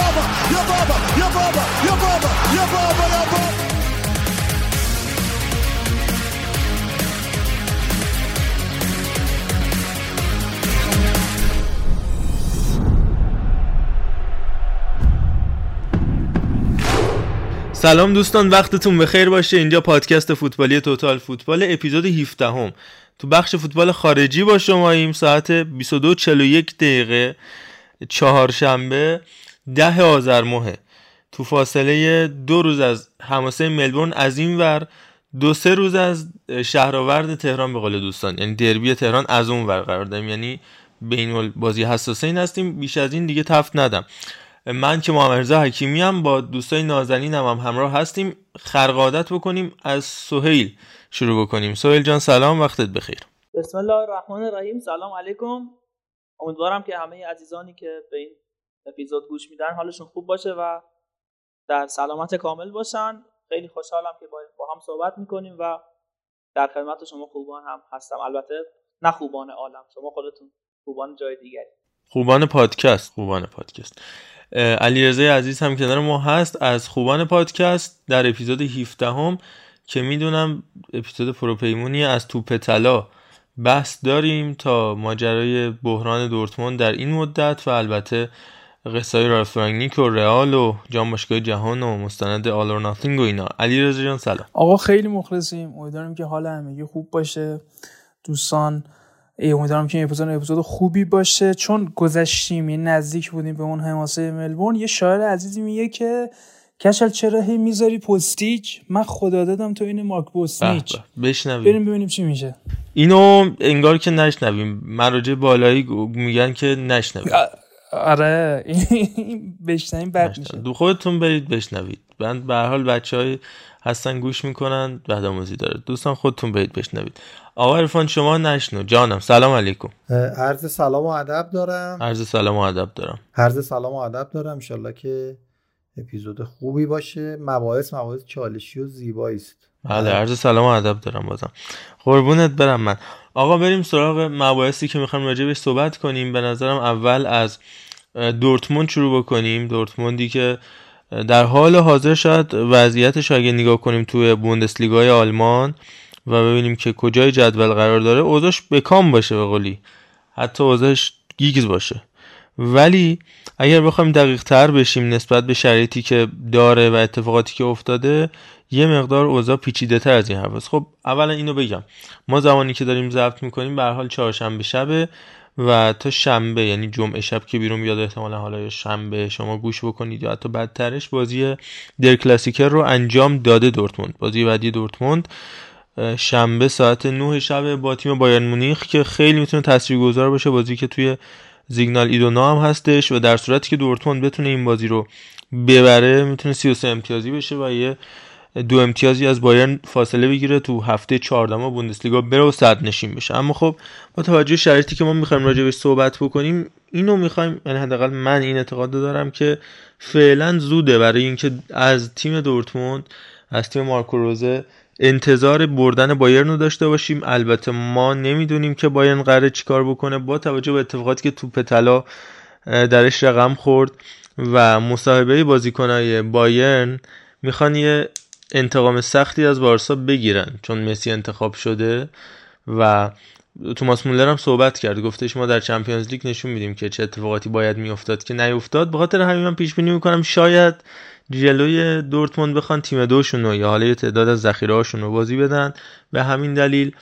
بابا سلام دوستان وقتتون بخیر باشه اینجا پادکست فوتبالی توتال فوتبال اپیزود 17 هم. تو بخش فوتبال خارجی با شما ایم ساعت 22:41 دقیقه چهارشنبه ده آذر ماه تو فاصله دو روز از حماسه ملبورن از این ور دو سه روز از شهرآورد تهران به قول دوستان. یعنی دربی تهران از اون ور قرار داریم. یعنی بین بازی حساسه این هستیم بیش از این دیگه تفت ندم. من که محمد حکیمی هم با دوستای نازنینم هم همراه هستیم. خرقادت بکنیم از سهیل. شروع بکنیم. سویل جان سلام وقتت بخیر. بسم الله الرحمن الرحیم. سلام علیکم. امیدوارم که همه عزیزانی که به این اپیزود گوش میدن حالشون خوب باشه و در سلامت کامل باشن. خیلی خوشحالم که با هم صحبت می‌کنیم و در خدمت شما خوبان هم هستم. البته نه خوبان عالم شما خودتون خوبان جای دیگری. خوبان پادکست خوبان پادکست. علیرضا عزیز هم کنار ما هست. از خوبان پادکست در اپیزود 17 هم که می‌دونم اپیزود پروپیمونی از توپ طلا بحث داریم تا ماجرای بحران دورتموند در این مدت و البته قصه های و رئال و جام باشگاه جهان و مستند آل اور ناتینگ و اینا. علی رضا جان سلام. آقا خیلی مخلصیم. امیدوارم که حال همگی خوب باشه. دوستان امیدوارم که این اپیزود اپیزود خوبی باشه. چون گذشتیم نزدیک بودیم به اون حماسه ملبورن. یه شاعر عزیزی میگه که کشل چرا هی می‌ذاری پستیج من خدا دادم تو این مارک پستیج بشنویم. بریم ببینیم چی میشه. اینو انگار که نشنویم. مراجع بالایی میگن که نشنویم. آره بشنویم بعد میشه. دو خودتون برید بشنوید. من به هر حال بچهای هستن گوش می‌کنن بعد آموزی داره. دوستان خودتون برید بشنوید. آقا عرفان شما نشنو. جانم سلام علیکم. عرض سلام و ادب دارم. عرض سلام و ادب دارم. عرض سلام و ادب دارم. انشالله که اپیزود خوبی باشه. مباحث مباحث چالشی و زیبایی است. بله عرض سلام و ادب دارم بازم. قربونت برم من. آقا بریم سراغ مباحثی که می‌خوایم راجع بهش صحبت کنیم. به نظرم اول از دورتموند شروع بکنیم. دورتموندی که در حال حاضر شاید وضعیتش اگه نگاه کنیم توی بوندسلیگای آلمان و ببینیم که کجای جدول قرار داره اوضاعش بکام باشه به قولی. حتی اوضاعش گیگز باشه. ولی اگر بخوایم دقیق تر بشیم نسبت به شرایطی که داره و اتفاقاتی که افتاده یه مقدار اوضاع پیچیده تر از این حرف خب اولا اینو بگم. ما زمانی که داریم ضبط می‌کنیم به حال چهارشنبه شبه و تا شنبه یعنی جمعه شب که بیرون بیاد احتمالا حالا شنبه شما گوش بکنید یا حتی بدترش بازی در کلاسیکر رو انجام داده دورتموند. بازی بعدی دورتموند شنبه ساعت 9 شب با تیم بایرن مونیخ که خیلی می‌تونه تاثیرگذار باشه. بازی که توی زیگنال ایدونا هم هستش و در صورتی که دورتموند بتونه این بازی رو ببره می‌تونه 33 امتیازی بشه و یه دو امتیازی از بایرن فاصله بگیره تو هفته 14 بوندسلیگا بره و صد نشین بشه. اما خب با توجه شرایطی که ما می‌خوایم راجع به صحبت بکنیم اینو می‌خوایم یعنی حداقل من این اعتقاد دارم که فعلا زوده برای اینکه از تیم دورتموند از تیم مارکو روزه انتظار بردن بایرن رو داشته باشیم. البته ما نمی‌دونیم که بایرن قراره چیکار بکنه. با توجه به اتفاقاتی که توپ طلا درش رقم خورد و مصاحبه بازیکنای بایرن می‌خوان یه انتقام سختی از بارسا بگیرن چون مسی انتخاب شده و توماس مولر هم صحبت کرد. گفتش ما در چمپیونز لیگ نشون میدیم که چه اتفاقاتی باید میافتاد که نیفتاد به خاطر همین من پیش بینی می‌کنم. شاید جلوی دورتموند بخوان تیم دوشون رو یا حالا تعداد از ذخیره هاشون رو بازی بدن. به همین دلیل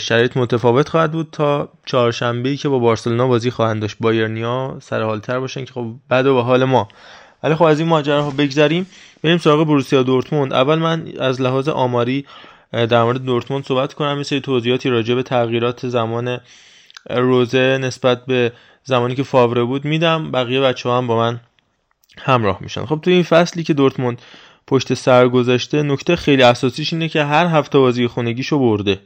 شرایط متفاوت خواهد بود تا چهارشنبه که با بارسلونا بازی خواهند داشت. بایرنیا سر حالتر باشن که خب بعد و به حال ما. ولی خب از این ماجرا بگذریم. بریم سراغ بروسیا دورتموند. اول من از لحاظ آماری در مورد دورتموند صحبت کنم. یه سری توضیحاتی راجع به تغییرات زمان روزه نسبت به زمانی که فاوره بود میدم. بقیه بچه ها هم با من همراه میشن. خب تو این فصلی که دورتموند پشت سر گذاشته نکته خیلی اساسیش اینه که هر هفته بازی خونگیشو برده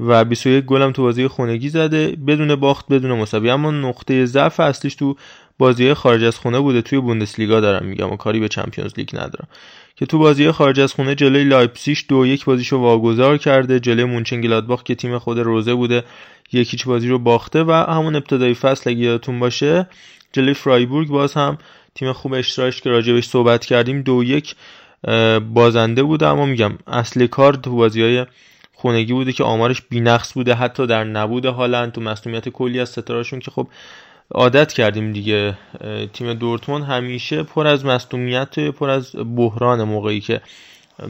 و 21 گل هم تو بازی خونگی زده بدون باخت بدون مساوی. اما نقطه ضعف اصلیش تو بازی خارج از خونه بوده. توی بوندسلیگا دارم میگم و کاری به Champions League ندارم. که تو بازی خارج از خونه جلوی لایپزیش دو یک بازیشو واگذار کرده جلوی مونچنگلادباخ که تیم خود روزه بوده یکیچ بازی رو باخته و همون ابتدای فصل اگه یادتون باشه جلوی فرایبورگ باز هم تیم خوب اشتراش که راجبش صحبت کردیم دو یک بازنده بوده اما میگم اصل کار تو بازی های خونگی بوده که آمارش بینقص بوده حتی در نبود هالند تو مسئولیت کلی از ستارهشون که خب عادت کردیم دیگه. تیم دورتموند همیشه پر از مصدومیت پر از بحران موقعی که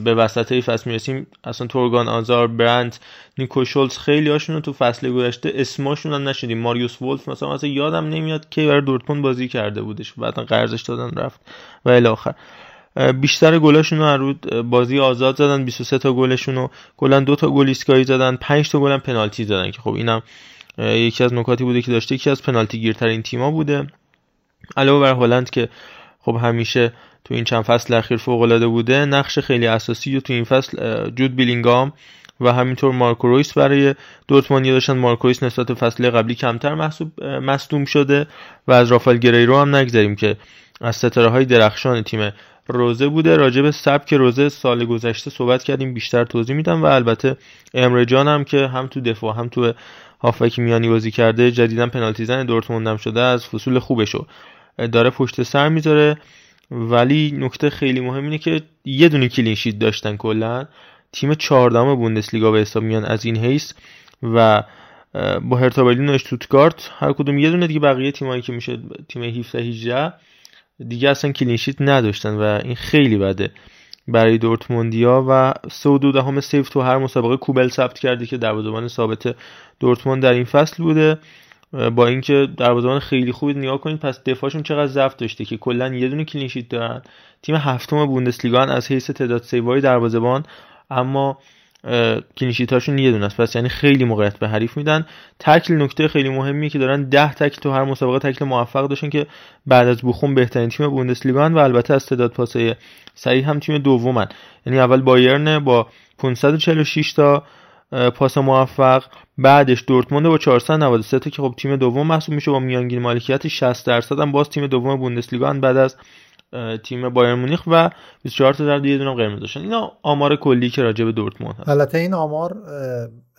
به وسط ای فصل می‌رسیم. اصلا تورگان آزار برند نیکو شولز خیلی هاشون رو تو فصل گذشته اسماشون هم نشدیم ماریوس ولف مثلا مثلا یادم نمیاد که برای دورتموند بازی کرده بودش بعدا قرضش دادن رفت و الی آخر. بیشتر گلاشون رو بازی آزاد زدن 23 تا گلشون رو کلا دو تا گل ایستگاهی زدن 5 تا گل هم پنالتی زدن که خب اینم یکی از نکاتی بوده که داشته یکی از پنالتی گیرترین تیما بوده. علاوه بر هلند که خب همیشه تو این چند فصل اخیر فوق العاده بوده نقش خیلی اساسی تو این فصل جود بیلینگام و همینطور مارکو رویس برای دورتموند داشتن. مارکو رویس نسبت فصل قبلی کمتر محسوب مصدوم شده و از رافائل گریرو هم نگذاریم که از ستاره های درخشان تیم روزه بوده. راجع به سبک روزه سال گذشته صحبت کردیم بیشتر توضیح میدم و البته امره جان هم که هم تو دفاع هم تو هافک میانی بازی کرده جدیدا پنالتی زن دورتموند هم شده از فصول خوبشو داره پشت سر می‌ذاره. ولی نکته خیلی مهم اینه که یه دونه کلینشیت داشتن کلا. تیم 14 بوندسلیگا به حساب میان از این حیث و با هرتا برلین و اشتوتگارت هر کدوم یه دونه دیگه بقیه تیمایی که میشه تیم 17 18 دیگه اصلا clean sheet نداشتن و این خیلی بده. برای دورتموندیا و سه و دو دهم save تو هر مسابقه کوبل ثبت کرده که دروازه‌بان ثابت دورتموند در این فصل بوده. با اینکه دروازه‌بان خیلی خوبی نگاه کنید پس دفاعشون چقدر ضعف داشته که کلا یه دونه clean sheet دارن. تیم هفتم بوندسلیگا از حیث تعداد سیوهای دروازه‌بان اما کلینشیتاشون یه دونه است. پس یعنی خیلی موقعیت به حریف میدن. تکل نکته خیلی مهمی که دارن 10 تکل تو هر مسابقه تکل موفق داشتن که بعد از بوخوم بهترین تیم بوندسلیگا و البته از تعداد پاسای صحیح هم تیم دومن. یعنی اول بایرن با 546 تا پاس موفق. بعدش دورتموند با 493 تا که خب تیم دوم محسوب میشه با میانگین مالکیت 60 درصد هم باز تیم دوم بوندسلیگا بعد از تیم بایر مونیخ و 24 تا در یه دونه قرمز داشتن. اینا آمار کلی که راجع به دورتموند هست. البته این آمار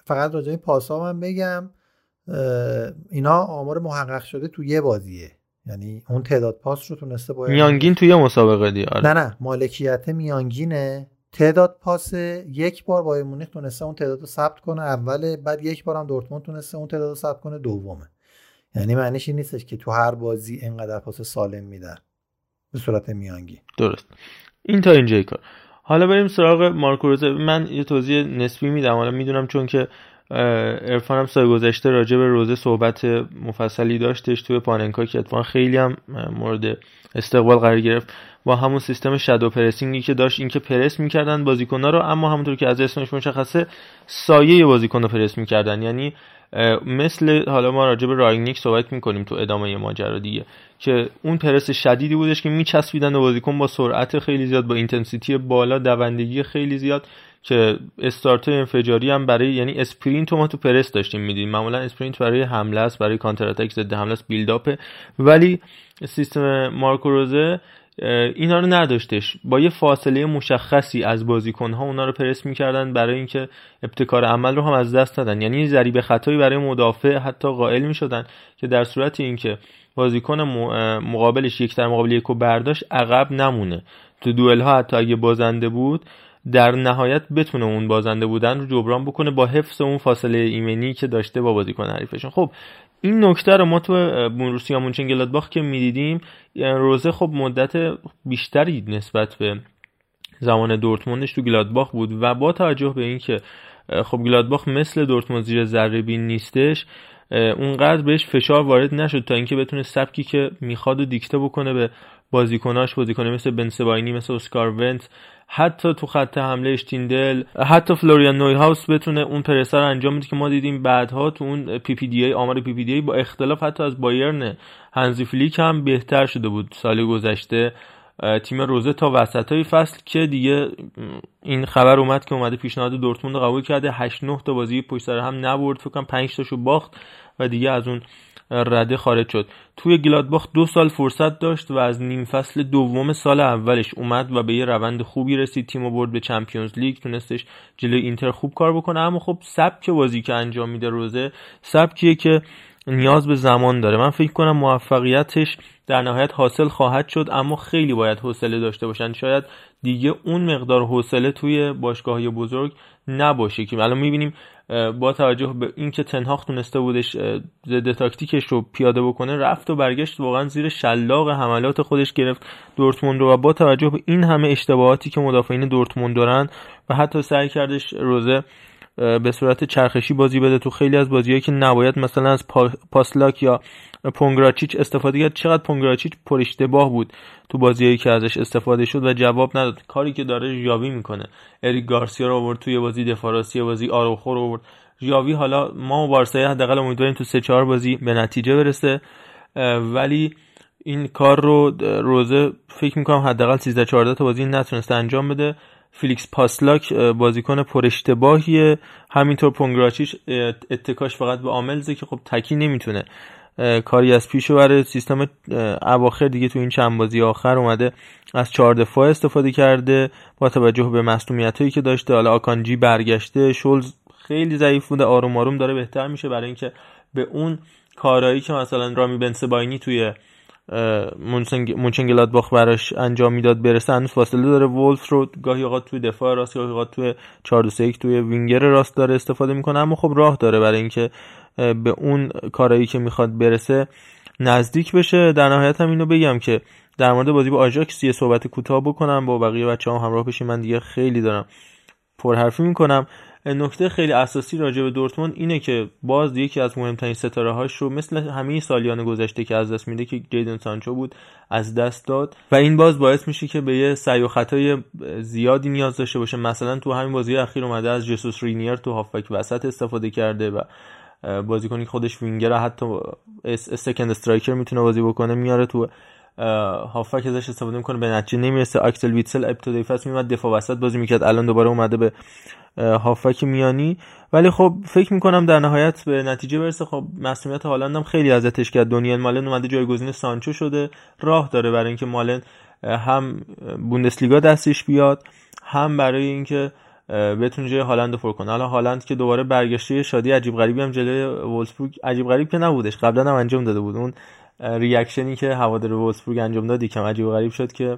فقط راجع به پاسا من بگم اینا آمار محقق شده تو یه بازیه. یعنی اون تعداد پاس رو تونسته باید میانگین توی مسابقه دی آره. نه نه مالکیت میانگینه. تعداد پاس یک بار بایر مونیخ تونسته اون تعداد رو ثبت کنه اول بعد یک بار هم دورتموند تونسته اون تعداد رو ثبت کنه دومه. یعنی معنیش این نیستش که تو هر بازی اینقدر پاس سالم میدن. به صورت میانگی درست. این تا اینجای کار. حالا بریم سراغ مارکو من یه توضیح نسبی میدم. حالا می‌دونم چون که ارفان هم سال گذشته راجع به روزه صحبت مفصلی داشتش توی پاننکا که اتفاقا خیلی هم مورد استقبال قرار گرفت. با همون سیستم شادو پرسینگی که داشت اینکه پرس می‌کردن بازیکن‌ها رو اما همونطور که از اسمش مشخصه سایه بازیکن رو پرس می‌کردن. یعنی مثل حالا ما راجع به رانگنیک صحبت می‌کنیم تو ادامه ماجرا دیگه که اون پرس شدیدی بودش که میچسبیدن به بازیکن با سرعت خیلی زیاد با intensity بالا دوندگی خیلی زیاد که استارت انفجاری هم برای یعنی sprint ما تو پرس داشتیم می‌دیدیم معمولا sprint برای حمله است برای counter attack ضد حمله است build-up ولی سیستم مارکو روزه اینا رو نداشتش. با یه فاصله مشخصی از بازیکنها اونا رو پرس می‌کردن برای اینکه ابتکار عمل رو هم از دست ندن. یعنی ضریب خطایی برای مدافع حتی قائل می‌شدن که در صورت اینکه بازیکن مقابلش یک در مقابل یکو برداشت عقب نمونه. تو دوئل ها حتی اگه بازنده بود در نهایت بتونه اون بازنده بودن رو جبران بکنه با حفظ اون فاصله ایمنی که داشته با بازیکن حریفشون. خب این نکته رو ما تو بونروسیا مونچنگلادباخ که می‌دیدیم یعنی روزه خب مدت بیشتری نسبت به زمان دورتموندش تو گلادباخ بود و با توجه به اینکه خب گلادباخ مثل دورتموند زیر ذره‌بین نیستش اونقدر بهش فشار وارد نشد تا اینکه بتونه سبکی که می‌خواد و دیکته بکنه به بازیکناش بازیکنه مثل بنسباینی مثل اسکار وندت حتی تو خط حمله اشتیندل حتی فلوریان نوی هاوس بتونه اون پرس رو انجام بده که ما دیدیم بعدها تو اون PPDA آمار PPDA با اختلاف حتی از بایرن هانسی فلیک هم بهتر شده بود سال گذشته. تیم روزه تا وسط های فصل که دیگه این خبر اومد که اومده پیشنهاد دورتموند قبول کرده. 8 9 تا بازی پشت سر هم نبرد فکر کنم 5 تاشو باخت و دیگه از اون رده خارج شد. توی گلادباخ دو سال فرصت داشت و از نیم فصل دوم سال اولش اومد و به یه روند خوبی رسید. تیم برد به چمپیونز لیگ تونستش جلوی اینتر خوب کار بکنه. اما خب سبک بازی که انجام میده روزه سبکیه که نیاز به زمان داره. من فکر کنم موفقیتش در نهایت حاصل خواهد شد اما خیلی باید حوصله داشته باشن. شاید دیگه اون مقدار حوصله توی باشگاهی بزرگ نباشه که الان می‌بینیم با توجه به اینکه تنهاخ تونسته بودش ضد تاکتیکش رو پیاده بکنه رفت و برگشت واقعا زیر شلاق حملات خودش گرفت دورتموند رو و با توجه به این همه اشتباهاتی که مدافعین دورتموند دارن و حتی سعی کردش روزه به صورت چرخشی بازی بده تو خیلی از بازیهایی که نباید مثلا از پاسلاک یا پونگراچیچ استفاده کرد. چقدر پونگراچیچ پر اشتباه بود. تو بازیهایی که ازش استفاده شد و جواب نداد. کاری که داره ژاوی می‌کنه. اریک گارسیا رو آورد توی بازی دفاع راست بازی آروخو رو آورد. ژاوی حالا ما و بارسا حداقل امیدواریم تو سه چهار بازی به نتیجه برسه. ولی این کار رو روزه فکر می‌کنم حداقل 13 14 تا بازی نتونسته انجام بده. فیلیکس پاسلاک بازیکن پر اشتباهیه. همینطور پونگراچیش اتکاش فقط به عاملزه که خب تکی نمی‌تونه. کاری از پیش بره سیستم اواخر دیگه تو این چند بازی آخر اومده از چهار دفاع استفاده کرده با توجه به مصونیت هایی که داشته. حالا آکانجی برگشته شولز خیلی ضعیف بوده آروم آروم داره بهتر میشه برای اینکه به اون کارهایی که مثلا رامی بنسباینی توی مونچنگلادباخ براش انجام می‌داد برسه. هنوز فاصله داره. وولف رو گاهی اوقات توی دفاع راست گاهی اوقات توی 4 2 توی وینگر راست داره استفاده می‌کنه. اما خب راه داره برای اینکه به اون کارایی که می‌خواد برسه نزدیک بشه. در نهایت هم اینو بگم که در مورد بازی با آژاکس یه صحبت کوتاه بکنم. با بقیه بچه هم همراه بشیم من دیگه خیلی دارم پرحرفی می‌کنم. نکته خیلی اساسی راجع به دورتموند اینه که باز یکی از مهمترین ستاره هاش رو مثل همه سالیان گذشته که از دست میده که جیدن سانچو بود از دست داد. و این باز باعث میشه که به یه سعی و خطای زیادی نیاز داشته باشه. مثلا تو همین بازی اخیر اومده از جسوس رینیر تو هافبک وسط استفاده کرده و بازیکنی خودش وینگر حتی second striker می‌تونه بازی بکنه میاره تو هافبک ازش استفاده می‌کنه. به نتیجه نمی‌رسه. اکسل ویتسل ابتدای فصل میومد دفاع وسط بازی می‌کرد. الان دوباره اومده به هافک میانی. ولی خب فکر می‌کنم در نهایت به نتیجه برسه. خب مصدومیت هالند هم خیلی اذیتش کرد. دونیل مالن اومده جایگزین سانچو شده. راه داره برای اینکه مالن هم بوندسلیگا دستش بیاد هم برای اینکه بتونه جای هالند رو پر کنه. حالا هالند که دوباره برگشته شادی عجیب غریبی هم جلوی وولسبورگ عجیب غریب که نبودش. قبلا هم انجام داده بود. اون ریاکشنی که هوادار وولسبورگ انجام داد یکم عجیب غریب شد که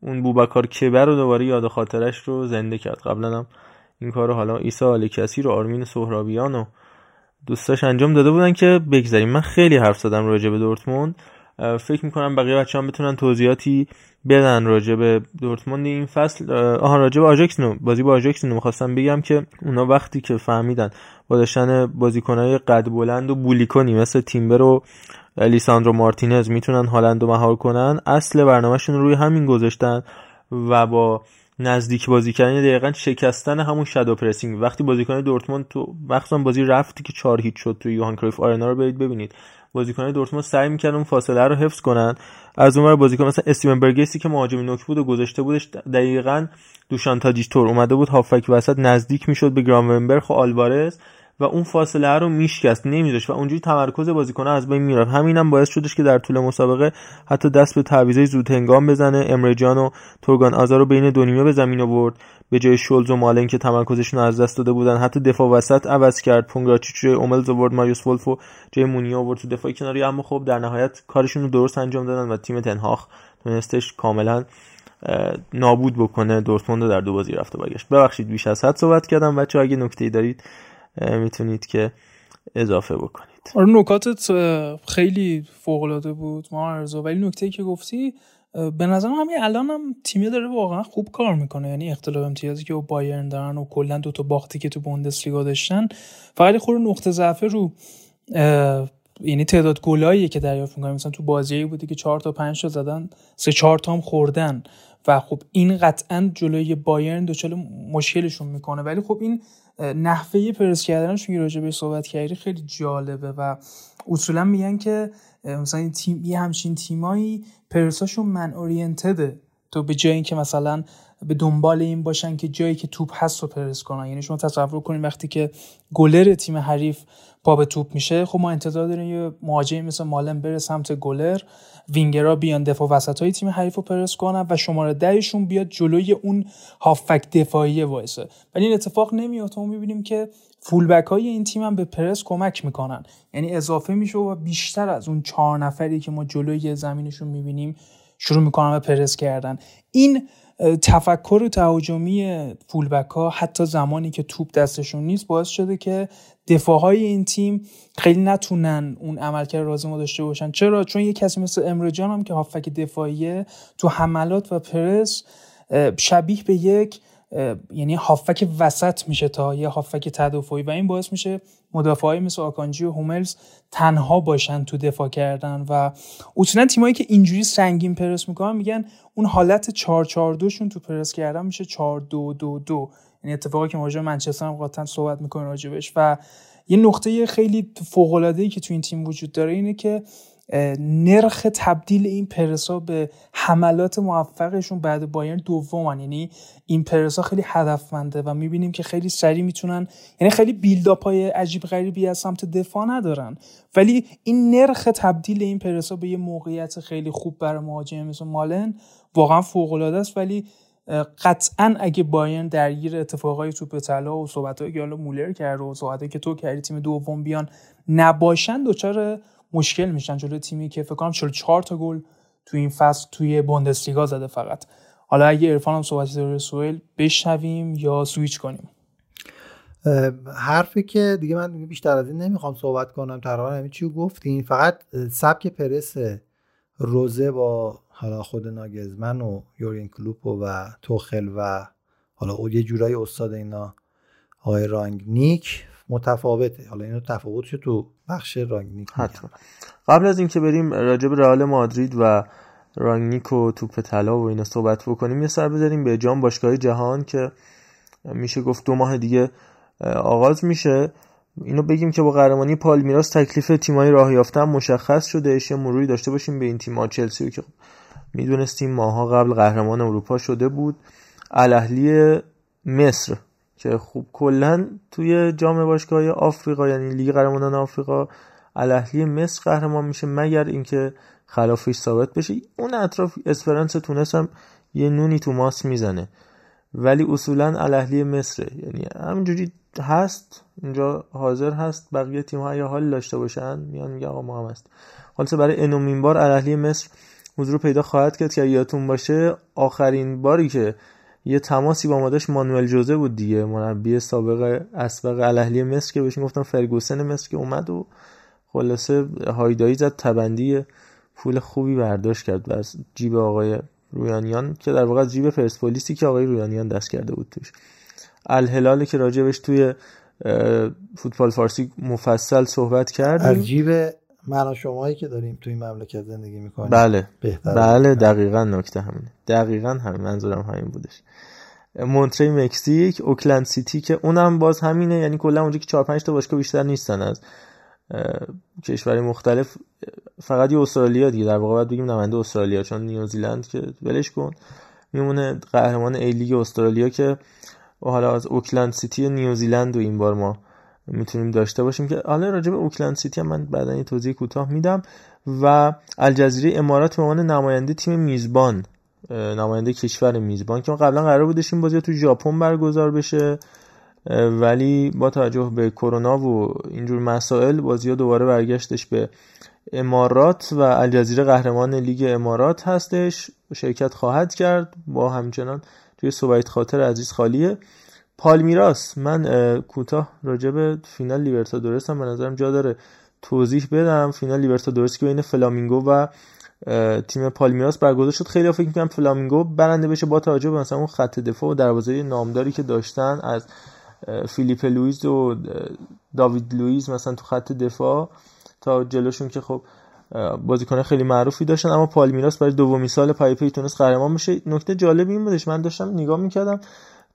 اون بوبکار کبر رو دوباره یاد خاطرش رو زنده کرد. قبلا هم این کار رو حالا ایسا آلکسی رو آرمین سهرابیان و دوستاش انجام داده بودن که بگذاریم. من خیلی حرف زدم راجع به دورتموند. فکر می‌کنم بقیه بچه هم بتونن توضیحاتی بدن راجع به دورتموند. این فصل آها راجع به آژاکس نو بازی با آژاکس نو می‌خواستم بگم که اونا وقتی که فهمیدن با داشتن بازیکنهای قد بلند و بولیکونی مثل تیمبر و لیساندرو مارتینز می‌تونن هالند رو مهار کنن. اصل برنامهشون روی همین گذاشتن و با نزدیک بازی کردن دقیقا شکستن همون shadow pressing وقتی بازیکن دورتموند تو مخصوصا بازی رفتی که 4 هیچ شد تو یوهان کرویف آرنا رو برید ببینید. بازیکن دورتموند سعی می‌کردن اون فاصله رو حفظ کنن. از اونور بازیکن مثلا استیون برگسی که مهاجم نوک بود و گذاشته بودش دقیقا دوشان تور اومده بود. هافک وسط نزدیک می‌شد به گرامونبرگ و آلوارز و اون فاصله رو میشکست نمیذاشت و اونجوری تمرکز بازیکن از بین می‌رفت. همینم باعث شدش که در طول مسابقه حتی دست به تعویضای زود هنگام بزنه امرجان و تورگان آزار رو بین دو نیمه به زمین آورد. به جای شولز و مالن که تمرکزشون از دست داده بودن حتی دفاع وسط عوض کرد. پونگراچیچ جای اوملز آورد ماریوس ولف و جای مونیا آورد تو دفاع کناری. اما خب در نهایت کارشون رو درست انجام دادن و تیم تنهاخ تونستش کاملا نابود بکنه. دورتموند در دو بازی رفته برگشت. ببخشید بیش از حد صحبت کردم. بچه اگه نکته دارید می‌تونید که اضافه بکنید. آره نکاتت خیلی فوق العاده بود ما ولی نکته که گفتی به نظرم همین الان هم تیمی داره واقعا خوب کار می‌کنه. یعنی اختلاف امتیازی که با بایرن دارن و کلا دو تا باختی که تو بوندسلیگا داشتن فقط خور نقطه ضعف رو یعنی تعداد گلاییه که دریافت می‌کنن. مثلا تو بازی بودی که 4 تا 5 تا زدن سه 4 تا هم خوردن. و خب این قطعا جلوی بایرن دچار مشکلشون می‌کنه. ولی خب این نحوه پرس کردنشون که راجع به صحبت کردی خیلی جالبه. و اصولا میگن که مثلا این تیم یه همچین تیمایی پرساشون من اورینتده تو به جای اینکه مثلا به دنبال این باشن که جایی که توپ هست رو پرس کنن. یعنی شما تصور کنید وقتی که گلر تیم حریف پا به توپ میشه خب ما انتظار داریم یه مهاجمی مثل مالن بره سمت گلر وینگرا بیان دفاع وسط های تیم حریف رو پرس کنن و شماره دهشون بیاد جلوی اون هافک دفاعی وایسه. ولی این اتفاق نمیاد ما می‌بینیم که فولبک های این تیم هم به پرس کمک می‌کنن. یعنی اضافه میشه و بیشتر از اون چهار نفری که ما جلوی زمینشون می‌بینیم شروع می‌کنن به پرس کردن. این تفکر تهاجمی فولبک ها حتی زمانی که توپ دستشون نیست باعث شده که دفاع های این تیم خیلی نتونن اون عملکرد لازم رو داشته باشن. چرا؟ چون یه کسی مثل امرجان هم که هافک دفاعیه تو حملات و پرس شبیه به یک یعنی هافک وسط میشه تا یه هافک تدافعی و این باعث میشه مدافعای مثل آکانجی و هوملز تنها باشن تو دفاع کردن و اصولا تیمایی که اینجوری سنگین پرس می‌کنن میگن اون حالت 4 4 2 شون تو پرس کردن میشه 4 2 2 2 یعنی اتفاقی که راجع منچستر هم قاطعا صحبت می‌کنه راجبش. و یه نقطه خیلی فوق العاده ای که تو این تیم وجود داره اینه که نرخ تبدیل این پرسا به حملات موفقشون بعد بایرن دومن. یعنی این پرسا خیلی هدفمنده و می‌بینیم که خیلی سریع می‌تونن یعنی خیلی بیلداپ های عجیب غریبی از سمت دفاع ندارن. ولی این نرخ تبدیل این پرسا به یه موقعیت خیلی خوب برای مهاجم مثل مالن واقعا فوق العاده است. ولی قطعا اگه بایرن درگیر اتفاقای توپ طلا و صحبتایی که مولر کرد و صحبتایی که تو کردی تیم دوم بیان نباشن دچار مشکل میشن جلوی تیمی که فکر کنم 44 تا گل تو این فصل توی بوندسلیگا زده فقط. حالا اگه عرفان هم صحبتی داره سوئل بشنویم یا سویچ کنیم؟ حرفی که دیگه من بیشتر از این نمی‌خوام صحبت کنم. تقریبا همین چی گفتین؟ فقط سبک پرس روزه با حالا خود ناگزمن و یورین کلوپ و توخل و حالا او یه جورایی استاد اینا آقای رانگنیک متفاوته. حالا اینو تفاوتش تو بخش رانگنیک حتما. قبل از اینکه بریم راجب رئال مادرید و رانگنیک و توپ طلا و اینا صحبت بکنیم یه سر بزنیم به جام باشگاه جهان که میشه گفت دو ماه دیگه آغاز میشه. اینو بگیم که با قهرمانی پالمیراس تکلیف تیمای راه یافتن مشخص شده یه مروری داشته باشیم به این تیم‌ها. چلسی که می‌دونستیم ماها قبل قهرمان اروپا شده بود. الاهلی مصر. که خوب کلا توی جام باشگاه آفریقا یعنی لیگ قهرمانان آفریقا الاهلی مصر قهرمان میشه مگر اینکه خلافش ثابت بشه. اون اطراف اسپرانس تونس هم یه نونی تو ماس می‌زنه. ولی اصولا الاهلی مصره یعنی همینجوری هست اینجا حاضر هست بقیه تیم ها یا حال داشته باشن میان میگه آقا ما هم هست. حالا برای انومین بار الاهلی مصر حضور پیدا خواهد کرد که یادتون باشه آخرین باری که یه تماسی با ما مانوئل جوزه بود دیگه. مربی سابق اسبق الاهلی مصر که بهش گفتم فرگوسن مصر که اومد و خلاصه هایدایی زد تبندی پول خوبی برداشت کرد از جیب آقای رویانیان که در واقع جیب پرسپولیسی که آقای رویانیان دست کرده بود توش. الهلال که راجبش توی فوتبال فارسی مفصل صحبت کردیم. از جیب من شماهایی که داریم توی این مملکت زندگی می‌کنیم. بله. بهتر بله دقیقا نکته همینه. دقیقا همین. منظورم همین بودش. مونتری مکزیک اوکلند سیتی که اونم باز همینه. یعنی کلا اونجا که 4 5 تا باشگاه بیشتر نیستن از کشوری مختلف. فقط یه استرالیا دیگه. در واقع باید بگیم نماینده استرالیا چون نیوزیلند که ولش کن. میمونه قهرمان A-League استرالیا که حالا از اوکلند سیتی نیوزیلند و این بار ما می‌تونیم داشته باشیم که حالا راجع به اوکلند سیتی هم من بعدا یه توضیح کوتاه میدم و الجزیره امارات به عنوان نماینده تیم میزبان نماینده کشور میزبان که قبلا قرار بودش این بازی تو ژاپن برگزار بشه ولی با توجه به کرونا و اینجور مسائل بازی ها دوباره برگشتش به امارات و الجزیره قهرمان لیگ امارات هستش. شرکت خواهد کرد با همچنان توی سوبایت خاطر عزیز خالیه. پالمیراس من کوتاه راجع به فینال لیبرتادورس هم به نظرم جا داره. توضیح بدم فینال لیبرتادورس که بین فلامینگو و تیم پالمیراس برگزار شد. خیلی فکر می‌کنم فلامینگو برنده بشه با توجه به مثلا اون خط دفاع و دروازه نامداری که داشتن از فیلیپ لویز و داوید لویز مثلا تو خط دفاع تا جلوشون که خب بازیکن خیلی معروفی داشتن. اما پالمیراس برای دومین سال پیاپی تونست قهرمان بشه. نکته جالب این بودش من داشتم نگاه می‌کردم.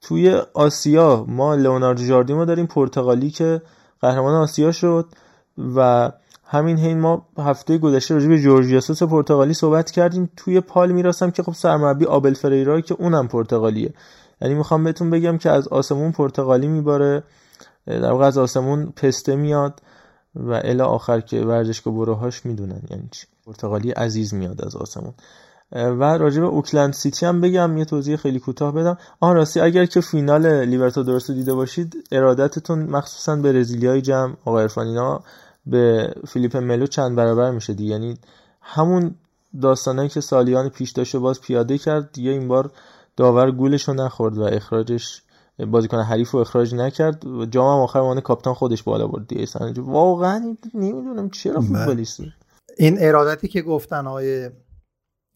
توی آسیا ما لئوناردو ژاردیم رو داریم پرتغالی که قهرمان آسیا شد و همین حین ما هفته گذشته راجع به جورجی ژسوس پرتغالی صحبت کردیم. توی پالمیراسم که خب سرمربی آبل فریرا که اونم پرتغالیه. یعنی می‌خوام بهتون بگم که از آسمون پرتغالی میباره در واقع از آسمون پسته میاد و الا آخر که ورزشگاه بروهاش می‌دونن یعنی چی. پرتغالی عزیز میاد از آسمون. و راجع به اوکلند سیتی هم بگم یه توضیح خیلی کوتاه بدم. آن راستی اگر که فینال لیبرتادورس رو دیده باشید ارادتتون مخصوصا برزیلیای جمع آقا ارفانینا به فیلیپ ملو چند برابر میشه دیگه. یعنی همون داستانایی که سالیان پیش داشته باز پیاده کرد دیگه این بار داور گولش رو نخورد و اخراجش بازیکن حریف رو اخراج نکرد. جام هم آخر مان کاپیتان خودش بالا برد دیگه. واقعا نمی‌دونم چرا. فوتبالیستی. این ارادتی که گفتن آقای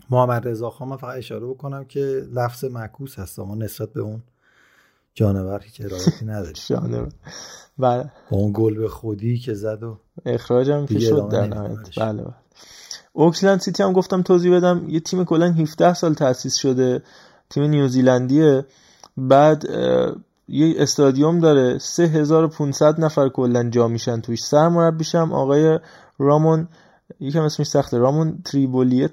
محمد رضا خان من فقط اشاره بکنم که لفظ معکوس هست اما نسبت به اون جانور هیچ ارادتی نداره جانور. بله با اون گل به خودی که زد و اخراجم که شد در نهایت. بله بله. اوکلند سیتی هم گفتم توضیح بدم. یه تیم کلا 17 سال تأسیس شده. تیم نیوزیلندیه. بعد یه استادیوم داره. 3500 نفر کلا جا میشن توش. سرمربیشم آقای رامون یکم اسمش سخته رامون تریبولیت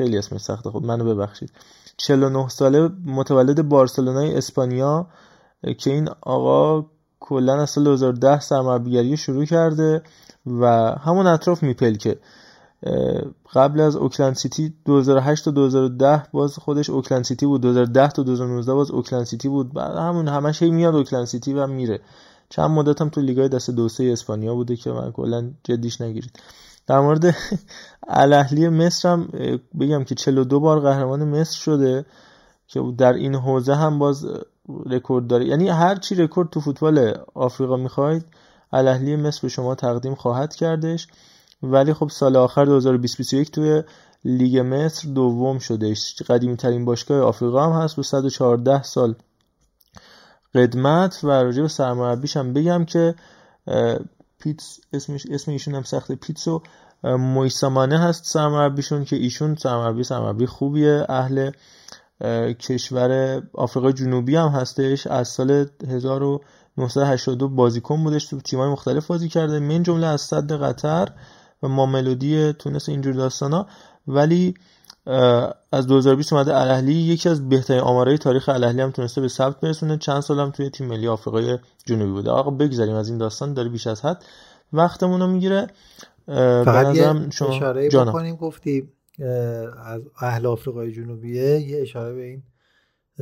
خیلی اسمش سخته خب منو ببخشید. 49 ساله متولد بارسلونای اسپانیا که این آقا کلا از سال 2010 سرمربیگری شروع کرده و همون اطراف میپلکه قبل از اوکلند سیتی 2008 تا 2010 باز خودش اوکلند سیتی بود 2010 تا 2019 باز اوکلند سیتی بود. بعد همون همش هی میاد اوکلند سیتی و میره. چند مدت هم تو لیگای دست دو اسپانیا بوده که من کلا جدیش نگیرید. در مورد الاهلی مصر هم بگم که 42 بار قهرمان مصر شده که در این حوزه هم باز رکورد داره. یعنی هر چی رکورد تو فوتبال آفریقا می‌خواید الاهلی مصر به شما تقدیم خواهد کردش. ولی خب سال آخر 2021 توی لیگ مصر دوم شدهش. قدیمی ترین باشگاه آفریقا هم هست با 114 سال قدمت. و راجع به سرمربیش هم بگم که پیتس اسمش اسم ایشون هم سخته پیتسو مویسامانه هست سرمربیشون که ایشون سرمربی سرمربی خوبیه. اهل کشور آفریقای جنوبی هم هستش. از سال 1982 بازیکن بودش. تو تیمای مختلف بازی کرده. من جمله از صد قطر و ماملودی تونس اینجور داستانا. ولی از 2020 اومده الاهلی. یکی از بهترین آمارهای تاریخ الاهلی هم تونسته به ثبت برسونه. چند سالم توی تیم ملی آفریقای جنوبی بوده. آقا بگذاریم از این داستان داره بیش از حد وقتمون رو می‌گیره. فقط یه شما اشاره بکنیم. گفتی از اهل آفریقای جنوبیه. یه اشاره به این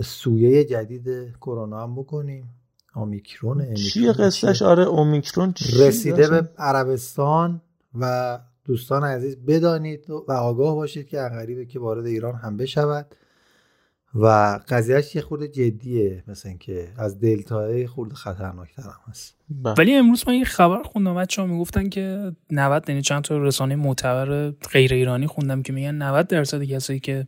سویه جدید کرونا هم بکنیم. اومیکرون چیه؟ قصهش آره اومیکرون رسیده به عربستان و دوستان عزیز بدانید و آگاه باشید که غریبه که وارد ایران هم بشود. و قضیهش یه خورده جدیه مثل که از دلتای خورده خطرناکتر هم هست. بله. ولی امروز من یه خبر خوندم بچه ها می‌گفتن که 90 یعنی چند تا رسانه معتبر غیر ایرانی خوندم که میگن 90 درصد کسایی که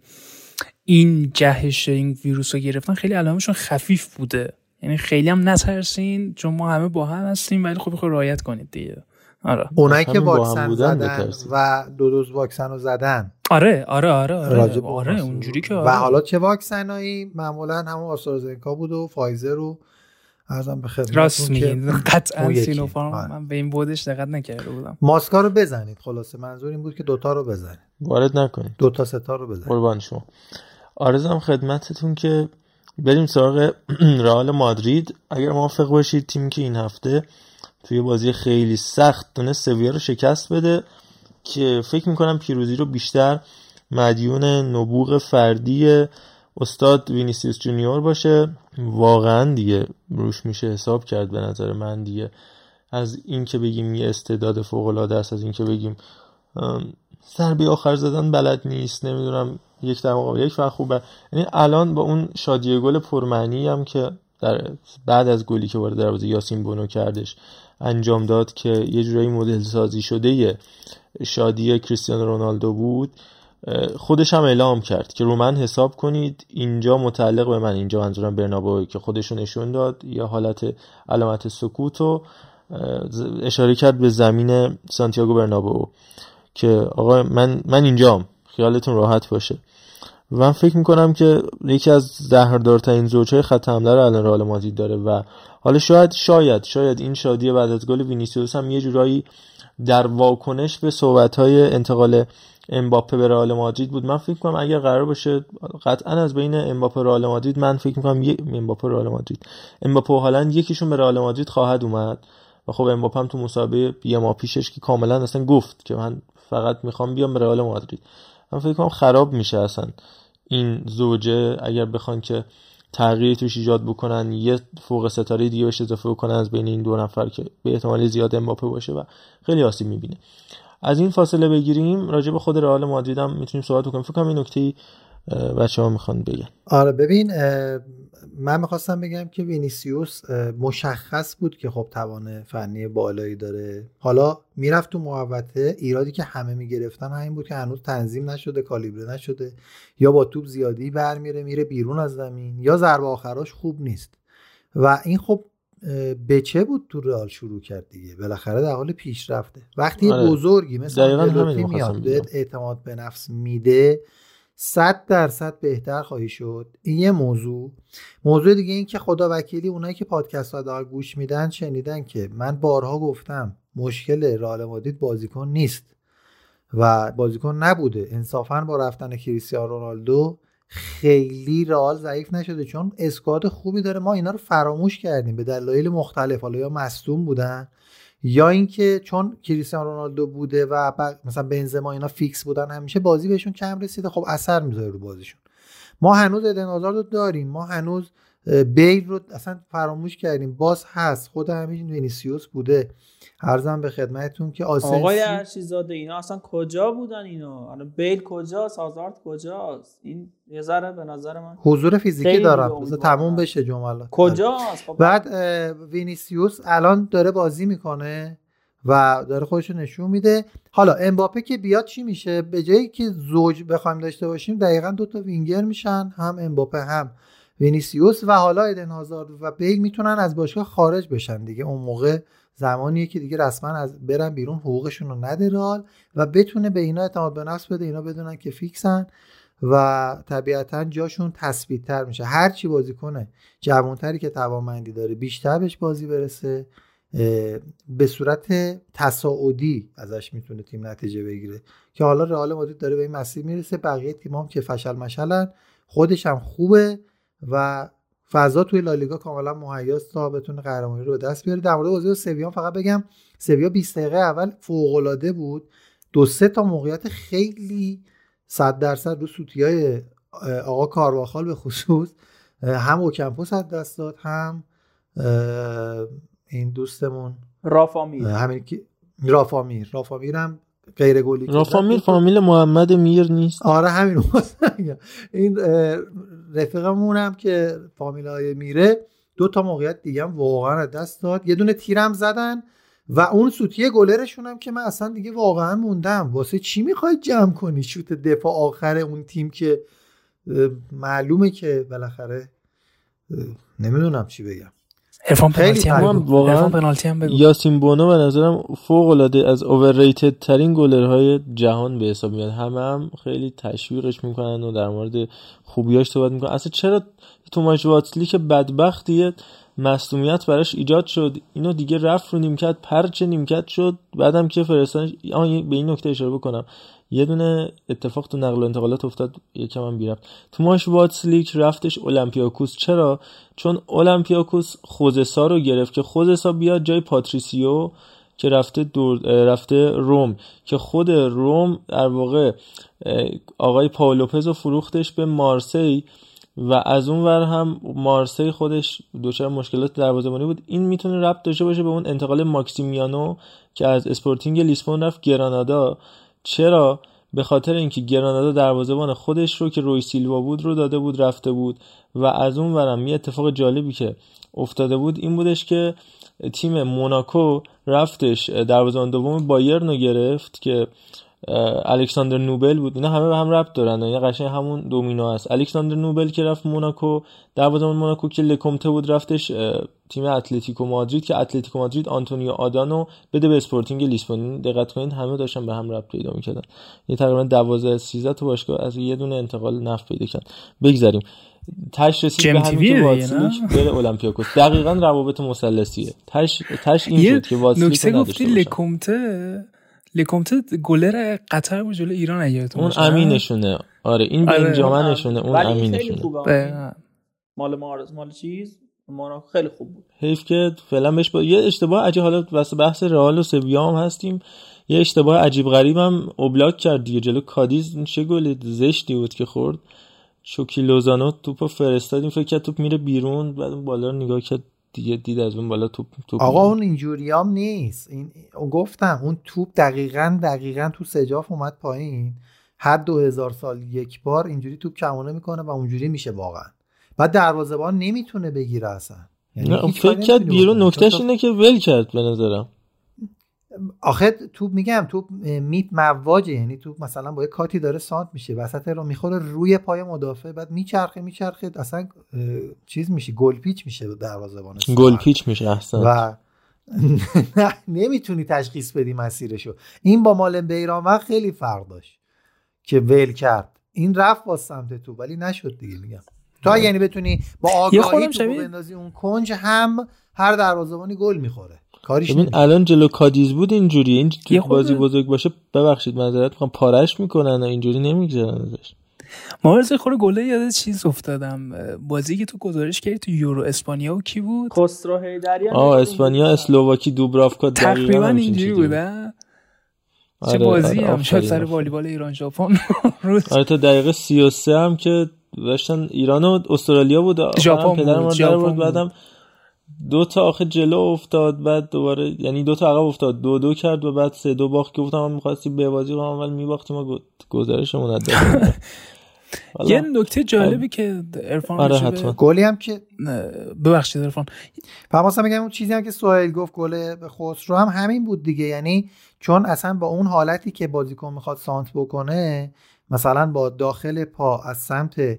این جهش این ویروس رو گرفتن خیلی علامشون خفیف بوده. یعنی خیلی هم نترسین چون ما همه با هم هستیم ولی خب خود رعایت کنید دیگه. آره. اونایی که واکسن زدن و دو دوز واکسن رو زدن. آره آره آره آره, آره اونجوری که آره. و حالا چه واکسنایی؟ معمولا همون آسترازنکا بود و فایزر رو ارزم به خدمتتون راست میگین. قطعا سینوفارم. آره. من به این بودش دقت نکرده بودم. ماسکا رو بزنید. خلاصه منظور این بود که دوتا رو بزنید. وارد نکنید. دوتا ستا رو بزنید. قربان شما. عرضم خدمتتون که بریم سراغ رئال مادرید. اگر موافق باشید تیمی که این هفته توی بازی خیلی سخت تونست سویا رو شکست بده که فکر می‌کنم پیروزی رو بیشتر مدیون نبوغ فردی استاد وینیسیوس جونیور باشه. واقعا دیگه روش میشه حساب کرد به نظر من دیگه. از اینکه بگیم یه استعداد فوق العاده است از اینکه بگیم سربی آخر زدن بلد نیست نمی‌دونم یک در مقابل یک فقط خوبه. یعنی الان با اون شادی گل پرمعنی هم که در بعد از گلی که وارد دروازه یاسین بونو کردش انجام داد که یه جورایی مدل سازی شده شادی کریستیانو رونالدو بود خودش هم اعلام کرد که رو من حساب کنید اینجا متعلق به من اینجا منظورم برنابو که خودشون نشون داد یا حالت علامت سکوت و اشاره کرد به زمین سانتیاگو برنابو که آقا من من اینجام خیالتون راحت باشه. من فکر می‌کنم که یکی از زهردارترین زوجهای خط حمله رو الان رئال مادرید داره و حالا شاید شاید شاید این شادی بعد از گل وینیسیوس هم یه جورایی در واکنش به صحبت‌های انتقال امباپه به رئال مادرید بود. من فکر می‌کنم اگر قرار باشه قطعا از بین امباپه رئال مادرید من فکر می‌کنم یه امباپه رئال مادرید. امباپه و یکیشون به رئال مادرید خواهد اومد و خب امباپه هم تو مسابقه یه ماه پیشش که کاملا اصلا گفت که من فقط می‌خوام بیام به رئال مادرید. من فکر کنم خراب میشه اصلا. این زوجه اگر بخوان که تغییری توش ایجاد بکنن یه فوق ستاره دیگه بهش اضافه بکنن از بین این دو نفر که به احتمال زیاد امباپه باشه و خیلی آسیب می‌بینه. از این فاصله بگیریم راجع به خود رئال مادرید هم می‌تونیم صحبت بکنیم. فکر کنم این نکته بچه ها می‌خوان بگن. آره ببین من می‌خواستم بگم که وینیسیوس مشخص بود که خب توان فنی بالایی داره. حالا می‌رفت تو محوطه ایرادی که همه می‌گرفتن همین بود که هنوز تنظیم نشده کالیبره نشده یا با توپ زیادی برمیره میره بیرون از زمین یا ضربه آخراش خوب نیست. و این خب به چه بود تو رئال شروع کرد دیگه؟ بالاخره در حال پیشرفته. وقتی آره. بزرگی مثل میاد اعتماد به نفس میده صد درصد بهتر خواهی شد. این یه موضوع. موضوع دیگه این که خدا وکیلی اونایی که پادکست ها گوش میدن شنیدن که من بارها گفتم مشکل رئال مادرید بازیکن نیست و بازیکن نبوده. انصافا با رفتن کریستیانو رونالدو خیلی رئال ضعیف نشده چون اسکواد خوبی داره. ما اینا رو فراموش کردیم. به دلایل مختلف. حالا یا مصدوم بودن یا اینکه چون کریستیانو رونالدو بوده و مثلا بنزما اینا فیکس بودن همیشه بازی بهشون کم رسیده. خب اثر می‌ذاره رو بازیشون. ما هنوز ادن رو داریم. ما هنوز بیل رو اصلا فراموش کردیم. باز هست. خود همین وینیسیوس بوده. عرضم به خدمتتون که آسنسیو آقای ارشیزاده اینا اصلا کجا بودن اینا الان بیل کجاست؟ هازارد کجاست؟ این یه ذره به نظر من حضور فیزیکی دارم. تموم بشه جملات. کجاست؟ خب بعد وینیسیوس الان داره بازی می‌کنه و داره خودش نشون میده. حالا امباپه که بیاد چی میشه؟ به جایی که زوج بخوایم داشته باشیم دقیقا دو تا وینگر میشن. هم امباپه هم وینیسیوس و حالا ایدن هازارد و بیل می‌تونن از باشگاه خارج بشن دیگه. اون موقع زمانیه که دیگه رسما از برن بیرون حقوقشون رو نده رئال و بتونه به اینا اعتماد به نفس بده. اینا بدونن که فیکسن و طبیعتا جاشون تثبیت تر میشه. هر چی بازی کنه جوانتری که توانمندی داره بیشتر بهش بازی برسه به صورت تصاعدی ازش می‌تونه تیم نتیجه بگیره. که حالا رئال مادرید داره به این مسیر می‌رسه. بقیه تیمام که فشل مشلن خودش هم خوبه. و فضا توی لالیگا کاملا مهیاست تا بتونه قهرمانی رو به دست بیاره. در مورد بازی سویا فقط بگم سویا 20 دقیقه اول فوق العاده بود. دو سه تا موقعیت خیلی 100 درصد رو سوتی های آقا کارواخال به خصوص هم اوکمپو صد دست داد هم این دوستمون رافامیر همین که رافامیر رافامیر هم غیر گلی رافامیر فامیل محمد میر نیست. آره همین این رفیقمون هم که فامیل های میره دو تا موقعیت دیگه هم واقعا دست داد. یه دونه تیرم زدن و اون سوتی گلرشون هم که من اصلا دیگه واقعا موندم. واسه چی می‌خوای جمع کنی شوت دفاع آخر اون تیم که معلومه که بالاخره نمی‌دونم چی بگم. ارفان پنالتی هم واقعا پنالتی هم بگو. یاسین بونو به نظرم فوق العاده از اوورریتد ترین گلرهای جهان به حساب میاد. همه هم خیلی تشویقش می‌کنن و در مورد خوبیاش صحبت می‌کنن. اصلا چرا توماش واتسلی که بدبختیه مصومیت براش ایجاد شد. اینو دیگه رفت رو نیمکت پرچه نیمکت شد. بعدم که فرستادن به این نکته اشاره بکنم. یه دونه اتفاق تو نقل و انتقالات افتاد یکم هم بی‌ربط. توماش واتسلیک رفتش اولمپیاکوس. چرا؟ چون اولمپیاکوس خوزه سا رو گرفت که خوزه سا بیاد جای پاتریسیو که رفته دور رفته روم که خود روم در واقع آقای پائو لوپز رو فروختش به مارسی و از اون ور هم مارسی خودش دچار مشکلات دروازه‌بانی بود. این می‌تونه ربط داشته باشه به اون انتقال ماکسیمیانو که از اسپورتینگ لیسبون رفت گرانادا. چرا؟ به خاطر اینکه گرانادا دروازه‌بان خودش رو که روی سیلوا بود رو داده بود رفته بود. و از اون ورم یه اتفاق جالبی که افتاده بود این بودش که تیم موناکو رفتش دروازه‌بان دوم بایرن رو گرفت که الکساندر نوبل بود. اینا همه به هم ربط دارن. اینا قشنگ همون دومینو است الکساندر نوبل که رفت موناکو دروازه‌بان موناکو که لکومته بود رفتش تیم اتلتیکو مادرید که اتلتیکو مادرید آنتونیو آدانو بده به اسپورتینگ لیسبون دقت کنید همه داشتن به هم ربط پیدا می‌کردن. یه تقریبا 12 13 تا باشگاه از یه دونه انتقال نفع پیدا کرد. بگذریم تهش رسید به همین که واتسلیک بره اولمپیاکوس. دقیقا روابط مثلثیه تهش تهش این شد که واتسلیک نکته گفتی لکومته؟ لکومته گلر قطر بود جلو ایران اگه اون امینشونه. آره این آره. بنجامنشونه اون امینشونه. مال مارز مال چیز؟ مانا خیلی خوب بود. حیف که فعلا بهش با... یه اشتباه عجیب حالا واسه بحث رئال و سویا هم هستیم. یه اشتباه عجیب غریب هم اوبلاک کرد دیگه. جلو کادیز چه گلی زشتی بود که خورد. شوکی لوزانو توپو فرستاد این فکر کرد توپ میره بیرون. بعد اون بالا رو نگاه کرد. دیگه دید از اون بالا توپ توپ آقا اون اینجوری هم نیست. این گفتم اون توپ دقیقا دقیقا تو سجاف اومد پایین. هر دو هزار سال یک بار اینجوری توپ کمونه می‌کنه و اونجوری میشه واقعا. بعد دروازه‌بان نمی‌تونه بگیره اصلا. یعنی فکر کرد بیرون نکتهش اینه که ول کرد به نظرم. آخه تو میگم تو میت مواجه یعنی تو مثلا با یه کاتی داره سانت میشه وسط رو می‌خوره روی پای مدافع بعد میچرخه میچرخه اصلا چیز میشه گل پیچ میشه دروازه‌بان گل پیچ میشه احسن و نمی‌تونی تشخیص بدی مسیرشو. این با مال بیران وقت خیلی فرق داشت که ول کرد. این رفت با سمت تو ولی نشد دیگه میگم. تو یعنی بتونی با آگاهی تو بندازی اون کنج هم هر دروازه‌بانی گل می‌خوره. کاریش ببین الان جلو کادیز بود اینجوری. این تو بازی بزرگ باشه ببخشید معذرت می‌خوام. پارش می‌کنن اینجوری نمی‌گذارن ازش. مارز خور گله یاد چیز افتادم. بازی که تو گزارش کردی تو یورو اسپانیا و کی بود؟ کوسترو هیدریان آه اسپانیا اسلوواکی دوبرافکا تقریبا اینجوری بوده چه آره، بازی آره هم شد سر والیبال ایران ژاپن. آره تا دقیقه 33 هم که داشتن ایران و استرالیا بود. ژاپن بود بود. بعدم دو تا آخه جلو افتاد بعد دوباره یعنی دو تا عقب افتاد. دو دو کرد و بعد سه دو باخت که گفتم می‌خواستی به بازی کنم ولی می‌باختیم و گزارشمون یه نکته جالبی که ارفان آره گلی هم که ببخشید ارفان فهم میگم اون چیزی هم که سوهیل گفت گل به خسرو هم همین بود دیگه. یعنی چون اصلا با اون حالتی که بازیکن می‌خواد سانت بکنه مثلا با داخل پا از سمت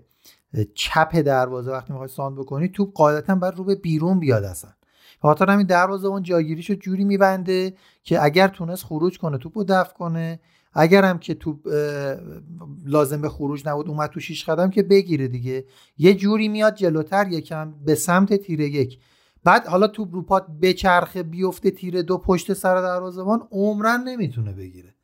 چپ دروازه وقتی می‌خوای ساند بکنی توپ قاعدتا باید رو به بیرون بیاد اصلا. خاطر همین دروازه اون جاگیریشو جوری میبنده که اگر تونست خروج کنه توپو دفع کنه. اگر هم که توپ لازم به خروج نبود اومد تو شیش قدم که بگیره دیگه. یه جوری میاد جلوتر یکم به سمت تیر یک. بعد حالا توپ رو پات بچرخه بیفته تیر دو پشت سر دروازه‌بان عمرن نمی‌تونه بگیره.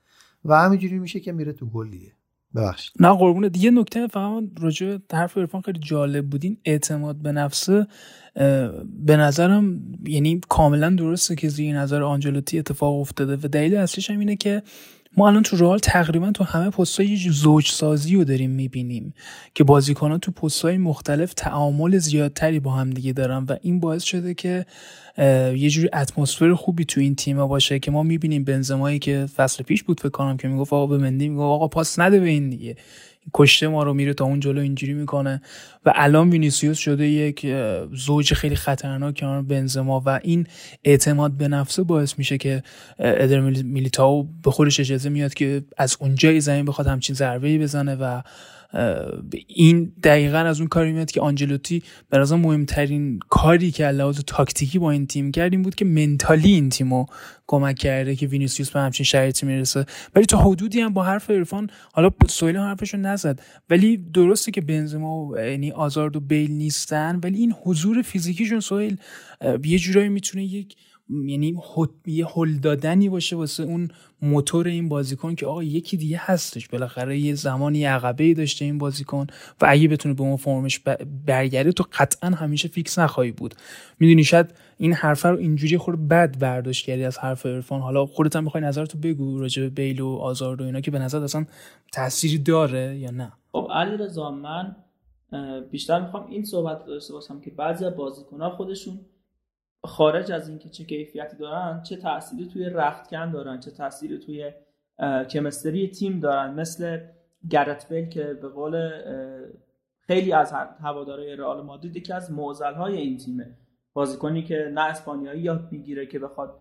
و همینجوری میشه که میره تو گل دیگه ببخشید. نه قربونه دیگه نکته فقط راجع حرف عرفان خیلی جالب بودین اعتماد به نفسه به نظرم یعنی کاملا درسته که زیر نظر آنجلوتی اتفاق افتاده و دلیل اصلیش هم اینه که ما الان تو رئال تقریبا تو همه پست‌های یه زوج سازی رو داریم می‌بینیم که بازیکنان تو پست‌های مختلف تعامل زیادتری با هم دیگه دارن و این باعث شده که یه جوری اتمسفر خوبی تو این تیم باشه که ما می‌بینیم بنزمایی که فصل پیش بود فکر کنم که می‌گفت آقا به مندی می‌گفت آقا پاس نده به این دیگه. کشته ما رو میره تا اون جلو اینجوری می‌کنه. و الان وینیسیوس شده یک زوج خیلی خطرناک کنار بنزما و این اعتماد به نفسه باعث میشه که ادر میلیتاو به خودش اجازه میاد که از اونجای زمین بخواد همچین ضربه بزنه و این دقیقا از اون کاری میاد که آنجلوتی به مهمترین کاری که لحاظ تاکتیکی با این تیم کرد این بود که mentally این تیم رو کمک کرده که وینیسیوس به همچین شرایطی می‌رسه. ولی تا حدودی هم با حرف عرفان حالا سهیل حرفشو نزد ولی درسته که بنزما و یعنی آزارد و بیل نیستن ولی این حضور فیزیکیشون سهیل یه جورایی می‌تونه یک یعنی یه هل دادنی باشه واسه اون موتور این بازیکن که آقا یکی دیگه هستش. بالاخره یه زمانی عقبه ای داشته این بازیکن و اگه بتونه به اون فرمش برگرده تو قطعا همیشه فیکس نخواهی بود. می‌دونی شاید این حرف رو اینجوری خود بد برداشت کردی از حرف عرفان. حالا خودت هم می‌خوای نظرتو بگو راجع به بیل و آزارد و اینا که به نظر اصلا تأثیری داره یا نه؟ خب علی رضا من بیشتر می‌خوام این صحبت داشته باشم که بعضی از بازیکن‌ها خودشون خارج از اینکه چه کیفیتی دارن چه تأثیری توی رختکن دارن چه تأثیری توی کمستری تیم دارن. مثل گرت بیل که به قول خیلی از هوادارهای رئال مادرید یکی از های این تیمه. بازیکنی که نه اسپانیایی یاد می‌گیره که بخواد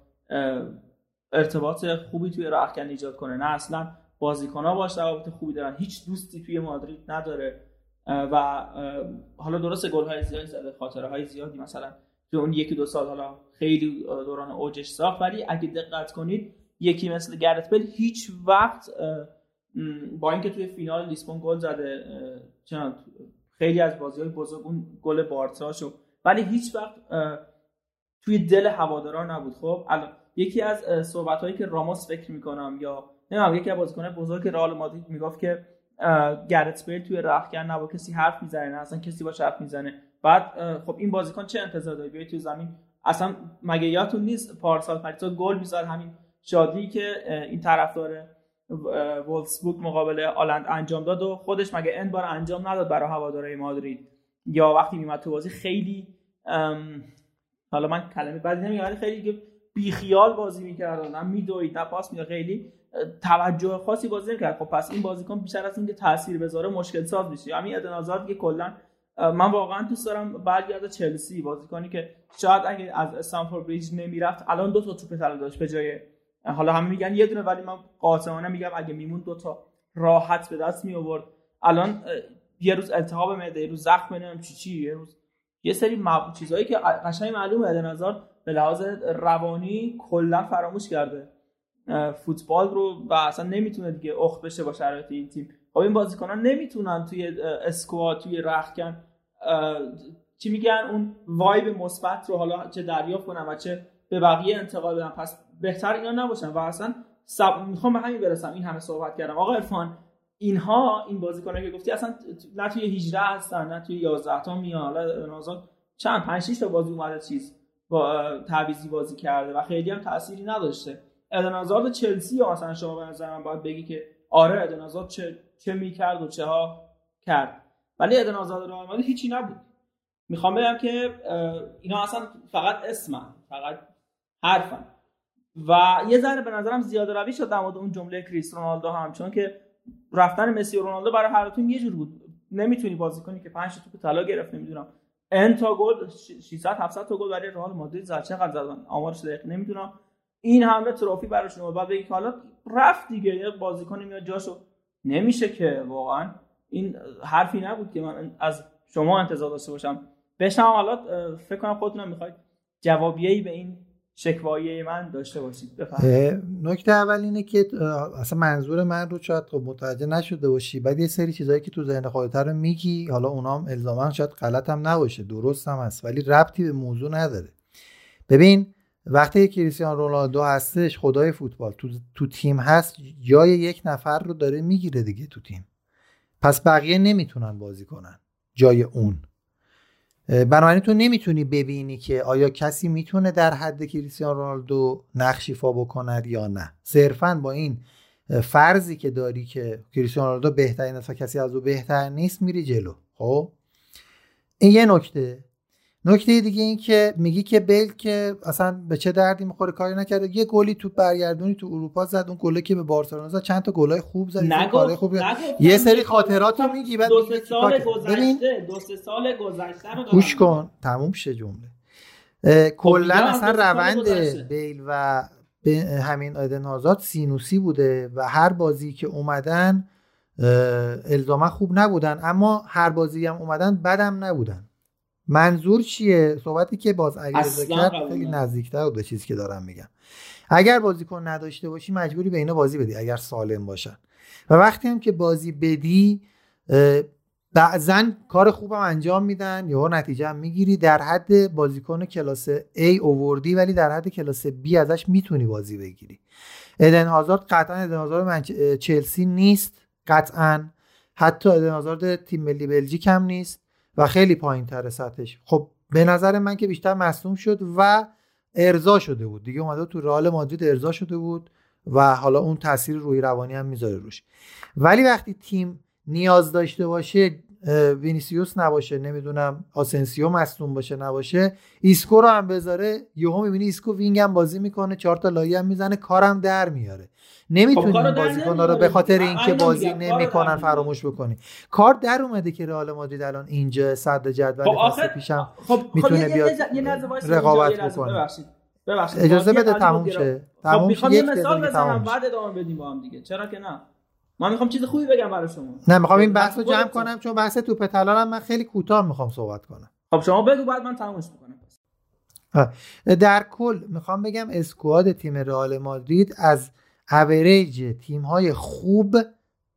ارتباط خوبی توی راهکن ایجاد کنه. نه اصلا بازیکنها باش روابط خوبی دارن. هیچ دوستی توی مادرید نداره. و حالا درست گل های زیادی زده خاطره های زیادی مثلا تو اون یکی دو سال حالا خیلی دوران اوجش ساخت ولی اگه دقت کنید یکی مثل گرت بل هیچ وقت با اینکه توی فینال لیسبون گل زده خیلی از بازی های بزرگ اون گل بارتاشو ولی هیچ وقت توی دل هوادارا نبود. خب الان یکی از صحبت هایی که راموس فکر می‌کنم یا نمی‌دونم یکی از بازیکن بزرگ رئال مادرید می‌گفت که گرت بیل توی رختکن نبا کسی حرف می‌زنه نه اصلا کسی با حرف می‌زنه. بعد خب این بازیکن چه انتظار داری بیای توی زمین. اصلا مگه یادتون نیست پارسال پریسا گل می‌زد؟ همین شادی که این طرفدار وولسبوک مقابل آلند انجام داد و خودش مگه این بار انجام نداد برای هوادارهای مادرید؟ یا وقتی میمد تو بازی خیلی حالا من کلمه بعدی نمیگم خیلی بیخیال بازی می‌کرد. نه میدوید نه پاس خیلی توجه خاصی بازی نکرد خب پس این بازیکن بیشتر از اینکه تاثیر بذاره مشکل ساز میشه. همین ادن که کلا من واقعا دوست دارم برگرده چلسی بازیکنی که شاید اگه از استنفورد بریج نمی‌رفت الان دو تا توپ طلا داشت به جای حالا همه میگن یه دونه ولی من قاطعانه میگم اگه میمون دو تا راحت به دست می آورد الان یه روز التهاب معده یه روز زخم نمی‌دونم چی چی یه روز یه سری مب... چیزایی که قشنگ معلومه ادن آزاد به لحاظ روانی کلا فراموش کرده. فوتبال رو و اصلا نمی‌تونه دیگه اخت بشه با شرایط این تیم. خب این بازیکنان نمی‌تونن توی اسکواد توی رختکن چی میگن؟ اون وایب مثبت رو حالا چه دریافت کنن و چه به بقیه انتقال بدن پس بهتر اینا نباشن و اصلا سب... می‌خوام به همین برسم این همه صحبت کردم. آقا عرفان اینها این بازیکنایی که گفتی اصلا نه توی 18 هستن نه توی 11 تا میان. حالا چند؟ 5 6 تا بازی اومده چیز با تعویضی بازی کرده و خیلی هم تأثیری نداشته. ادن آزارد چلسی مثلا شما به نظر من باید بگی که آره ادن آزارد چه چه می‌کرد و چه ها کرد. ولی ادن آزارد رئال هیچی نبود. می‌خوام بگم که اینا اصلا فقط اسمن فقط حرفن. و یه ذره به نظرم زیاده روی شد در مورد اون جمله کریس رونالدو هم چون که رفتن مسی و رونالدو برای هر تیم یه جور بود. نمی‌تونی بازی کنی که 5 توپ طلا گرفت نمی‌دونم. ان تا گل 600 700 تا گل برای رئال مادرید زد. چقدر زدن؟ آمارش دقیق نمی‌دونم. این همه تروفی براشون بود بعد بگید حالا رفت دیگه یه بازیکن میاد جاشو. نمیشه که واقعا. این حرفی نبود که من از شما انتظار داشته باشم. بشنم حالا فکر کنم خودتون می‌خواید جوابیه‌ای به این شکوایی من داشته باشید. نکته اول اینه که اصلا منظور من رو شاید خب متوجه نشده باشی بعد یه سری چیزایی که تو ذهن خودت رو میگی حالا اونام الزاما شاید غلط هم نباشه درست هم هست ولی ربطی به موضوع نداره. ببین وقتی کریستیان رونالدو هستش خدای فوتبال تو, تو تیم هست جای یک نفر رو داره می‌گیره دیگه تو تیم. پس بقیه نمی‌تونن بازی کنن. جای اون. بنابراین تو نمی‌تونی ببینی که آیا کسی می‌تونه در حد کریستیان رونالدو نقش ایفا بکند یا نه. صرفا با این فرضی که داری که کریستیان رونالدو بهترین است کسی از او بهتر نیست میری جلو. خب؟ این یه نکته. نکته دیگه این که میگی که بیل که اصلا به چه دردی می‌خوره کاری نکرده. یه گلی تو برگردونی تو اروپا زد اون گله که به بارسلونا زد. چند تا گلای خوب زد. کار خوب یه سری خاطرات رو میگی بعد دو سه سال گذشته دو سه سال گذشته رو گوش کن. تموم شه جمله. کلا خب، اصلا روند بیل و همین آیدن آزاد سینوسی بوده و هر بازی که اومدن الزاما خوب نبودن. اما هر بازی هم اومدن بدم نبودن. منظور چیه؟ صحبتی که باز علیرضا کرد خیلی نزدیکتر به چیزی که دارم میگم. اگر بازیکن نداشته باشی مجبوری به اینا بازی بدی اگر سالم باشن. و وقتی هم که بازی بدی بعضا کار خوبم انجام میدن یا نتیجه هم می‌گیری. در حد بازیکن کلاس A اووردی ولی در حد کلاس B ازش می‌تونی بازی بگیری. ادن هازارد قطعا ادن هازارد چلسی نیست قطعا. حتی ادن هازارد تیم ملی بلژیک هم نیست. و خیلی پایین تر سطحش. خب به نظر من که بیشتر مصدوم شد و ارضا شده بود. دیگه اومده تو رئال مادرید ارضا شده بود و حالا اون تاثیر روی روانی هم می‌ذاره روش. ولی وقتی تیم نیاز داشته باشه وینیسیوس نباشه نمی‌دونم آسنسیو مصدوم باشه نباشه ایسکو رو هم بذاره. یهو می‌بینی ایسکو wing هم بازی می‌کنه چهار تا لایی هم می‌زنه کارم در میاره. نمی‌تونی خب در بازیکن رو به. خاطر اینکه بازی نمی‌کنن فراموش بکنی. کار در اومده که رئال مادرید الان اینجا صدر جدول خب فصل پیشم خب می‌تونه بیاد رقابت بکنه. ببخشید. اجازه بده تموم شه. تموم شه. یه مثال بزنم. بعد ادامه بدیم با هم دیگه. چرا که نه؟ من می‌خوام چیز خوبی بگم برای شما. نه می‌خوام این بحث رو جمع. کنم چون بحث توپ طلا من خیلی کوتاه می‌خوام صحبت کنم. خب شما بگو بعد من تمومش می‌کنم. در کل می‌خوام بگم اسکواد تیم رئال مادرید از اوریج تیم های خوب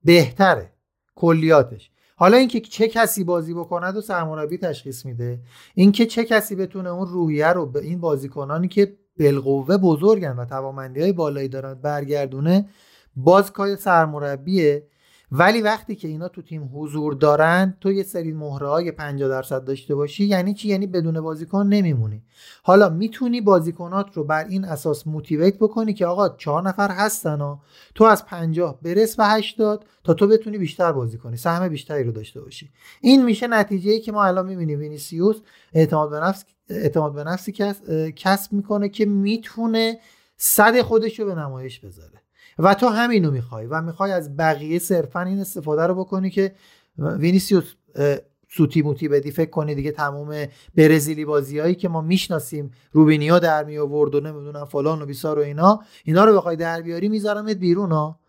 بهتره. کلیاتش. حالا اینکه چه کسی بازی بکند و سرمربی تشخیص میده اینکه چه کسی بتونه اون روحیه رو به این بازیکنانی که بالقوه بزرگن و توانمندی های بالایی دارن برگردونه باز کار سرمربیه ولی وقتی که اینا تو تیم حضور دارن تو یه سری مهره های 50 درصد داشته باشی یعنی چی؟ یعنی بدون بازیکن نمیمونی. حالا می‌تونی بازیکنات رو بر این اساس motivate بکنی که آقا چهار نفر هستن ها تو از 50 برس به 80 تا تو بتونی بیشتر بازی کنی سهم بیشتری رو داشته باشی. این میشه نتیجه ای که ما الان می‌بینیم. وینیسیوس اعتماد به نفس اعتماد به نفسی کس- کسب می‌کنه که می‌تونه صد خودش رو به نمایش بذاره. و تو همینو می‌خوای و می‌خوای از بقیه صرفا این استفاده رو بکنی که وینیسیوس سوتی موتی بدی. فکر کنی دیگه تمام برزیلی بازیایی که ما می‌شناسیم. روبینیو در می آورد و نمی‌دونم فلان و بیسار و اینا. اینا رو بخوای در بیاری میذارمت بیرون ها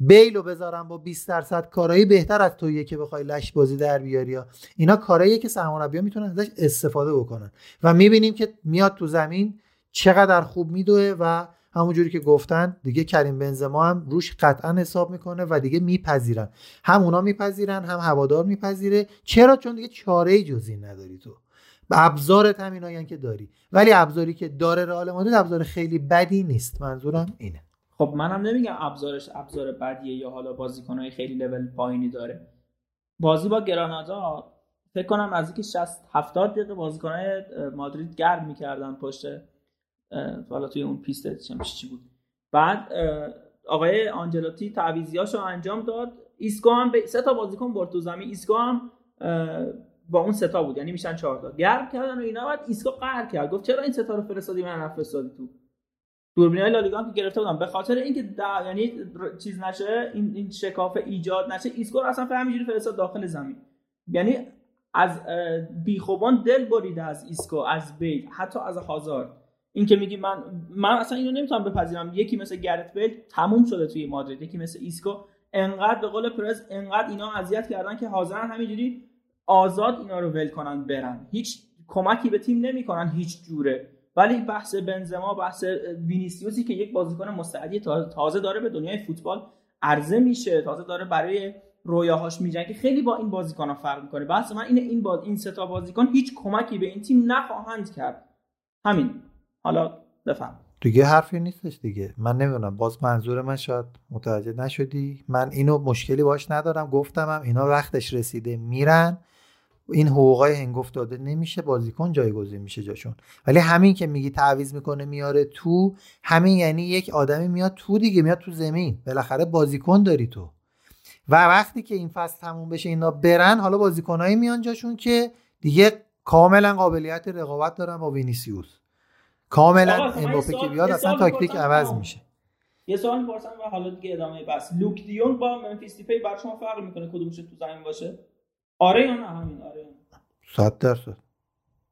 بیل رو بذارم با 20 درصد کارایی بهتر از تویه که بخوای لش بازی در بیاری ها. اینا کاراییه که سرمربی‌ها می‌تونن ازش استفاده بکنن. و می‌بینیم که میاد تو زمین چقدر خوب میدوه و همونجوری که گفتن دیگه کریم بنزما هم روش قطعا حساب می‌کنه و دیگه میپذیرن. هم اونا میپذیرن هم هوادار میپذیره. چرا؟ چون دیگه چاره جز این نداری تو. ابزارت هم اینایی که داری. ولی ابزاری که داره رئال مادرید ابزار خیلی بدی نیست. منظورم اینه. خب منم نمیگم ابزارش ابزار بدیه یا حالا بازیکنهای خیلی لول پایینی داره. بازی با گرانادا فکر کنم از اینکه 60 70 دقیقه بازیکنهای مادرید گرم می‌کردن پشت حالا توی اون پیست چی بود. بعد آقای آنجلوتی تعویضیاشو انجام داد. ایسکو هم به سه تا بازیکن برد تو زمین. ایسکو هم با اون سه تا بود. یعنی میشن چهار تا. گرم کردن و اینا. بعد ایسکو قهر کرد. گفت چرا این سه تا رو فرستادی من نفرستادی تو؟ دوربینای لالیگا هم که گرفته بودم به خاطر اینکه دا یعنی چیز نشه این این شکاف ایجاد نشه ایسکو اصلا همینجوری فرستاد داخل زمین. یعنی از بیخ و بن دل بریده از ایسکو از بیل حتی از هازارد. این که میگی من من اصلا اینو نمی‌تونم بپذیرم. یکی مثل گرت بیل تموم شده توی مادرید یکی مثل ایسکو. انقدر به قول پرز انقدر اینا اذیت کردن که حاضرن همینجوری آزاد اینا رو ول کنن برن. هیچ کمکی به تیم نمی‌کنن هیچ جوره. ولی بحث بنزما بحث وینیسیوسی که یک بازیکن مستعدی تا- تازه داره به دنیای فوتبال عرضه میشه تازه داره برای رویاهاش میجنگه خیلی با این بازیکن فرق می‌کنه. بحث من اینه این باز این سه تا بازیکن هیچ کمکی به این تیم نخواهند کرد. همین. حالا بفهم. دیگه حرفی نیستش دیگه. من نمی‌دونم. باز منظور من شاید متوجه نشدی. من اینو مشکلی باش ندارم. گفتمم اینا وقتش رسیده. میرن. این حقوقای هنگفت داده نمیشه بازیکن جایگزین میشه جاشون. ولی همین که میگی تعویض می‌کنه میاره تو. همین یعنی یک آدمی میاد تو دیگه. میاد تو زمین. بالاخره بازیکن داری تو. و وقتی که این فصل تموم بشه اینا برن حالا بازیکنایی میان جاشون که دیگه کاملا قابلیت رقابت دارن با وینیسیوس. کاملا امباپه که بیاد اصلا تاکتیک. عوض. میشه یه سوال می‌پرسم و حالا دیگه ادامه بس لوک دیونگ با ممفیس دیپای بر شما فرق می‌کنه کدومش تو زمین باشه آره یا نه همین آره یا نه؟ 100 درصد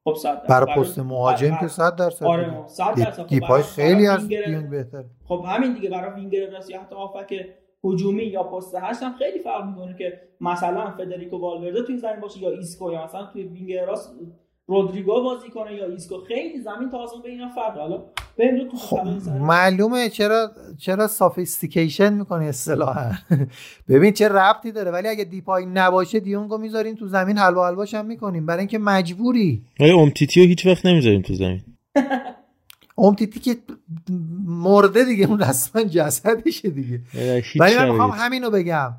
خب 100 درصد. برای پست مهاجم که 100 درصد آره دیگه. 100 دی- درصد. خب دیپای خیلی از winger- دیونگ بهتر خب همین دیگه برای وینگر راست یا حتی هافک هجومی یا پست هشت هم خیلی فرق می‌کنه که مثلا فدریکو والورده توی زمین باشه یا ایسکو یا مثلا توی وینگر راست رودریگو بازی کنه یا ایسکو خیلی زمین تا آسمون به اینا فرق حالا تو خب معلومه چرا چرا sophistication می‌کنه اصطلاحا؟ ببین چه ربطی داره ولی اگه دیپای نباشه دیونگو می‌ذارین تو زمین حلوا حلواش هم می‌کنیم. برای اینکه مجبوری. آیا امتیتی رو هیچ وقت نمی‌ذاریم تو زمین؟ امتیتی که مرده دیگه اون رسما جسدشه دیگه. ولی من می‌خوام. همینو بگم.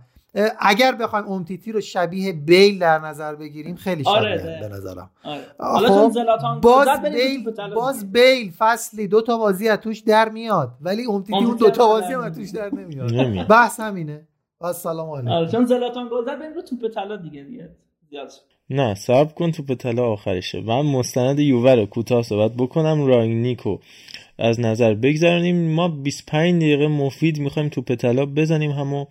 اگر بخوایم امتیتی رو شبیه بیل در نظر بگیریم خیلی شبیه آره، هم ده. به نظرم آره. آه، حالا خب، چون زلاتان باز تو بیل توپ طلا باز دیگه. بیل فصلی دو تا بازی از توش در میاد ولی امتیتی اون دو تا بازی هم. توش در نمیاد. بحث همینه السلام آره علیکم چون زلاتان گل زد رو توپ طلا دیگه دیگه. نه صبر کن توپ طلا آخرشه من مستند یووه رو کوتاه صحبت بکنم رانگنیکو از نظر بگذرانیم ما 25 دقیقه مفید می‌خوایم توپ طلا بزنیم همو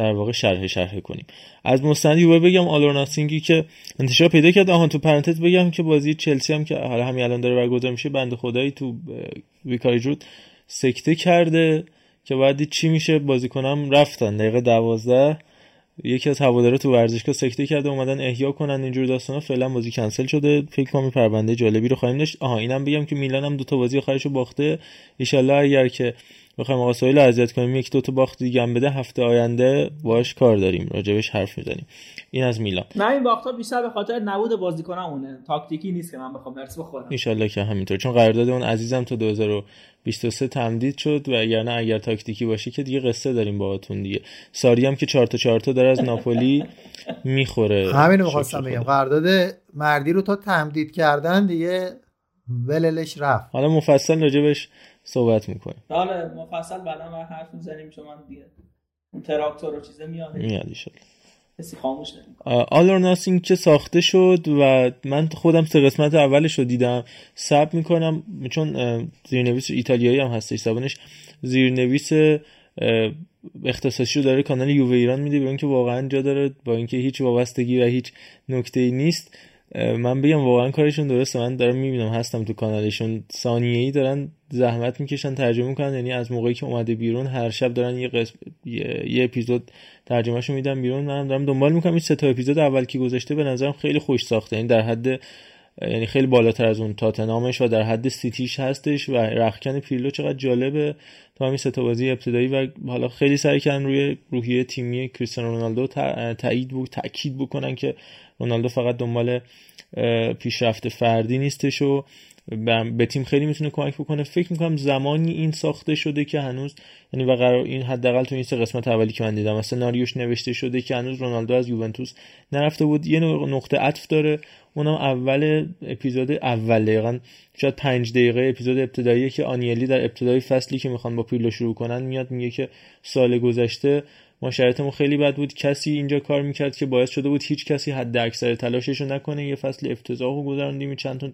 در واقع شرح شرح کنیم. از مستند یووه بگم آلورناسینگی که انتشار پیدا کرد. آهان تو پرانتز بگم که بازی چلسی هم که حالا همین الان داره برگزار میشه بنده خدایی تو ویکاری جود سکته کرده که بعد چی میشه. بازیکنام رفتن. دقیقه دوازده یکی از هوادارا تو ورزشگاه سکته کرده اومدن احیا کنن. اینجور داستانا فعلا بازی کنسل شده. فکر کنم پرونده جالبی رو خواهیم داشت. آها اینم بگم که میلان هم دو تا بازی آخرش رو باخته. ان اگر که بخوایم آقا سهیل اذیت کنیم یک دو تا باخت دیگه هم بده هفته آینده باش کار داریم راجبش حرف می‌زنیم. این از میلان. نه این باختا بیشتر به خاطر نبود بازیکنامونه. تاکتیکی نیست که من بخوام درس بخورم. ان که همینطور. چون قرارداد اون عزیزم تا 2023 تمدید شد و اگر نه اگر تاکتیکی باشه که دیگه قصه داریم باهاتون دیگه. ساری هم که 4 تا 4 تا داره از ناپولی می‌خوره. همینو می‌خواستم بگم. قرارداد مردی رو تا تمدید کردن دیگه وللش رفت. حالا مفصل راجبش صحبت می‌کنیم حالا مفصل بعدا ما حرف می‌زنیم چون من دیگه اون تراکتور و چیزه میاد میاد کسی خاموش آل که ساخته شد و من خودم سه قسمت اولش رو دیدم. سب می‌کنم چون زیرنویس ایتالیایی هم هستش زبانش. زیرنویس اختصاصی رو داره کانال یووه ایران میده به اینکه واقعا جا داره با اینکه هیچ وابستگی و هیچ نکته ای نیست من بگم واقعا کارشون درسته من دارم می‌بینم هستم تو کانالشون. ثانیه ای دارن زحمت می‌کشن ترجمه می‌کنن یعنی از موقعی که اومده بیرون هر شب دارن یه قسم یه, اپیزود ترجمهشو میدم بیرون. منم دارم دنبال می‌کنم این سه تا اپیزود اول که گذاشته به نظرم خیلی خوش ساخته. یعنی در حد یعنی خیلی بالاتر از اون تاتنامش و در حد سیتیش هستش و رخکن پیرلو چقدر جالبه. تو همین سه بازی ابتدایی و حالا خیلی سعی کردن روی روحیه تیمی کریستیانو رونالدو تایید بود تاکید بکنن که رونالدو فقط دنبال پیشرفت فردی نیستش و به تیم خیلی می‌تونه کمک بکنه. فکر می‌کنم زمانی این ساخته شده که هنوز یعنی و قرار این حداقل تو این سه قسمت اولی که من دیدم سناریوش نوشته شده که هنوز رونالدو از یوونتوس نرفته بود. یه نقطه عطف داره. اونم اول اپیزود اول دقیقا شاید پنج دقیقه اپیزود ابتدایی که آنیلی در ابتدای فصلی که می‌خوان با پیرلو شروع کنن میاد میگه که سال گذشته ما شرایطمون خیلی بد بود. کسی اینجا کار می‌کرد که باعث شده بود هیچ کسی حد اکثر تلاشش رو نکنه. یه فصل افتضاح رو گذراندیم چند تا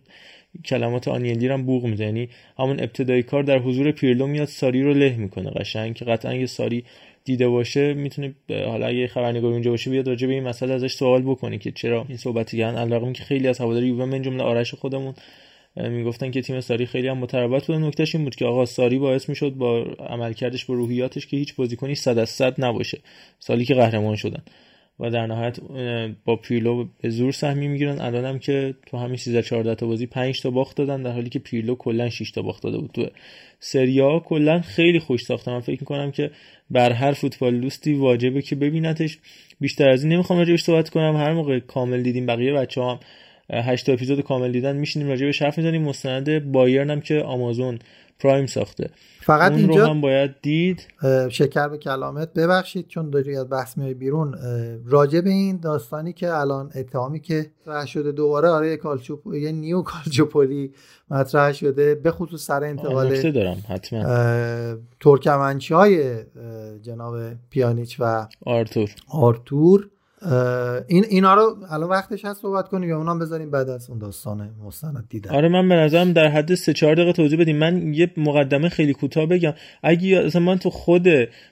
کلمات آنیلی هم بوق می‌زنی یعنی همون ابتدای کار در حضور پیرلو میاد ساری رو له می‌کنه قشنگ که قطعا یه ساری دیده باشه می‌تونه حالا اگه خبرنگار اونجا باشه بیاد راجع به این مسئله ازش سوال بکنه که چرا این صحبتی کردن. علاوه که خیلی از هواداری یووه من جمله آرش خودمون می‌گفتن که تیم ساری خیلی هم متربط بود. نکتهش این بود که آقا ساری باعث می‌شد با عملکردش با روحیاتش که هیچ بازیکنی صد از صد نباشه. سالی که قهرمان شدن. و در نهایت با پیرلو به زور سهمی می‌گیرن. الان هم که تو همین 13 14 تا بازی 5 تا باخت دادن در حالی که پیرلو کلا 6 تا باخت داده بود. تو سریا کلا خیلی خوش ساخته. من فکر می‌کنم که بر هر فوتبال دوستی واجبه که ببینتش. بیشتر از این نمی‌خوام راجعش صحبت کنم. هر موقع کامل دیدیم بقیه بچه هم 8 اپیزود کامل دیدن میشینیم راجع به حرف می‌زنیم. مستند بایرن هم که آمازون پرایم ساخته. فقط اون اینجا رو هم باید دید. شکر به کلامت. ببخشید چون داری از بحث میای بیرون. راجع به این داستانی که الان اتهامی که مطرح شده دوباره آره کالچوپ یه نیو کالچوپولی مطرح شده. به خصوص سر انتقال دارم حتما. ترکمنچی های جناب پیانیچ و آرتور. آرتور. این اینا رو الان وقتش هست صحبت کنیم یا اونم بذاریم بعد از اون داستان مستند دیدن. آره من به نظرم در حد 3 4 دقیقه توضیح بدیم. من یه مقدمه خیلی کوتاه بگم. اگه اصلا من تو خود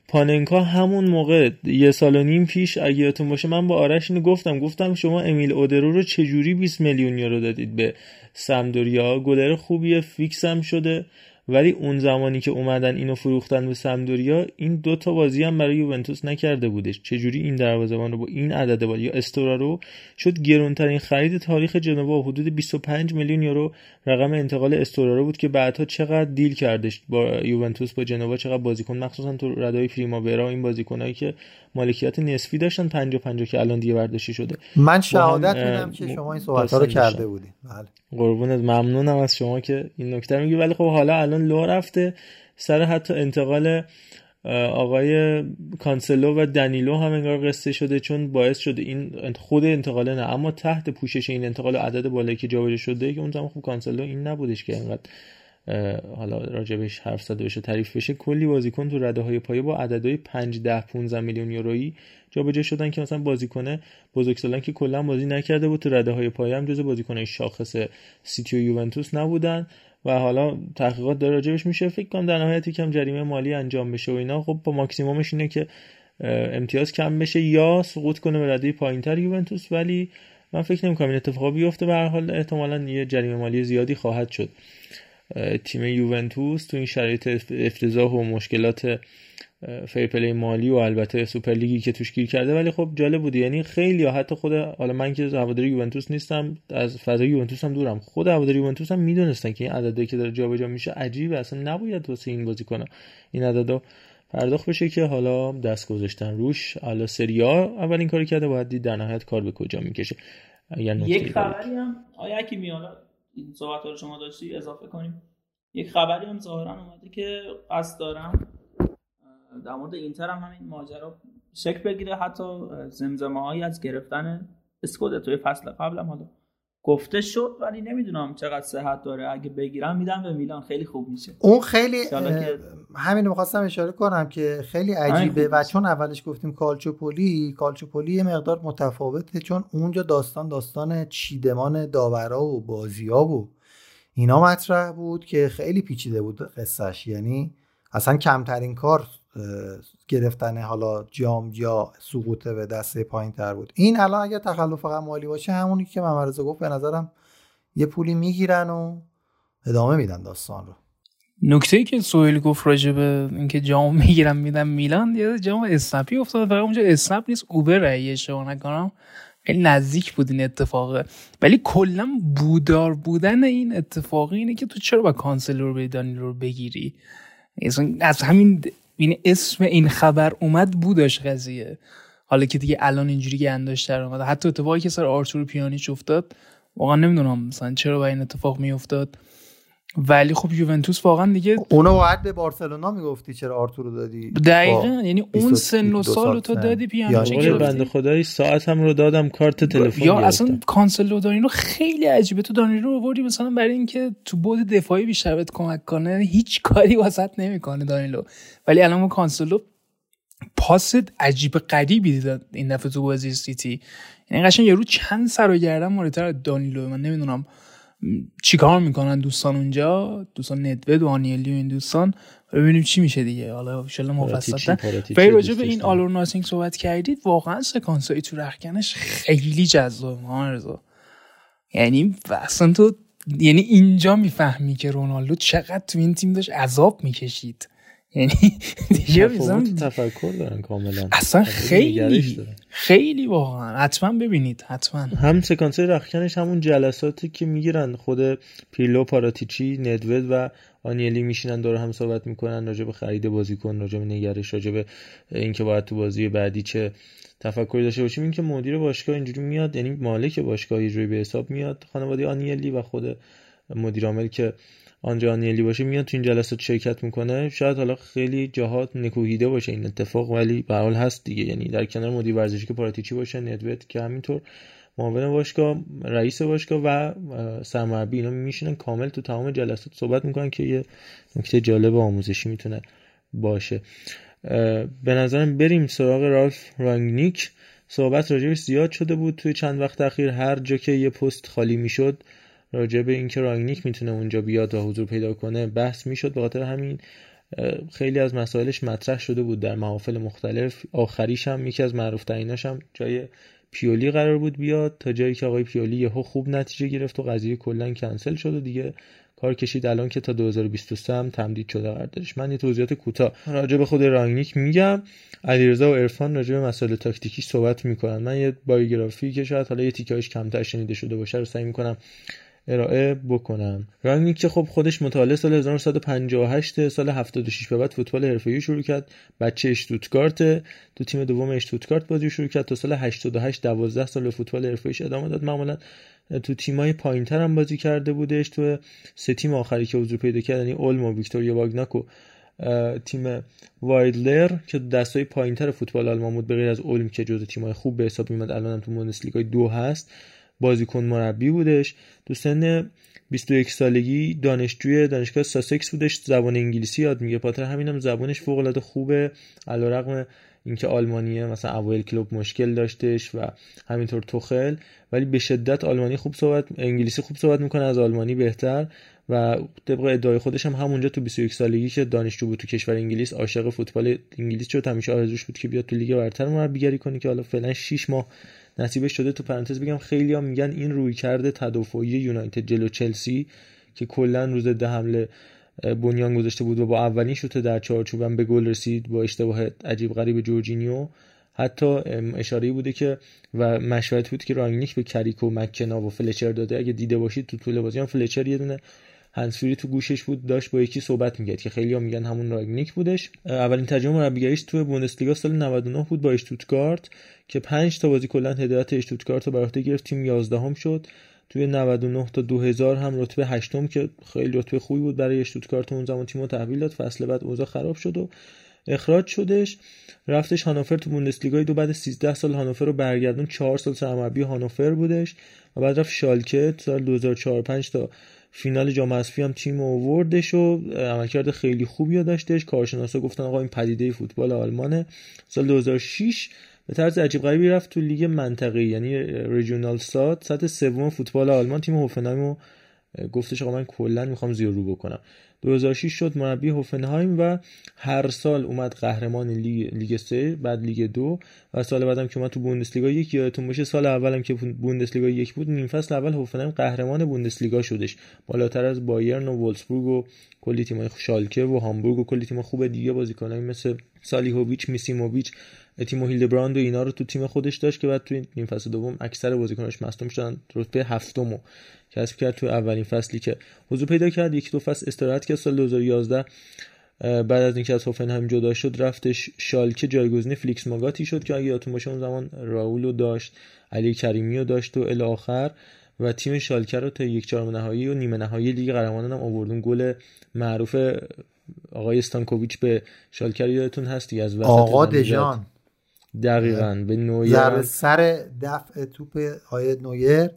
پاننکا همون موقع یه سال و نیم پیش اگه یادتون باشه من با آرش اینو گفتم. گفتم شما امیل اودرو رو چجوری 20 میلیون یورو دادید به سمدوریا؟ گلر خوبیه فیکس هم شده. ولی اون زمانی که اومدن اینو فروختن به سمدوریا این دو تا بازی هم برای یوونتوس نکرده بودش. چجوری این دروازه‌بان رو با این عدد بازی یا استورا رو؟ شد گرونترین خرید تاریخ جنوا حدود 25 میلیون یورو. رقم انتقال استورا رو بود که بعدها چقدر دیل کردش با یوونتوس با جنوا چقدر بازیکن مخصوصا تو ردای پریماورا این بازیکنایی که مالکیت نصفی داشتن 50 50 که الان دیگه برداشتی شده. من شهادت میدم که شما این صحبت ها رو کرده بودین. بله. قربونت ممنونم از شما که این نکته میگی. ولی خب حالا الان لو رفته سر حتی انتقال آقای کانسلو و دنیلو هم انگار قصه شده چون باعث شده این خود انتقاله نه. اما تحت پوشش این انتقال عدد بالایی که جابجا شده که اون زمان خب کانسلو این نبودش که انقدر حالا راجبش حرف زده بشه تعریف بشه. کلی بازیکن تو رده های پایه با عددهای 5 10 15 میلیون یورویی جابجا شدن که مثلا بازیکن بزرگسالان که کلا بازی نکرده بود تو رده های پایه هم جز بازیکن شاخص سیتی و یوونتوس نبودن. و حالا تحقیقات داره راجبش میشه. فکر کنم در نهایت یکم جریمه مالی انجام بشه و اینا. خب با ماکسیمومش اینه که امتیاز کم بشه یا سقوط کنه به رده پایینتر یوونتوس. ولی من فکر نمی‌کنم این اتفاقا بیفته. به هر حال احتمالا یه جریمه مالی زیادی خواهد شد. تیم یوونتوس تو این شرایط افتضاح و مشکلات fair play مالی و البته سوپر لیگی که توش گیر کرده. ولی خب جالب بود. یعنی خیلی یا حتی خود حالا من که هواداری یوونتوس نیستم از فضای یوونتوس هم دورم. خود هواداری یوونتوس هم می‌دونستن که این عددی که داره جابجا میشه عجیبه. اصلا نباید واسه این بازی کنه. این عددا پرداخت بشه که حالا دست گذاشتن روش. حالا سریا اولین کاری کرده باید دید در نهایت کار به کجا می‌کشه. یک خبری هم آیا کی میاد این صحبت رو شما داشتی اضافه کنیم. یک خبری هم ظاهرا اومده که قصد دارم در مورد اینتر هم همین ماجرا شک بگیره حتی زمزمه هایی از گرفتن اسکوده توی فصل قبلم حالا گفته شد ولی نمی‌دونم چقدر صحت داره. اگه بگیرم میدم به میلان. خیلی خوب میشه. اون خیلی همین می‌خواستم اشاره کنم که خیلی عجیبه. و چون اولش گفتیم کالچوپولی کالچوپولی یه مقدار متفاوته چون اونجا داستان داستان چیدمان داورا و بازیا و اینا مطرح بود که خیلی پیچیده بود قصهش یعنی اصلا کمترین کار گرفتن حالا جام یا سقوط به دسته پایین تر بود. این الان اگر تخلف فقط مالی باشه همونی که ممرزه گفت به نظرم یه پولی می‌گیرن و ادامه میدن داستان رو. نکته ای که سویل گفت راجع به اینکه جام می‌گیرم میدم میلان یه جام اسنپی افتاد فقط اونجا اسنپ نیست اوبر اگه اشتباه نکنم. خیلی نزدیک بود این اتفاقه ولی کلا بودار بودن این اتفاقی اینه که تو چرا با کانسلر به رو بگیری؟ از همین این اسم این خبر اومد بودش قضیه. حالا که دیگه الان اینجوری گنداش در اومد. حتی اتفاقی که سر آرتور پیانیچ افتاد واقعا نمی‌دونم مثلا چرا با این اتفاق میافتاد. ولی خب یوونتوس واقعا دیگه اونو باید به بارسلونا می‌گفتی چرا آرتورو دادی؟ دقیقا یعنی اون سن و سال تو دادی پیانیچ یعنی بنده خدایی ساعتم رو دادم کارت تلفن یا اصلا کانسلو دارینو خیلی عجیبه. تو دانیلو آوردی مثلا برای اینکه تو بود دفاعی بیشتر بهت کمک کنه. هیچ کاری واسط نمی‌کنه دانیلو. ولی الان ما کانسلو پاس عجیب غریبی داد این دفعه تو بازی سیتی. یعنی قشنگ یه رو چند سر و گردن مورتر دانیلو. من نمی‌دونم چیکار می‌کنن دوستان اونجا؟ دوستان ندوه و آنیلی و این دوستان. ببینیم چی میشه دیگه. حالا ان مفصل به راجع به این آلور ناسینگ صحبت کردید واقعا سکانس های تو رخکنش خیلی جذاب رضا یعنی اصلا تو یعنی اینجا می‌فهمی که رونالدو چقدر تو این تیم داشت عذاب می‌کشید. یعنی دیگه تفکر دارن کاملا. اصلا خیلی خیلی واقعا. حتما ببینید حتما. هم سکانس رخکنش همون جلساتی که می‌گیرن خود پیلو پاراتیچی ندوید و آنیلی میشینن دور هم صحبت می‌کنن راجع به خرید بازیکن راجع به نگرش راجع به اینکه باید تو بازی بعدی چه تفکری داشته باشیم. اینکه مدیر باشگاه اینجوری میاد یعنی مالک باشگاه یه به حساب میاد خانواده آنیلی و خود مدیر عامل که آنجا آنیلی باشه میاد تو این جلسات شرکت می‌کنه. شاید حالا خیلی جاهات نکوهیده باشه این اتفاق ولی به حال هست دیگه. یعنی در کنار مدیر ورزشی که پاراتیچی باشه ندوت که همینطور معاون باشگاه رئیس باشگاه و سرمربی اینا میشینن کامل تو تمام جلسات صحبت می‌کنن که یه نکته جالب آموزشی می‌تونه باشه. به نظرم بریم سراغ رالف رانگنیک. صحبت راجبش زیاد شده بود. توی چند وقت اخیر هر جا که یه پست خالی می‌شد راجع به اینکه رانگنیک می‌تونه اونجا بیاد و حضور پیدا کنه بحث می‌شد به خاطر همین خیلی از مسائلش مطرح شده بود در محافل مختلف. آخریش هم یکی از معروف تریناش هم جای پیولی قرار بود بیاد تا جایی که آقای پیولی یهو خوب نتیجه گرفت و قضیه کلا کنسل شد و دیگه کار کشید. الان که تا 2023 هم تمدید شده قراردادش من یه توضیحات کوتاه راجع به خود رانگنیک میگم. علیرضا و عرفان راجع به مسائل تاکتیکی صحبت می‌کنن. من یه بایوگرافی که شاید حالا یه تیکه‌اش کمتر شنیده شده باشه رو سعی می‌کنم ارائه بکنم. رانگنیک که خب خودش متولد سال 1958 سال 76 به بعد فوتبال حرفه‌ای شروع کرد. بچه اشتوتگارت تو تیم دوم اشتوتگارت بازی شروع کرد تا سال 88 12 سال فوتبال حرفه‌ایش ادامه داد. معمولا تو تیمای پایینتر هم بازی کرده بودش. تو سه تیم آخری که حضور پیدا کرد یعنی اولم و ویکتوریا واگناک و تیم وایدلر که دستای پایینتر فوتبال آلمان بود. به غیر از اولم که جزو تیمای خوب به حساب میاد الان هم تو بوندسلیگا دو هست. بازیکن مربی بودش. تو سن 21 سالگی دانشجوی دانشگاه ساسکس بودش. زبان انگلیسی یاد میگه. پاتر همینم زبانش فوق العاده خوبه. علیرغم اینکه آلمانیه مثلا اوایل کلوب مشکل داشتش و همینطور توخل. ولی به شدت آلمانی خوب صحبت انگلیسی خوب صحبت می‌کنه از آلمانی بهتر. و طبق ادعای خودش هم همونجا تو 21 سالگی که دانشجو بود تو کشور انگلیس عاشق فوتبال انگلیس شد. همیشه آرزوش بود که بیاد تو لیگ برتر مربیگری کنه که حالا فعلا 6 ماه نصیبش شده تو پرانتز بگم خیلی هم میگن این روی کرده تدافعی یونایتد جلو چلسی که کلا روز ده حمله بنیان گذاشته بود و با اولین شوت در چارچوبم به گل رسید با اشتباه عجیب غریب جورجینیو. حتی اشاره بوده که و مشورت بود که رانگنیک به کریک و مکنا و فلچر داده. اگه دیده باشید تو طول بازی هم فلچر یه دونه هندزفری تو گوشش بود داشت با یکی صحبت می‌کرد که خیلی میگن همون رانگنیک بودش. اولین تجربه مربیگریش تو بوندسلیگا سال 99 بود با اشتوتگارت که 5 تا بازی کلا هدایت اشتوتگارت رو بر گرفت تیم 11 هم شد. توی 99 تا 2000 هم رتبه هشتم که خیلی رتبه خوبی بود برای اشتوتگارت اون زمان تیمو تحویل داد فصل بعد اوضاع خراب شد و اخراج شدش. رفتش هانوفر تو بوندسلیگا دو بعد 13 سال هانوفر رو برگردون 4 سال سرمربی هانوفر بودش و بعد رفت شالکه سال 2004 5 تا فینال جام حذفی هم تیم اووردش و عملکرد خیلی خوبی داشتش. کارشناسا گفتن آقا این پدیده فوتبال آلمانه. سال 2006 به طرز عجیب غریبی رفت تو لیگ منطقه‌ای یعنی Regional Süd سطح سوم فوتبال آلمان تیم هوفنهایم گفتش آقا من کلا می‌خوام zero بکنم. 2006 شد مربی هوفنهایم و هر سال اومد قهرمان لیگ لیگ 3 بعد لیگ دو. و سال بعدم که اومد تو بوندسلیگا یک یادتون باشه سال اولم که بوندسلیگا یک بود نیم فصل اول هوفنهایم قهرمان بوندسلیگا شدش. بالاتر از بایرن و ولفسبورگ و کلی تیمای شالکه و هامبورگ و کلی تیم خوب دیگه بازیکنایی مثل سالیهوویچ میسیموویچ تیمو هیلدبراند و اینا رو تو تیم خودش داشت که بعد تو این فصل دوم اکثر بازیکناش مصدوم شدن رتبه هفتم کسب کرد تو اولین فصلی که حضور پیدا کرد. یک دو فصل استراحت سال 2011 بعد از اینکه از هوفنهایم جدا شد رفتش شالکه جایگزین فلیکس ماگاتی شد که اگه یادتون باشه اون زمان راولو داشت علی کریمی رو داشت و الی آخر و تیم شالکه رو تا یک چهارم نهایی و نیمه نهایی لیگ قهرمانان هم آوردون گل معروف آقای استانکوویچ به شالکه یادتون هستی از وسط آقا دژان. دقیقا به نویر. سر دفع توپ آقای نویر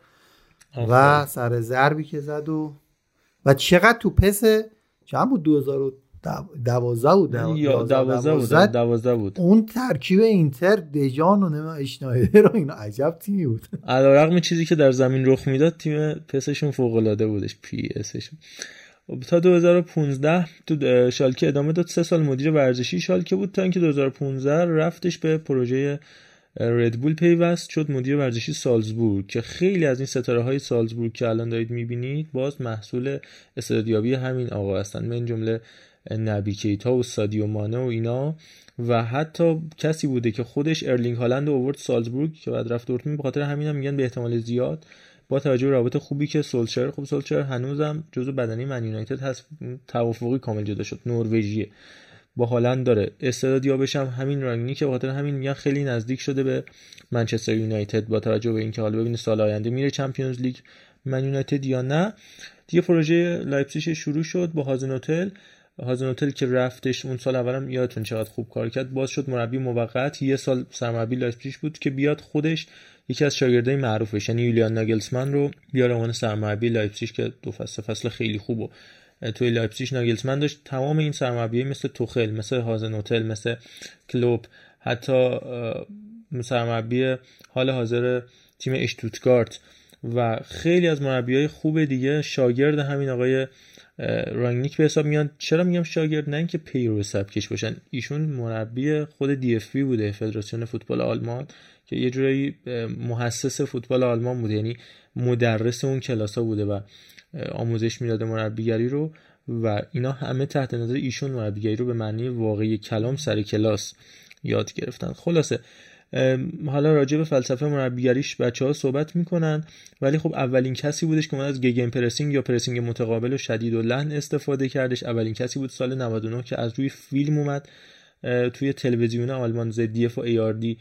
و سر ضربی که زد و و چقدر تو پس چند بود؟ 2012 بود یا 12 بود 12 بود. اون ترکیب اینتر دژان و نمی‌دونم اشنایدر رو اینا. عجب تیمی بود. علیرغم چیزی که در زمین رخ می‌داد تیم پسشون فوق العاده بودش پی اسشون تا 2015 تو شالکه ادامه داد. سه سال مدیر ورزشی شالکه بود تا اینکه 2015 رفتش به پروژه ردبول پیوست شد مدیر ورزشی سالزبورگ که خیلی از این ستاره های سالزبورگ که الان دارید می‌بینید باز محصول استعدادیابی همین آقا هستن. من جمله نبی کیتا و سادیو مانه و اینا. و حتی کسی بوده که خودش ارلینگ هالند اوورد سالزبورگ که بعد رفت دورتموند. به خاطر همین هم میگن به احتمال زیاد با توجه به رابطه خوبی که سولشر. خب سولشر هنوزم جزو بدنه‌ی Man United هست. توافقی کامل جدا شد. نروژیه با هالند داره. استعداد یابشم همین رانگنیکه بخاطر همین میگن خیلی نزدیک شده به منچستر یونایتد با توجه به اینکه حالا ببینید سال آینده میره Champions League Man United یا نه. دیگه پروژه لایپزیگ شروع شد با هازن هوتل هازن هوتل که رفتش اون سال اولم یادتون چقدر خوب کار کرد. باز شد مربی موقت. یه سال سرمربی لایپزیگ بود که بیاد خودش یکی از شاگردای معروفش یعنی یولیان ناگلسمن رو بیاره عنوان سرمربی لایپزیگ که دو فصل فصل خیلی خوب توی لایپزیگ ناگلسمن داشت تمام این سرمربیای مثل توخل مثل هازن هوتل مثل کلوپ حتی سرمربی حال حاضر تیم اشتوتگارت. و خیلی از مربیای خوب دیگه شاگرد همین آقای رانگنیک به حساب میان. چرا میگم شاگرد؟ نه اینکه پیرو سبکش باشن. ایشون مربی خود DFB بوده فدراسیون فوتبال آلمان که یه جورایی محسس فوتبال آلمان بوده. یعنی مدرس اون کلاس ها بوده و آموزش می‌داده مربیگری رو و اینا همه تحت نظر ایشون مربیگری رو به معنی واقعی کلام سر کلاس یاد گرفتن. خلاصه حالا راجع به فلسفه مربیگریش بچه ها صحبت می‌کنن ولی خب اولین کسی بودش که من از گگن پرسینگ یا پرسینگ متقابل و شدید و لحن استفاده کردش. اولین کسی بود سال 99 که از روی فیلم اومد توی تلویزیون آلمان ZDF و ARD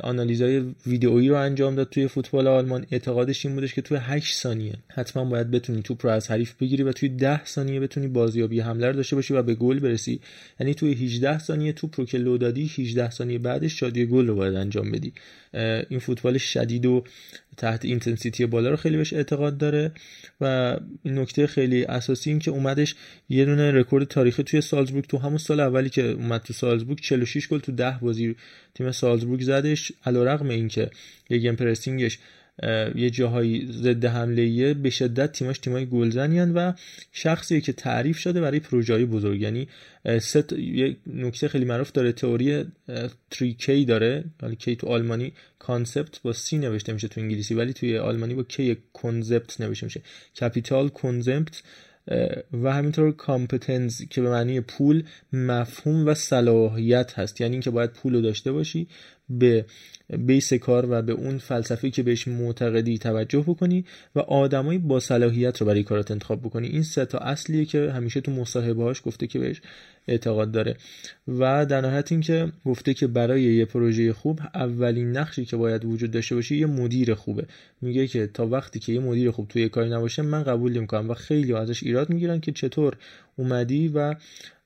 آنالیزهای ویدئویی رو انجام داد توی فوتبال آلمان. اعتقادش این بودش که توی 8 ثانیه حتما باید بتونی توپ رو از حریف بگیری و توی 10 ثانیه بتونی بازیابی حمله رو داشته باشی و به گل برسی. یعنی توی 18 ثانیه توپ رو که لو دادی 18 ثانیه بعدش شادی گل رو باید انجام بدی. این فوتبال شدید و تحت intensity بالا رو خیلی بهش اعتقاد داره و این نکته خیلی اساسی این که اومدش یه دونه رکورد تاریخی توی سالزبورگ تو همون سال اولی که اومد تو سالزبورگ 46 گل تو 10 بازی تیم سالزبورگ زدش علیرغم اینکه یه Gegenpressing ش یه جاهایی ضد حمله به شدت تیماش تیمای گلزنیان و شخصی که تعریف شده برای پروژه بزرگ. یعنی ست یه نکته خیلی معروف داره تئوری 3K داره. حالا K تو آلمانی concept با C نوشته میشه تو انگلیسی ولی توی آلمانی با K Konzept نوشته میشه. Kapital Konzept و همینطور Kompetenz که به معنی پول مفهوم و صلاحیت هست. یعنی اینکه باید پول رو داشته باشی به base کار و به اون فلسفه که بهش معتقدی توجه بکنی و آدمایی با صلاحیت رو برای کارات انتخاب بکنی. این سه تا اصلیه که همیشه تو مصاحبه گفته که بهش اعتقاد داره. و در نهایت اینکه گفته که برای یه پروژه خوب اولین نقشی که باید وجود داشته باشه یه مدیر خوبه. میگه که تا وقتی که یه مدیر خوب توی کاری نباشه من قبول نمی‌کنم. و خیلی ازش ایراد می‌گیرن که چطور اومدی و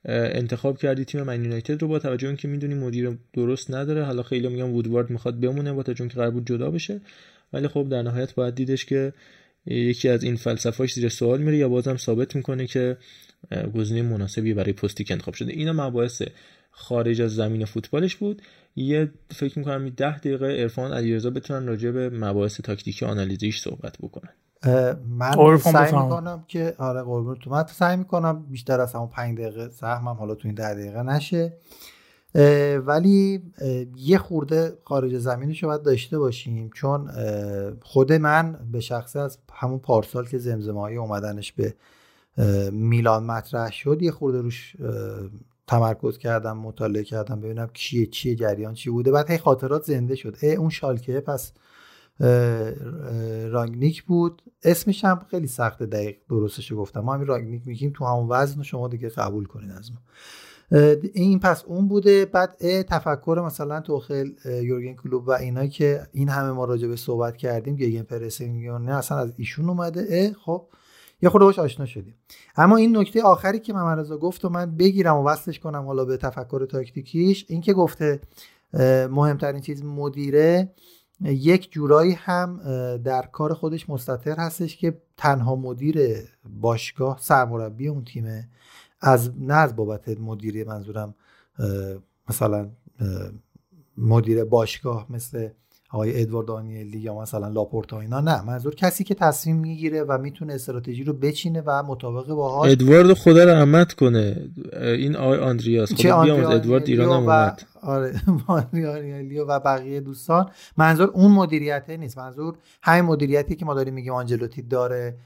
انتخاب کردی تیم من یونایتد رو با توجه اینکه می‌دونی مدیر درست نداره. حالا خیلی میگن وودوارد می‌خواد بمونه با توجه اینکه قرار بود جدا بشه. ولی خب در نهایت باید دیدش که یکی از این فلسفه‌اش زیر سوال میره یا بازم ثابت می‌کنه که گزینه مناسبی برای پستی که انتخاب شده. اینا مباحث خارج از زمین فوتبالش بود. یه فکر می‌کنم 10 دقیقه عرفان علیرضا بتونن راجع به مباحث تاکتیکی آنالیزیش صحبت بکنن. من سعی می‌کنم که آره قربون تو من سعی می‌کنم بیشتر از همون 5 دقیقه سهمم حالا تو این 10 دقیقه نشه. ولی یه خورده خارج زمینش رو باید داشته باشیم. چون خود من به شخصه از همون پارسال که زمزمه های اومدنش به میلان مطرح شد یه خورده روش تمرکز کردم مطالعه کردم ببینم کیه چیه جریان چی بوده. بعد هی خاطرات زنده شد. ای اون شالکه پس رانگنیک بود. اسمش هم خیلی سخته دقیق درستش گفتم. ما همین رانگنیک میگیم تو همون وزن شما دیگه قبول کنید از ما. این پس اون بوده. بعد تفکر مثلا توخل یورگن کلوب و اینا که این همه ما راجع به صحبت کردیم گیگن پرسینگ نه اصلا از ایشون اومده. خب یه خورده باش آشنا شدیم. اما این نکته آخری که محمد رضا گفت و من بگیرم و وصلش کنم حالا به تفکر تاکتیکیش این که گفته مهمترین چیز مدیره یک جورایی هم در کار خودش مستطر هستش که تنها مدیر باشگاه سرمربی اون تیمه. از نه از بابت مدیری منظورم مثلا مدیر باشگاه مثل آقای ادوارد دانیلی یا مثلا لاپورتا اینا نه منظور کسی که تصمیم می‌گیره و می‌تونه استراتژی رو بچینه و مطابق باهاش ادوارد خدا رحمت کنه. این آقای آندریاس خدا بیامرز ادوارد ایران هم اومد. آره و بقیه دوستان. منظور اون مدیریته نیست. منظور همین مدیریتی که ما داریم میگیم آنجلوتی داره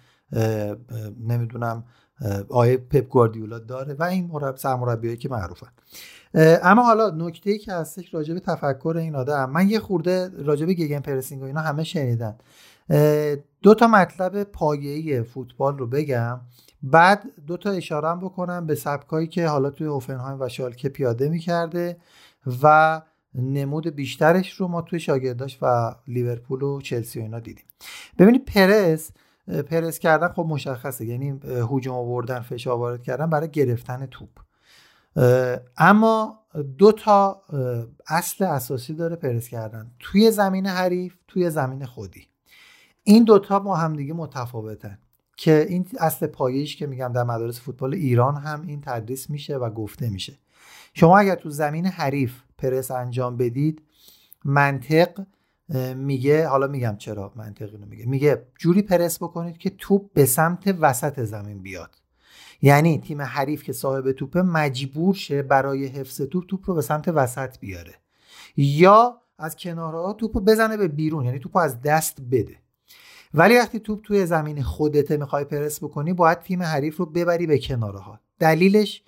نمی‌دونم آیه پپ گواردیولا داره و این مربی سرمربیایی که معروفن. اما حالا نکته ای که هستش راجع به تفکر این آدم من یه خورده راجع به گگن پرسینگ و اینا همه شنیدن دو تا مطلب پایه‌ای فوتبال رو بگم. بعد دو تا اشاره بکنم به سبکایی که حالا توی اوفنهایم و شالکه پیاده می‌کرده و نمود بیشترش رو ما توی شاگرداش و لیورپول و چلسی و اینا دیدیم. ببینید پرس پرس کردن خب مشخصه. یعنی هجوم آوردن فشار وارد کردن برای گرفتن توپ. اما دو تا اصل اساسی داره پرس کردن. توی زمین حریف توی زمین خودی. این دوتا با همدیگه متفاوتن که این اصل پایش که میگم در مدارس فوتبال ایران هم این تدریس میشه و گفته میشه. شما اگر تو زمین حریف پرس انجام بدید منطق میگه حالا میگم چرا منطقی میگه میگه جوری پرس بکنید که توپ به سمت وسط زمین بیاد. یعنی تیم حریف که صاحب توپه مجبور شه برای حفظ توپ توپ رو به سمت وسط بیاره. یا از کنارها توپ رو بزنه به بیرون یعنی توپ رو از دست بده. ولی وقتی توپ توی زمین خودته می‌خوای پرس بکنی باید تیم حریف رو ببری به کنارها دلیلش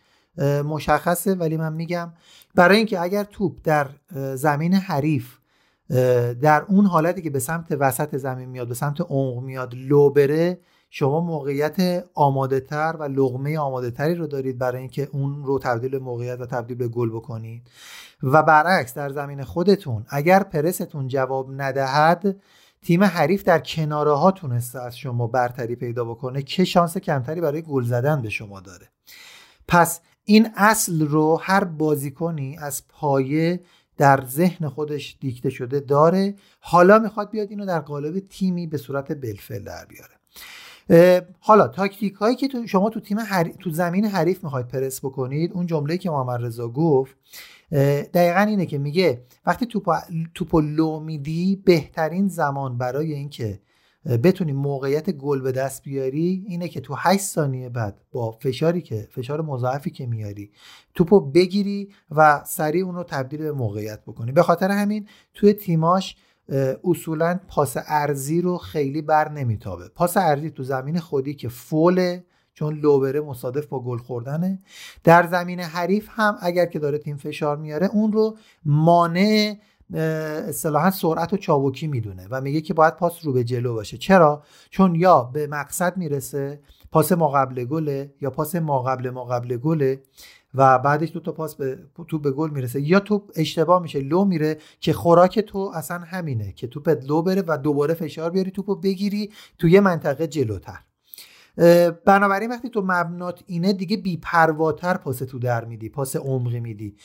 مشخصه ولی من میگم برای اینکه اگر توپ در زمین حریف در اون حالتی که به سمت وسط زمین میاد به سمت عمق میاد لو بره شما موقعیت آماده تر و لغمه آماده تری رو دارید برای اینکه اون رو تبدیل به موقعیت و تبدیل به گل بکنید. و برعکس در زمین خودتون اگر پرستون جواب ندهد تیم حریف در کناره ها تونسته از شما برتری پیدا بکنه که شانس کمتری برای گل زدن به شما داره. پس این اصل رو هر بازیکنی از پایه در ذهن خودش دیکته شده داره. حالا می‌خواد بیاد اینو در قالب تیمی به صورت بلفل در بیاره. حالا تاکتیک هایی که تو شما تو تیم تو زمین حریف می‌خواید پرس بکنید اون جمله که محمد رضا گفت دقیقا اینه که میگه وقتی توپ توپ لو میدی بهترین زمان برای اینکه بتونی موقعیت گل به دست بیاری اینه که تو 8 ثانیه بعد با فشاری که فشار مضاعفی که میاری توپو بگیری و سریع اون رو تبدیل به موقعیت بکنی. به خاطر همین توی تیماش اصولا پاس ارزی رو خیلی بر نمیتابه. پاس ارزی تو زمین خودی که فوله چون لوبره مصادف با گل خوردنه. در زمین حریف هم اگر که داره تیم فشار میاره اون رو مانع اصطلاحا سرعت و چابکی می‌دونه و میگه که باید پاس رو به جلو باشه. چرا؟ چون یا به مقصد می‌رسه پاس ما قبل گله یا پاس ما قبل گله و بعدش دو تا پاس به تو به گل می‌رسه. یا تو اشتباه میشه لو میره که خوراک تو اصلا همینه که توپت لو بره و دوباره فشار بیاری توپو بگیری تو یه منطقه جلوتر. بنابراین وقتی تو مبنات اینه دیگه بیپرواتر پاس تو در میدی پاس عمقی میدی.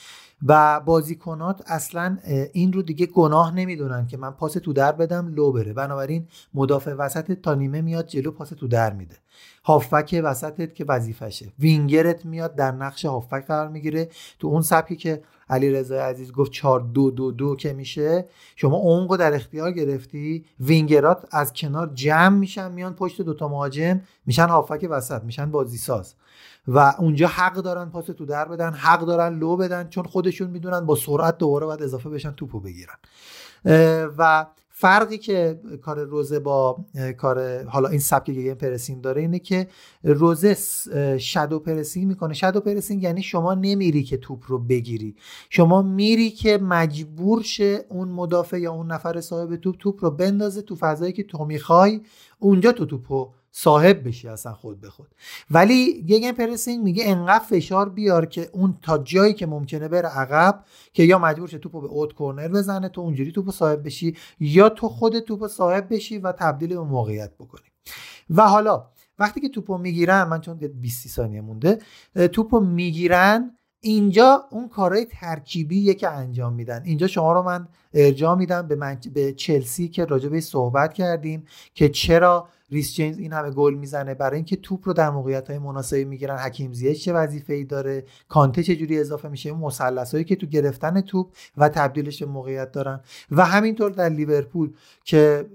و بازیکنات اصلا این رو دیگه گناه نمی‌دونن که من پاس تو در بدم لو بره. بنابراین مدافع وسط تا نیمه میاد جلو پاس تو در میده. هافبک وسطت که وظیفشه. وینگرت میاد در نقش هافبک قرار می‌گیره. تو اون سبکی که علی رضا عزیز گفت 4 2 2 2 که میشه. شما اونقو در اختیار گرفتی. وینگرات از کنار جمع میشن میان پشت دوتا مهاجم میشن هافبک وسط میشن بازی ساز و اونجا حق دارن پاس تو در بدن حق دارن لو بدن چون خودشون می‌دونن با سرعت دوباره باید اضافه بشن توپو بگیرن. و فرقی که کار روزه با کار حالا این سبک Gegenpressing داره اینه که روزه shadow pressing می‌کنه. shadow pressing یعنی شما نمیری که توپ رو بگیری. شما میری که مجبور شه اون مدافع یا اون نفر صاحب توپ توپ رو بندازه تو فضایی که تو می‌خوای اونجا تو توپو صاحب بشی اصلا خود به خود. ولی گیم پرسینگ میگه انقدر فشار بیار که اون تا جایی که ممکنه بره عقب که یا مجبور شه توپو به اوت کورنر بزنه تو اونجوری توپو صاحب بشی یا تو خود توپو صاحب بشی و تبدیل به موقعیت بکنی. و حالا وقتی که توپو می‌گیرن من چون 20 ثانیه مونده توپو می‌گیرن اینجا اون کارهای ترکیبی که انجام میدن. اینجا شما رو من ارجاع میدم به, به چلسی که راجع صحبت کردیم که چرا ریس جیمز این همه گل می‌زنه. برای اینکه توپ رو در موقعیت های مناسبی می‌گیرن. حکیم زیش چه وظیفه ای داره؟ کانته چه جوری اضافه میشه؟ اون هایی که تو گرفتن توپ و تبدیلش به موقعیت دارن. و همینطور در لیورپول که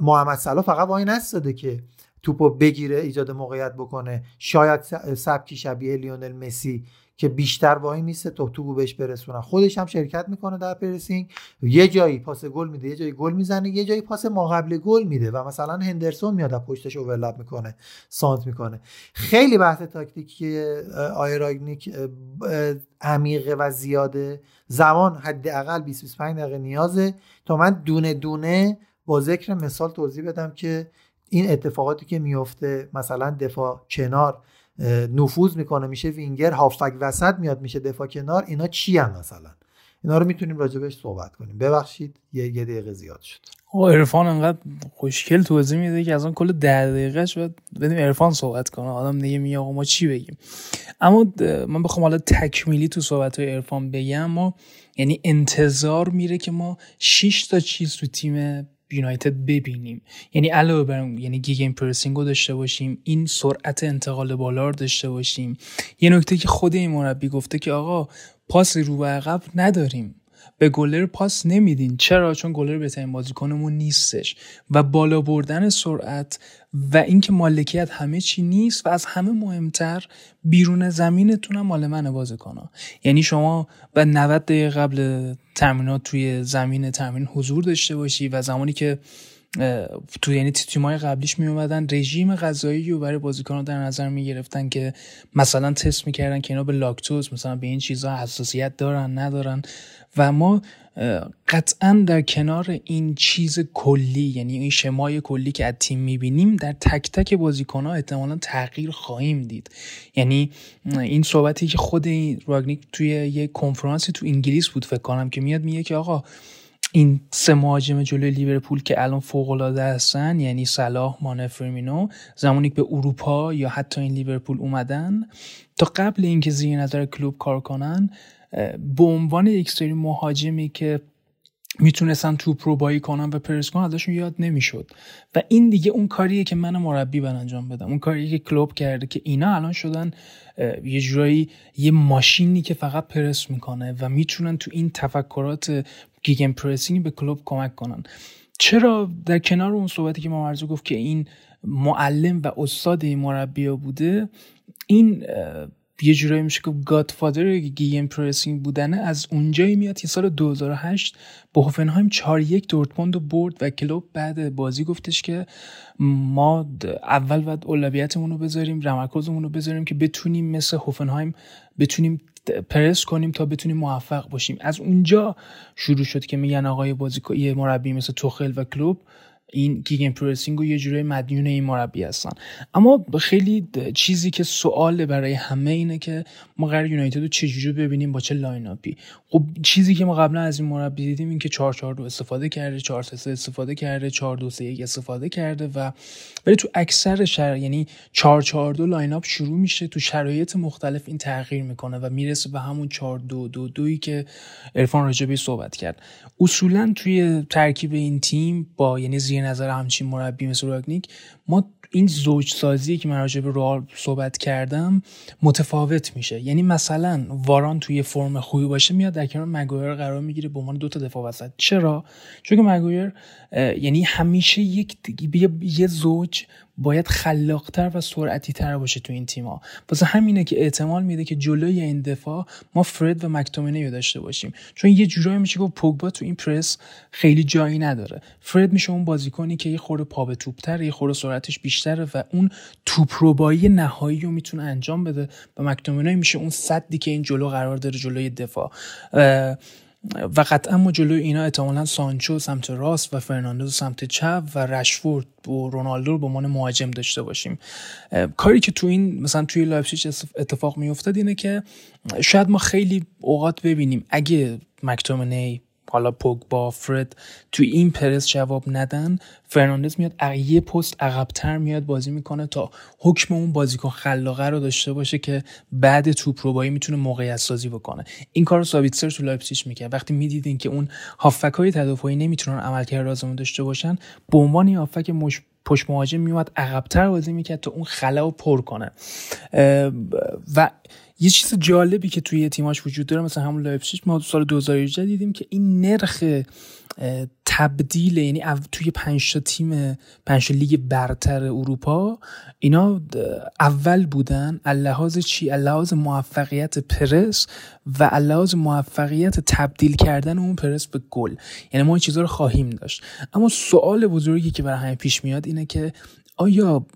محمد صلاح فقط وای نستاده که توپو بگیره ایجاد موقعیت بکنه. شاید سبکی شبیه لیونل مسی که بیشتر وای میسته تا توپ بهش برسونن. خودش هم شرکت می‌کنه در pressing. یه جایی پاس گل میده یه جایی گل می‌زنه یه جایی پاس ما قبل گل میده و مثلا هندرسون میاد پشتش overlap می‌کنه سانتر می‌کنه. خیلی بحث تاکتیکی آقای رانگنیک عمیقه و زیاده. زمان حداقل 20 25 دقیقه نیازه. تا من دونه دونه با ذکر مثال توضیح بدم که این اتفاقاتی که میفته مثلا دفاع کنار نفوذ می‌کنه میشه وینگر هافک وسط میاد میشه دفاع کنار اینا چی هم مثلا؟ اینا رو می‌تونیم راجبش صحبت کنیم. ببخشید یه, یه دقیقه زیاد شد. او عرفان انقدر خوشکل توضیح میده که از اون کل ده دقیقهش باید بدیم عرفان صحبت کنه. آدم دیگه میگه آقا ما چی بگیم؟ اما من بخوام حالا تکمیلی تو صحبت های عرفان بگم ما یعنی انتظار میره که ما 6 تا چیز تو تیم یونایتد ببینیم. یعنی علاوه بر یعنی گیم پرسینگ رو داشته باشیم این سرعت انتقال بالا رو داشته باشیم. یه نکته که خود این مربی گفته که آقا پاس رو عقب نداریم. به گلر پاس نمیدین. چرا؟ چون گلر بهترین بازیکنمون نیستش. و بالا بردن سرعت و اینکه مالکیت همه چی نیست و از همه مهمتر بیرون زمینتون هم مال منه بازیکن یعنی شما به 90 دقیقه قبل تمرینات توی زمین تمرین حضور داشته باشی و زمانی که تو یعنی تیمای قبلیش می اومدن رژیم غذایی رو برای بازیکنان در نظر می گرفتن که مثلا تست می‌کردن که اینا به لاکتوز مثلا به این چیزها حساسیت دارن ندارن. و ما قطعا در کنار این چیز کلی یعنی این شمای کلی که از تیم می‌بینیم در تک تک بازیکن ها احتمالا تغییر خواهیم دید. یعنی این صحبتی که خود راگنیک توی یه کنفرانسی تو انگلیس بود فکر کنم که میاد میگه که آقا این سه مهاجم جلوی لیورپول که الان فوق العاده هستن یعنی صلاح مانه فرمینو زمانی که به اروپا یا حتی این لیورپول اومدن تا قبل اینکه زیر نظر کلوب کار کنن به عنوان یک سری مهاجمی که می‌تونستن توپ رو بایی کنن و پرس کنن ازشون یاد نمی‌شد. و این دیگه اون کاریه که من مربی باید انجام بدم. اون کاریه که کلوپ کرده که اینا الان شدن یه جورایی یه ماشینی که فقط پرس می‌کنه و می‌تونن تو این تفکرات Gegenpressing به کلوپ کمک کنن. چرا در کنار اون صحبتی که ما گفت که این معلم و استاد مربی بوده این یه جورایی میشه که godfather Gegenpressing بودنه. از اونجایی میاد که سال 2008 با هوفنهایم 4 1 دورتموند برد و کلوب بعد بازی گفتش که ما اول باید اولویتمون رو بذاریم تمرکزمون رو بذاریم که بتونیم مثل هوفنهایم بتونیم پرس کنیم تا بتونیم موفق باشیم. از اونجا شروع شد که میگن آقای بازیکن مربی مثل توخل و کلوب این گیگن پرسینگ و یه جوری مدیون این مربی هستن. اما خیلی چیزی که سوال برای همه اینه که ما قرار United رو چجوری ببینیم با چه lineup ی خب چیزی که ما قبلا از این مربی دیدیم این که 4 4 استفاده کرده 4 3 استفاده کرده 4 2 3 1 استفاده کرده و ولی تو اکثر شر یعنی 4 4 2 lineup شروع میشه تو شرایط مختلف این تغییر می‌کنه و می‌رسه به همون 4 2 2 2 که عرفان راجبش صحبت کرد. اصولا توی ترکیب این تیم با یعنی زیر نظر همچین مربی مثل رانگنیک ما این زوج سازی که من راجع به رئال صحبت کردم متفاوت میشه. یعنی مثلا واران توی فرم خوبی باشه میاد در کنار مگویر قرار می‌گیره به عنوان دو تا دفاع وسط. چرا؟ چون که مگویر یعنی همیشه یک یه زوج باید خلاقتر و سرعتی تر باشه تو این تیما واسه همینه که احتمال میده که جلوی این دفاع ما فرد و مکتومینه رو داشته باشیم. چون یه جورایی میشه که پوگبا تو این پرس خیلی جایی نداره. فرد میشه اون بازیکنی که یه خورده پا به توپتر یه خورده سرعتش بیشتره و اون توپ روبایی نهایی رو می‌تونه انجام بده و مک‌تامینی میشه اون سدی که این جلو قرار داره جلوی دفاع. و قطعا ما جلوی اینا احتمالا سانچو سمت راست و فرناندز سمت چپ و رشفورد و رونالدو رو به عنوان مهاجم داشته باشیم. کاری که تو این مثلا توی لایپزیگ اتفاق میافتاد اینه که شاید ما خیلی اوقات ببینیم اگه مک‌تامینی حالا با فرد توی این پرس جواب ندن فرناندز میاد یه پست عقبتر میاد بازی می‌کنه تا حکم اون بازیکن خلاقه رو داشته باشه که بعد توپ روبایی می‌تونه موقعیت سازی بکنه. این کار رو سابیتسر تو لایپزیگ می‌کرد. وقتی می‌دیدین که اون هافبک های تدافعی نمی‌تونن عملکرد لازم داشته باشن به عنوان هافک مش... پشت مهاجم میومد عقبتر بازی می‌کرد تا اون خلا رو پر کنه. و یه چیز جالبی که توی تیماش وجود داره مثلا همون لایپزیگ ما سال 2018 دیدیم که این نرخ تبدیل یعنی توی پنج تیم پنج لیگ برتر اروپا اینا اول بودن از لحاظ چی؟ از لحاظ موفقیت پرس و از لحاظ موفقیت تبدیل کردن اون پرس به گل. یعنی ما این چیزها رو خواهیم داشت. اما سوال بزرگی که برای همه پیش میاد اینه که آیا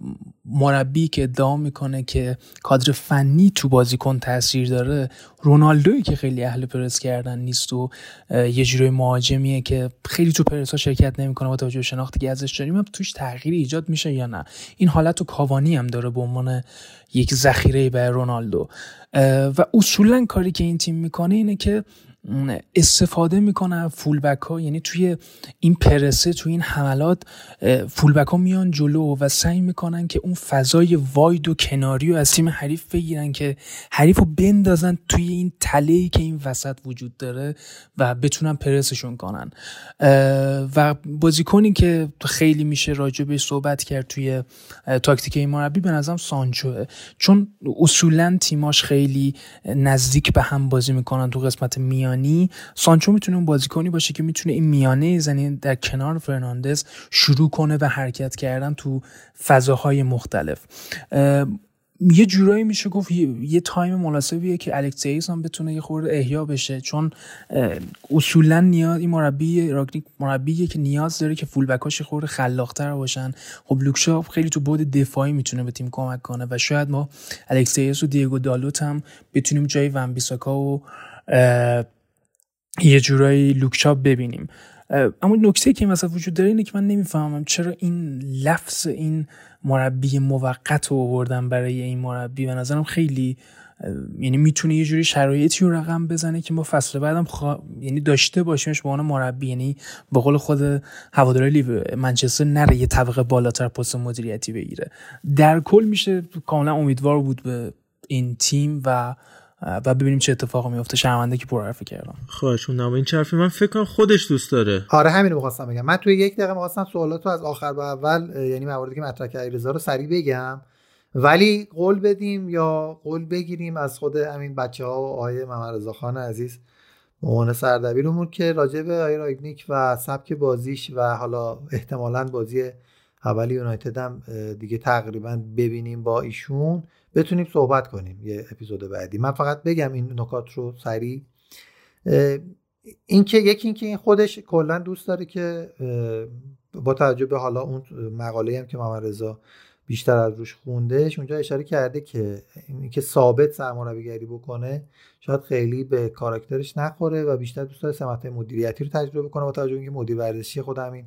مربی که ادعا می‌کنه که کادر فنی تو بازیکن تاثیر داره رونالدوی که خیلی اهل پرس کردن نیست و یه جوری مهاجمیه که خیلی تو پرس ها شرکت نمی‌کنه با توجه شناختی که ازش داریم توش تغییر ایجاد میشه یا نه؟ این حالت تو کاوانی هم داره به عنوان یک ذخیره به رونالدو. و اصولا کاری که این تیم می‌کنه اینه که استفاده می‌کنن فولبک ها یعنی توی این پرسه توی این حملات فولبک ها میان جلو و سعی می‌کنن که اون فضای واید و کناری و از تیم حریف بگیرن که حریف رو بندازن توی این تله که این وسط وجود داره و بتونن پرسشون کنن. و بازیکنی که خیلی میشه راجع به صحبت کرد توی تاکتیک این مربی به نظرم سانچوه. چون اصولا تیماش خیلی نزدیک به هم بازی می‌کنن تو قسمت میان میانی سانچو می‌تونه اون بازیکنی باشه که می‌تونه این میانه زنی در کنار فرناندز شروع کنه و حرکت کردن تو فضاهای مختلف. یه جورایی میشه گفت یه, تایم مناسبیه که الکس تلس هم بتونه یه خورده احیا بشه چون اصولا نیاز این مربی راگنیک مربیه که نیاز داره که full back اش یه خورده خلاقتر باشن. خب لوک شاو خیلی تو بعد دفاعی می‌تونه به تیم کمک کنه و شاید ما الکس تلس و دیگو دالوت هم بتونیم جای ون بیساکا و یه جورایی لوکچاپ ببینیم. اما نکته که مثلا وجود داره اینه که من نمی‌فهمم چرا این لفظ این مربی موقت رو آوردن برای این مربی. به نظرم خیلی یعنی می‌تونه یه جوری شرایطی رو رقم بزنه که ما فصل بعدم خوا... یعنی داشته باشیمش به عنوان مربی. یعنی به قول خود هواداری منچستر نره یه طبقه بالاتر پست مدیریتی بگیره. در کل میشه کاملا امیدوار بود به این تیم و و ببینیم چه اتفاقی میفته شرمنده که پر حرفی کردم. خواهش اون این چرفی من فکر کنم خودش دوست داره. آره همین رو می‌خواستم بگم. من توی یک دقیقه می‌خواستم سوالات رو از آخر به اول یعنی مواردی که مطرح کردی رضا رو سریع بگم. ولی قول بدیم یا قول بگیریم از خود همین بچه ها و آیه محمد خان عزیز. عنوان سردبیرمون که راجع به آیه رایگنیک و سبک بازیش و حالا احتمالا بازی اول یونایتد هم دیگه تقریبا ببینیم با ایشون. بتونیم صحبت کنیم یه اپیزود بعدی. من فقط بگم این نکات رو سریع. اینکه یکی اینکه این خودش کلا دوست داره که با توجه به حالا اون مقاله هم که محمد رضا بیشتر از روش خوندهش اونجا اشاره کرده که اینکه ثابت سرمربیگری بکنه شاید خیلی به کاراکترش نخوره و بیشتر دوست داره سمت مدیریتی رو تجربه کنه با توجه اینکه مدیر ورزشی خود همین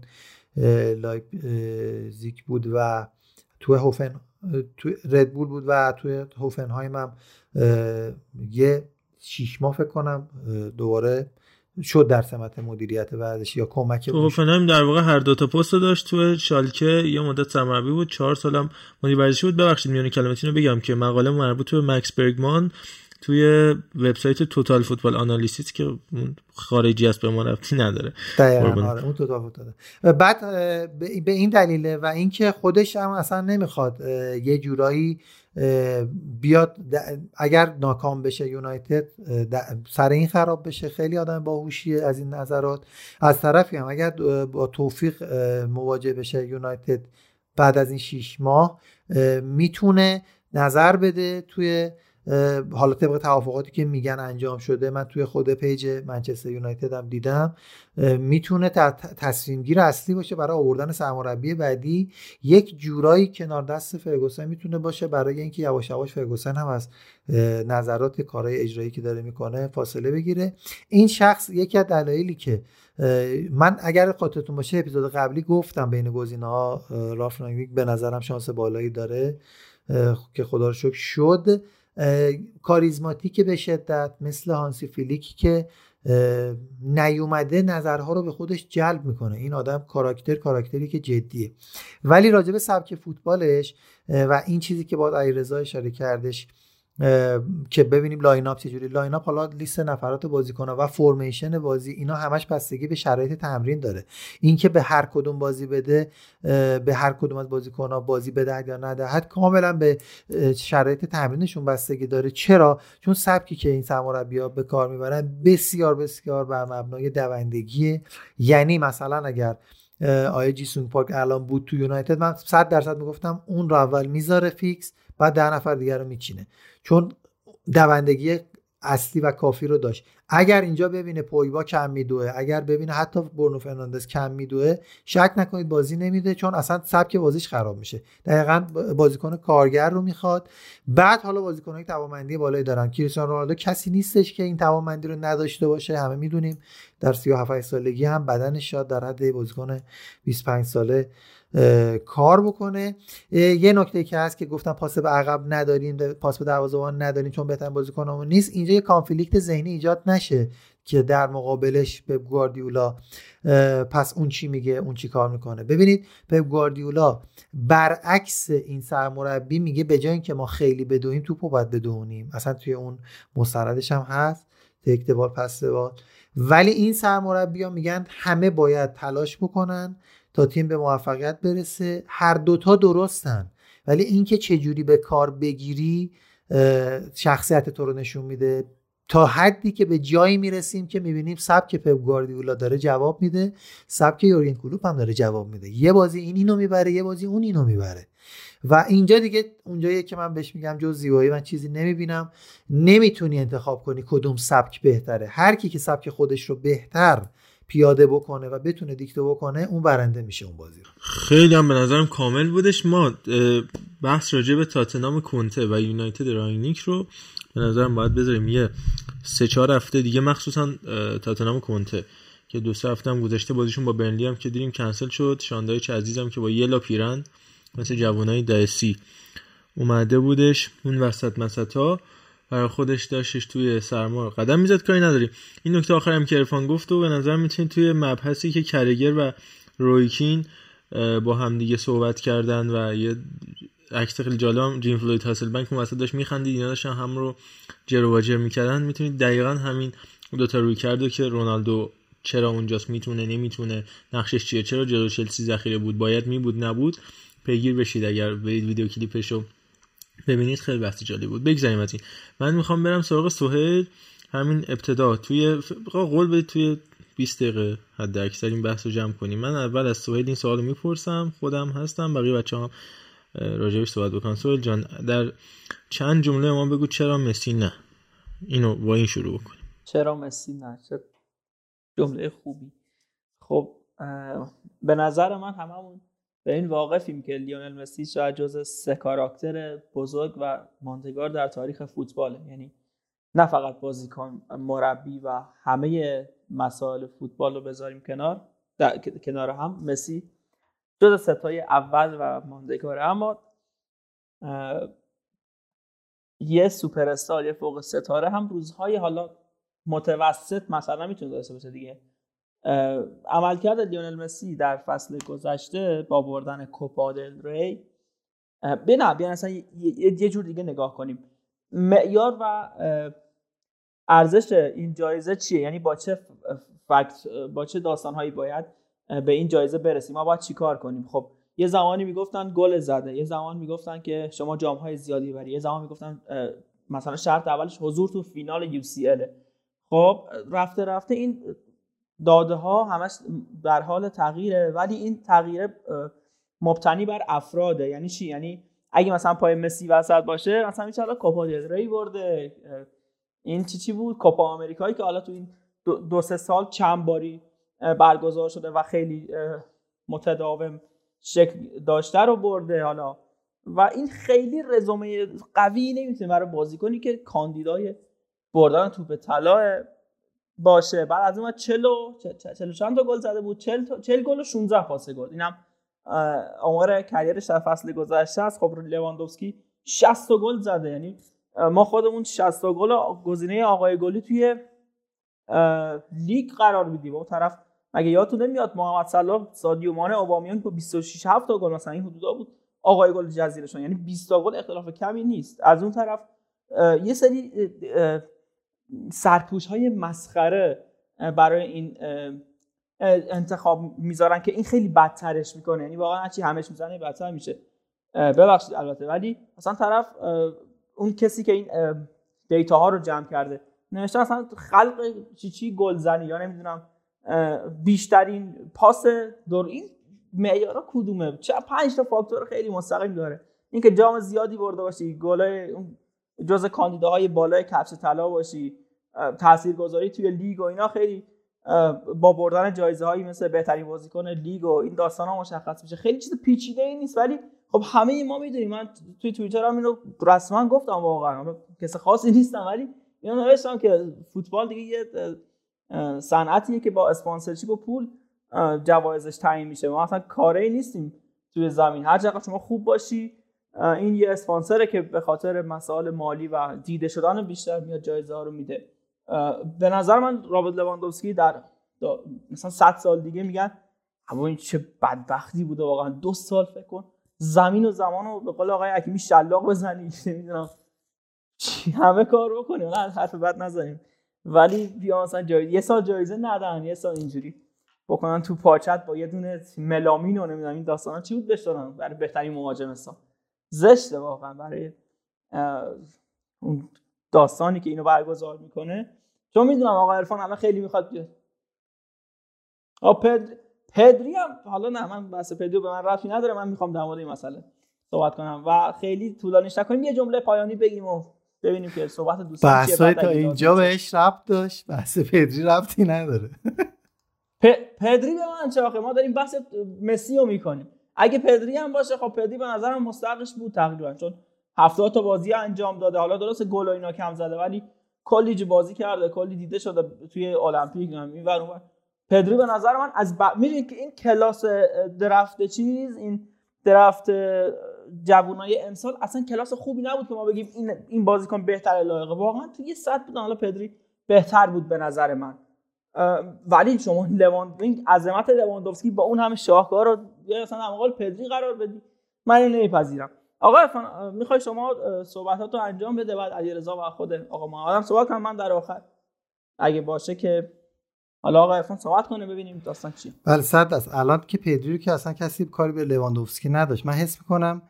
زیک بود و تو هوفن تو ردبول بود و توی هوفنهایم هم یه شیش ماه فکر کنم دوباره شد در سمت مدیریت ورزشی یا کمک تو هوفنهایم در واقع هر دو تا پست داشت تو شالکه. یه مدت سرمربی بود. چهار سالم مدیر ورزشی بود. ببخشید میونه کلمتین رو بگم که مقاله مربوط به مکس برگمان توی وبسایت توتال فوتبال آنالیسیس که خارجی است به ما رفتی نداره. آره اون توتال فوتبال. بعد به این دلیله و اینکه خودش هم اصلا نمی‌خواد یه جورایی بیاد اگر ناکام بشه یونایتد سر این خراب بشه خیلی آدم باهوشیه از این نظرات. از طرفی هم اگر با توفیق مواجه بشه یونایتد بعد از این شیش ماه می‌تونه نظر بده توی حالا طبق توافقاتی که میگن انجام شده من توی خود پیج منچستر یونایتد هم دیدم می‌تونه تصمیم گیر اصلی باشه برای آوردن سرمربی بعدی. یک جورایی کنار دست فرگوسن می‌تونه باشه برای اینکه یواش یواش فرگوسن هم از نظرات کارهای اجرایی که داره می‌کنه فاصله بگیره. این شخص یکی از دلایلی که من اگر خاطرتون باشه اپیزود قبلی گفتم بین گزینه ها راف به نظرم شانس بالایی داره که خدا رو شکر شد. کاریزماتیک به شدت مثل هانسی فیلیکی که نیومده نظرها رو به خودش جلب می‌کنه. این آدم کاراکتر کاراکتری که جدیه. ولی راجب سبک فوتبالش و این چیزی که باید علیرضا اشاره کردش که ببینیم line up چجوری. line up حالا لیست نفرات بازیکن و formation بازی اینا همش بستگی به شرایط تمرین داره. اینکه به هر کدوم بازی بده به هر کدوم از بازیکن بازی بده یا ندهد کاملا به شرایط تمرینشون بستگی داره. چرا؟ چون سبکی که این ها به کار می‌برن بسیار بسیار بر مبنای دوندگیه. یعنی مثلا اگر جی سونگ پارک الان بود تو یونایتد من 100 درصد می‌گفتم اون رو اول می‌ذاره فیکس بعد ده نفر دیگر رو میچینه. چون دوندگی اصلی و کافی رو داشت. اگر اینجا ببینه پوگبا کم میدوه اگر ببینه حتی برونو فرناندز کم میدوه شک نکنید بازی نمیده چون اصلا سبک بازیش خراب میشه. دقیقا بازیکن کارگر رو می‌خواد. بعد حالا بازیکنهای توانمندی بالایی دارن. کریستیانو رونالدو کسی نیستش که این توانمندی رو نداشته باشه همه می‌دونیم. در 37 سالگی هم بدنش شاد در حد بازیکن 25 ساله کار بکنه. یه نکته که هست که گفتم پاس به عقب نداریم پاس به دروازه‌بان نداریم چون بهترین بازیکنمون نیست. اینجا یه کانفلیکت ذهنی ایجاد نشه که در مقابلش به گواردیولا پس اون چی میگه اون چی کار می‌کنه. ببینید به گواردیولا برعکس این سرمربی میگه به جای اینکه ما خیلی بدویم توپو باید بدونیم. اصلا توی اون مستندش هم هست. تک بال پس بال. ولی این سرمربی ها میگن همه باید تلاش بکنن. تا تیم به موفقیت برسه. هر دوتا درستن. ولی اینکه چجوری به کار بگیری شخصیت تو رو نشون میده. تا حدی که به جایی می‌رسیم که می‌بینیم سبک پپ گواردیولا داره جواب میده. سبک یورگن کلوپ هم داره جواب میده. یه بازی این اینو می‌بره یه بازی اون اینو می‌بره. و اینجا دیگه اونجایی که من بهش میگم جز زیبایی من چیزی نمی‌بینم. نمی‌تونی انتخاب کنی کدوم سبک بهتره. هر کی که سبک خودش رو بهتر پیاده بکنه و بتونه دیکته بکنه اون برنده میشه اون بازی خیلی هم به نظرم کامل بودش. ما بحث راجع به تاتنام کنته و یونایتد راینیک رو به نظرم باید بذاریم. یه سه چهار هفته دیگه مخصوصا تاتنام کنته که دو سه هفته هم گذشته بازیشون با برنلی هم که دیدیم کنسل شد. شاندای چه عزیزم که با یه لا پیرن مثل جوانای دایسی اومده بودش. اون وسط مسطا برای خودش داشتش توی سرما. قدم می‌زد کاری نداری. این نکته آخرم که ارفان گفت و به نظر می‌تونید توی مبحثی که کرگر و رویکین با همدیگه صحبت کردن و یه عکس خیلی جالب جیم فلوید هاسلبنک اون وسط داشت میخندید اینا داشتن هم رو جرو واجر می‌کردن. می‌تونید دقیقا همین دو تا روی کرده که رونالدو چرا اونجاست می‌تونه نمی‌تونه نقشش چیه چرا جلو چلسی ذخیره بود باید می بود نبود پیگیر بشید اگر برید ویدیو کلیپشو ببینید خیلی بحث جالب بود. بگذاریم از این. من می‌خوام برم سراغ سهیل. همین ابتدا. توی قول بدید توی 20 دقیقه حد اکثر این بحث رو جمع کنیم. من اول از سهیل این سوال می‌پرسم. خودم هستم. بقیه بچه هم راجبش صحبت بکنم سهیل جان در چند جمله ما بگو چرا مسی نه؟ اینو با این شروع کنیم چرا مسی نه؟ جمله خوبی. خب به نظر من هممون این واقفیم که لیونل مسی شاید جز سه کاراکتر بزرگ و ماندگار در تاریخ فوتباله. یعنی نه فقط بازیکن مربی و همه مسائل فوتبال رو بذاریم کنار در کنار هم. مسی جز ستای اول و ماندگاره اما یه سوپر استار یه فوق ستاره هم روزهای حالا متوسط مثلا می‌تونه باشه دیگه. عملکرد لیونل مسی در فصل گذشته با بردن کوپا دل ری به نه بیان اصلا یه جور دیگه نگاه کنیم. معیار و ارزش این جایزه چیه؟ یعنی با چه فکت با چه داستانهایی باید به این جایزه برسیم؟ ما باید چیکار کنیم؟ خب یه زمانی می‌گفتن گل زده یه زمان می‌گفتن که شما جام های زیادی بری یه زمان می‌گفتن مثلا شرط اولش حضور تو فینال یو سی خب رفته رفته این داده ها همش در حال تغییره ولی این تغییر مبتنی بر افراده. یعنی چی؟ یعنی اگه مثلا پای مسی وسط باشه مثلا میشه حالا کوپا ری برده. این چی چی بود؟ کوپا آمریکایی که حالا تو این دو, سه سال چند باری برگزار شده و خیلی متداوم شکل داشته رو برده حالا. و این خیلی رزومه قوی نمی‌تونه برای بازیکنی که کاندیدای بردن توپ طلا باشه. بعد از اون 40 40 چند تا گل زده بود. 40 40 گل و 16 پاس گل. اینم آمار کریرش در فصل گذشته است. خب لواندوفسکی 60 تا گل زده. یعنی ما خودمون 60 تا گل گزینه آقای گلی توی لیگ قرار میدیم. اون طرف مگه یادتون نمیاد محمد صلاح سادیو مانه اوبامیان با 26 7 تا گل مثلا این حدودا بود. آقای گل جزیرشون یعنی 20 تا گل اختلاف کمی نیست. از اون طرف یه سری سرپوش های مسخره برای این انتخاب می‌ذارن که این خیلی بدترش می‌کنه. یعنی واقعا هرچی همش می‌زنه بدتر میشه. ببخشید البته ولی اصلا طرف اون کسی که این دیتا ها رو جمع کرده نوشته اصلا خلق چی چی گلزنی یا نمی‌دونم بیشترین پاس دور این معیارا کدومه؟ چه پنج تا فاکتور خیلی مستقیم داره. اینکه جام زیادی برده باشی گلای جز کاندیداهای بالای کفش طلا باشی. تاثیرگذاری توی لیگ و اینا خیلی با بردن جایزه هایی مثل بهترین بازیکن لیگ و این داستان ها مشخص میشه. خیلی چیز پیچیده ای نیست ولی خب همه ما می‌دونیم. من توی توییتر هم اینو رسما گفتم واقعا. کس خاصی نیستم ولی اینو نوشتم که فوتبال دیگه یه صنعتیه که با اسپانسرشیپ و پول جوایزش تعیین میشه. ما اصلا کاری نیستیم توی زمین. هر چقدر شما خوب باشی این یه اسپانسره که به خاطر مسائل مالی و دیده شدن بیشتر میاد جایزه ها رو میده. به نظر من رابرت لواندوفسکی در مثلا 100 سال دیگه میگن اما این چه بدبختی بوده واقعا دو سال فکر کن زمین و زمان رو به قول آقای حکیمی شلاق بزنی. نمی‌دونم همه کار بکنیم نه حرف بد نزنیم. ولی بیا مثلا جایزه یه سال جایزه ندن یه سال اینجوری بکنن تو پاچت با یه دونه ملامین و نمی‌دونم این داستانا چی بود بهش برای بهترین مهاجم سال. زشته واقعا برای اون داستانی که اینو برگزار می‌کنه. چون می‌دونم آقا عرفان الان خیلی می‌خواد بیاد. پد... پدری هم حالا نه من بحث پدری به من رفتی نداره من می‌خوام در مورد این مسئله صحبت کنم. و خیلی طولانیش نکنیم یه جمله پایانی بگیم و ببینیم که صحبت دوستان بحثای تا اینجا بهش ربط داشت بحث پدری ربطی نداره. پ... پدری به من چه ما داریم بحث مسی رو می‌کنیم. اگه پدری هم باشه خب پدری به نظرم مستقش بود تقریبا چون 70 تا بازی انجام داده. حالا درست گل و اینا کم زده ولی کلی بازی کرده کلی دیده شده توی المپیک. این ور پدری به نظر من از ب... می‌دونید که این کلاس درفت چیز این درفت جوونای امسال اصلا کلاس خوبی نبود که ما بگیم این این بازیکن بهتر لایقه. واقعا تو یه سطح بود حالا پدری بهتر بود به نظر من. ولی شما لوان این عظمت لواندوفسکی با اون همه شاهکار رو اصلا مقابل پدری قرار بدی. من نمیپذیرم. آقا ارفان می‌خوای شما صحبتاتو انجام بده بعد علیرضا و خود آقا محمد صحبت کنم من در آخر. اگه باشه که حالا آقا ارفان صحبت کنه ببینیم داستان چیه. بله صد است الان که پدری که اصلا کسی کاری به لواندوفسکی نداشت. من حس می‌کنم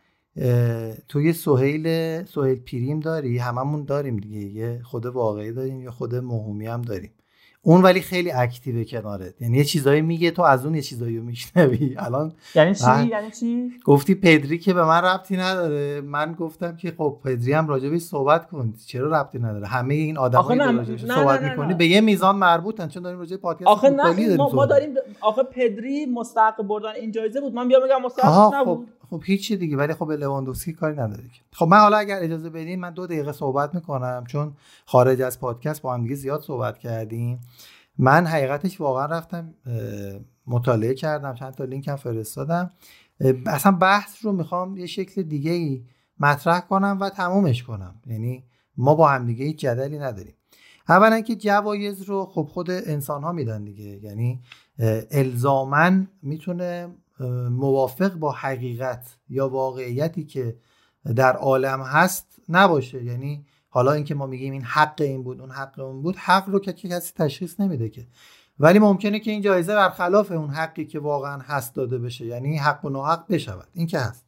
توی سهیل سهیل پیریم داری؟ هممون داریم دیگه. یه خود واقعی داریم یا خود موهومی هم داریم. اون ولی خیلی اکتیو کنارت یعنی یه چیزایی میگه تو از اون یه چیزایی رو میشنوی. الان یعنی چی؟ یعنی چی؟ گفتی پدری که به من ربطی نداره. من گفتم که خب پدری هم راجبش صحبت کن. چرا ربطی نداره؟ همه این آدمایی که راجبش صحبت می‌کنی به یه میزان مربوطن. چون داریم راجع پادکست آخه نه ما, ما داریم آخه پدری مستحق بردن. این جایزه بود. من بیام بگم مستحق نبود خب. خب هیچی دیگه ولی خب به لواندوسکی کاری نداره خب من حالا اگر اجازه بدین من دو دقیقه صحبت می‌کنم چون خارج از پادکست با هم دیگه زیاد صحبت کردیم. من حقیقتش واقعا رفتم مطالعه کردم چند تا لینک هم فرستادم. اصلا بحث رو می‌خوام یه شکل دیگه ای مطرح کنم و تمومش کنم. یعنی ما با هم دیگه هیچ جدلی نداریم. اولا که جوایز رو خب خود انسان ها میدن دیگه. یعنی الزامن می‌تونه موافق با حقیقت یا واقعیتی که در عالم هست نباشه. یعنی حالا اینکه ما میگیم این حق این بود اون حق اون بود حق رو که کسی تشخیص نمیده که. ولی ممکنه که این جایزه برخلاف اون حقی که واقعا هست داده بشه. یعنی حق و ناحق بشود. این که هست.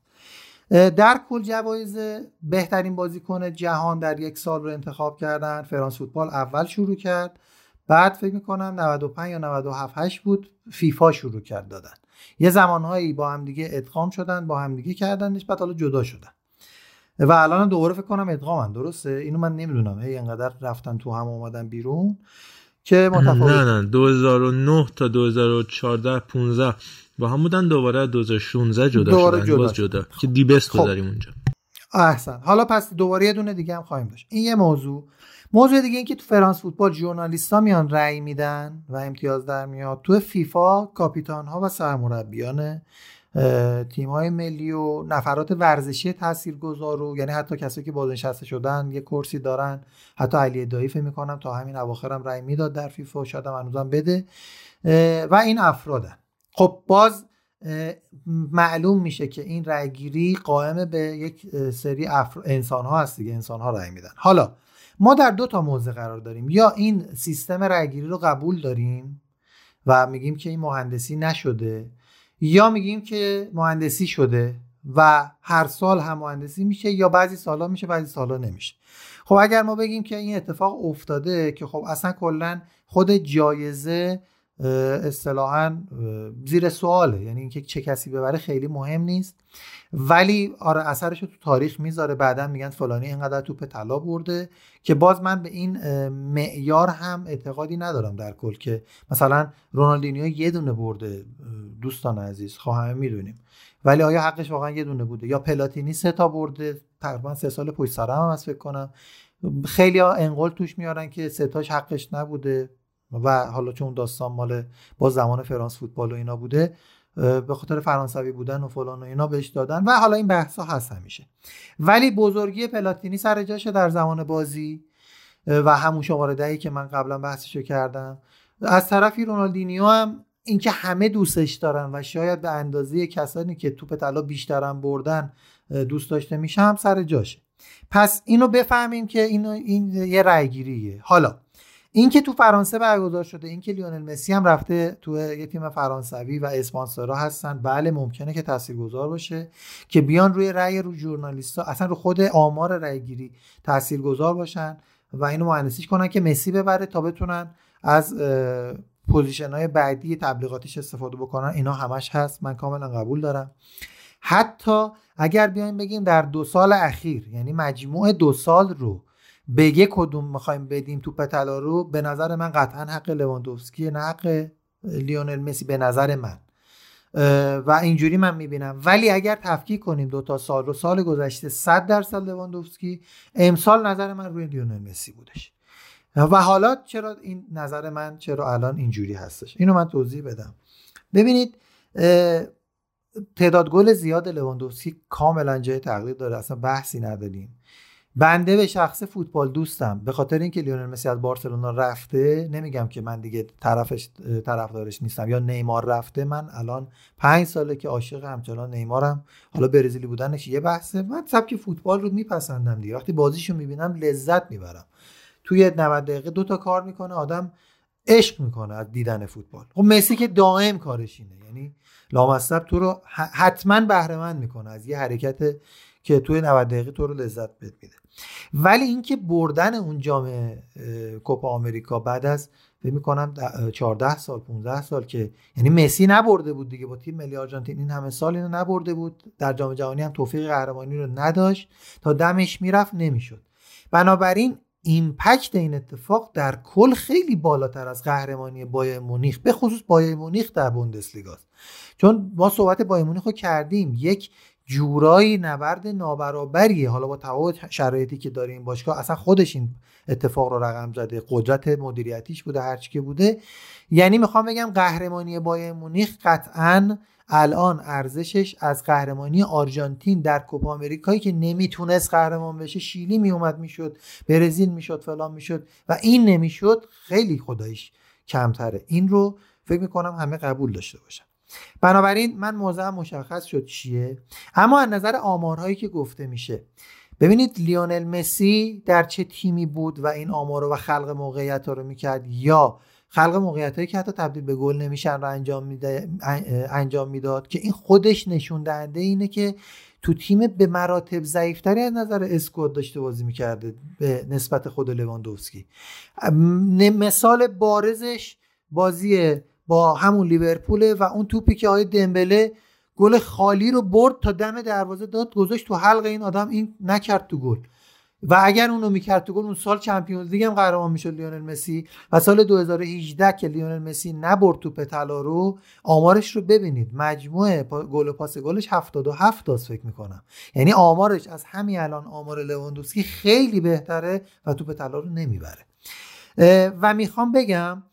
در کل جوایز بهترین بازیکن جهان در یک سال رو انتخاب کردن. فرانس فوتبال اول شروع کرد. بعد فکر می‌کنم 95 یا 97 8 بود. فیفا شروع کرد دادن. یه زمانهایی با هم دیگه ادغام شدن با هم دیگه کردنش بعد حالا جدا شدن. و الان دوباره فکر کنم ادغامن درسته؟ اینو من نمی‌دونم. هی اینقدر رفتن تو هم اومدن بیرون که متفاوت. نه. نه 2009 تا 2014 15 با هم بودن دوباره 2016 جدا دوباره شدن. جدا باز جدا. که دیبست خب. داریم اونجا. احسن. حالا پس دوباره یه دونه دیگه هم خواهیم داشت. این یه موضوع. موضوع دیگه این که تو فرانس فوتبال ژورنالیستا میان رأی میدن و امتیاز در میاد. تو فیفا کاپیتان ها و سرمربیان تیم های ملی و نفرات ورزشی تاثیرگذار رو یعنی حتی کسایی که بازنشسته شدن یه کرسی دارن. حتی علی دایی می‌کنم تا همین اواخرم رأی می‌داد در فیفا شاید هم هنوزم بده. و این افرادن. خب باز معلوم میشه که این رأیگیری قائم به یک سری افر... انسان ها هست دیگه. انسان ها رأی میدن. حالا ما در دو تا موضع قرار داریم. یا این سیستم رأیگیری رو قبول داریم و میگیم که این مهندسی نشده یا میگیم که مهندسی شده و هر سال هم مهندسی میشه یا بعضی سالا میشه بعضی سالا نمیشه. خب اگر ما بگیم که این اتفاق افتاده که خب اصلا کلا خود جایزه اصطلاحا زیر سواله. یعنی اینکه چه کسی ببره خیلی مهم نیست. ولی آره اثرش رو تو تاریخ می‌ذاره. بعدا میگن فلانی اینقدر توپ طلا برده که باز من به این معیار هم اعتقادی ندارم در کل که مثلا رونالدینیو یه دونه برده. دوستان عزیز خواهم می‌دونیم. ولی آیا حقش واقعا یه دونه بوده؟ یا پلاتینی سه تا برده؟ تقریبا سه سال پشت سر هم فکر کنم. خیلی ها انقل توش میارن که سه تاش حقش نبوده. و حالا چون داستان مال با زمان فرانس فوتبال و اینا بوده به خاطر فرانسوی بودن و فلان و اینا بهش دادن و حالا این بحث هست همیشه. ولی بزرگی پلاتینی سر جاشه در زمان بازی و همون شماره دهی که من قبلا بحثشو کردم از طرفی رونالدینیو هم اینکه همه دوستش دارن و شاید به اندازه کسانی که توپ طلا بیشترن بردن دوست داشته میشه هم سر جاشه. پس اینو بفهمیم که اینو این یه رأیگیریه. حالا این که تو فرانسه برگزار شده این که لیونل مسی هم رفته تو یه تیم فرانسوی و اسپانسرها هستن بله ممکنه که تاثیرگذار باشه که بیان روی رأی رو ژورنالیستا اصلا رو خود آمار رأی گیری تاثیرگذار باشن و اینو مهندسیش کنن که مسی ببره تا بتونن از position های بعدی تبلیغاتیش استفاده بکنن. اینا همش هست. من کاملا قبول دارم. حتی اگر بیایم بگیم در دو سال اخیر یعنی مجموع دو سال رو بگه کدوم می‌خوایم بدیم توپ طلا رو؟ به نظر من قطعا حق لواندوفسکی نه حق لیونل مسی به نظر من. و اینجوری من می‌بینم. ولی اگر تفکیک کنیم دو تا سال رو سال گذشته 100 درصد لواندوفسکی امسال نظر من روی لیونل مسی بودش. و حالا چرا این نظر من چرا الان اینجوری هستش؟ اینو من توضیح بدم. ببینید تعداد گل زیاد لواندوفسکی کاملا جای تقلید داره. اصلا بحثی نداریم. بنده به شخص فوتبال دوستم. به خاطر اینکه لیونل مسی از بارسلونا رفته نمیگم که من دیگه طرفش طرفدارش نیستم یا نیمار رفته. من الان پنج ساله که عاشق همچنان نیمارم. حالا برزیلی بودنش یه بحثه. من سبک فوتبال رو میپسندم دیگه. وقتی بازیشو می‌بینم لذت می‌برم. توی 90 دقیقه دو تا کار می‌کنه آدم عشق می‌کنه از دیدن فوتبال. خب مسی که دائم کارش اینه. یعنی لامصب تو رو حتما بهره می‌کنه. از یه حرکت که توی 90 دقیقه تو رو لذت میده. ولی اینکه بردن اون جام کوپا آمریکا بعد از فکر می‌کنم 14 سال 15 سال که یعنی مسی نبرده بود دیگه با تیم ملی آرژانتین این همه سال اینو نبرده بود. در جام جهانی هم توفیق قهرمانی رو نداشت. تا دمش می‌رفت نمی‌شد. بنابراین ایمپکت این اتفاق در کل خیلی بالاتر از قهرمانی بایر مونیخ به خصوص بایر مونیخ در بوندسلیگاست چون ما صحبت بایر مونیخ رو کردیم. یک جورایی نبرد نابرابریه. حالا با تفاوت شرایطی که داره این باشگاه اصلا خودش این اتفاق رو رقم زده. قدرت مدیریتیش بوده هرچی که بوده. یعنی می‌خوام بگم قهرمانی بایر مونیخ قطعا الان ارزشش از قهرمانی آرژانتین در کوپا آمریکایی که نمی‌تونست قهرمان بشه شیلی میومد می‌شد برزیل می‌شد فلان می‌شد و این نمی‌شد خیلی خدایش کمتره. این رو فکر می‌کنم همه قبول داشته باشن. بنابراین من موضعم مشخص شد چیه. اما از نظر آمارهایی که گفته میشه. ببینید لیونل مسی در چه تیمی بود و این آمار و خلق موقعیت رو می‌کرد یا خلق موقعیت هایی که حتی تبدیل به گل نمیشن رو انجام میده انجام می‌داد که این خودش نشون دهنده اینه که تو تیم به مراتب ضعیفتری از نظر squad داشته بازی می‌کرده به نسبت خود لواندوفسکی. مثال بارزش بازی با همون لیورپول و اون توپی که آقای دمبله گل خالی رو برد تا دم دروازه داد گذاشت تو حلق این آدم این نکرد تو گل. و اگر اونو می‌کرد تو گل اون سال Champions League هم قهرمان می‌شد لیونل مسی. و سال 2018 که لیونل مسی نبرد توپ طلا رو آمارش رو ببینید. مجموعه گل و پاس گلش 77 تاست فکر می‌کنم. یعنی آمارش از همین الان آمار لواندوسکی خیلی بهتره و تو پتلا رو نمی‌بره. و می‌خوام بگم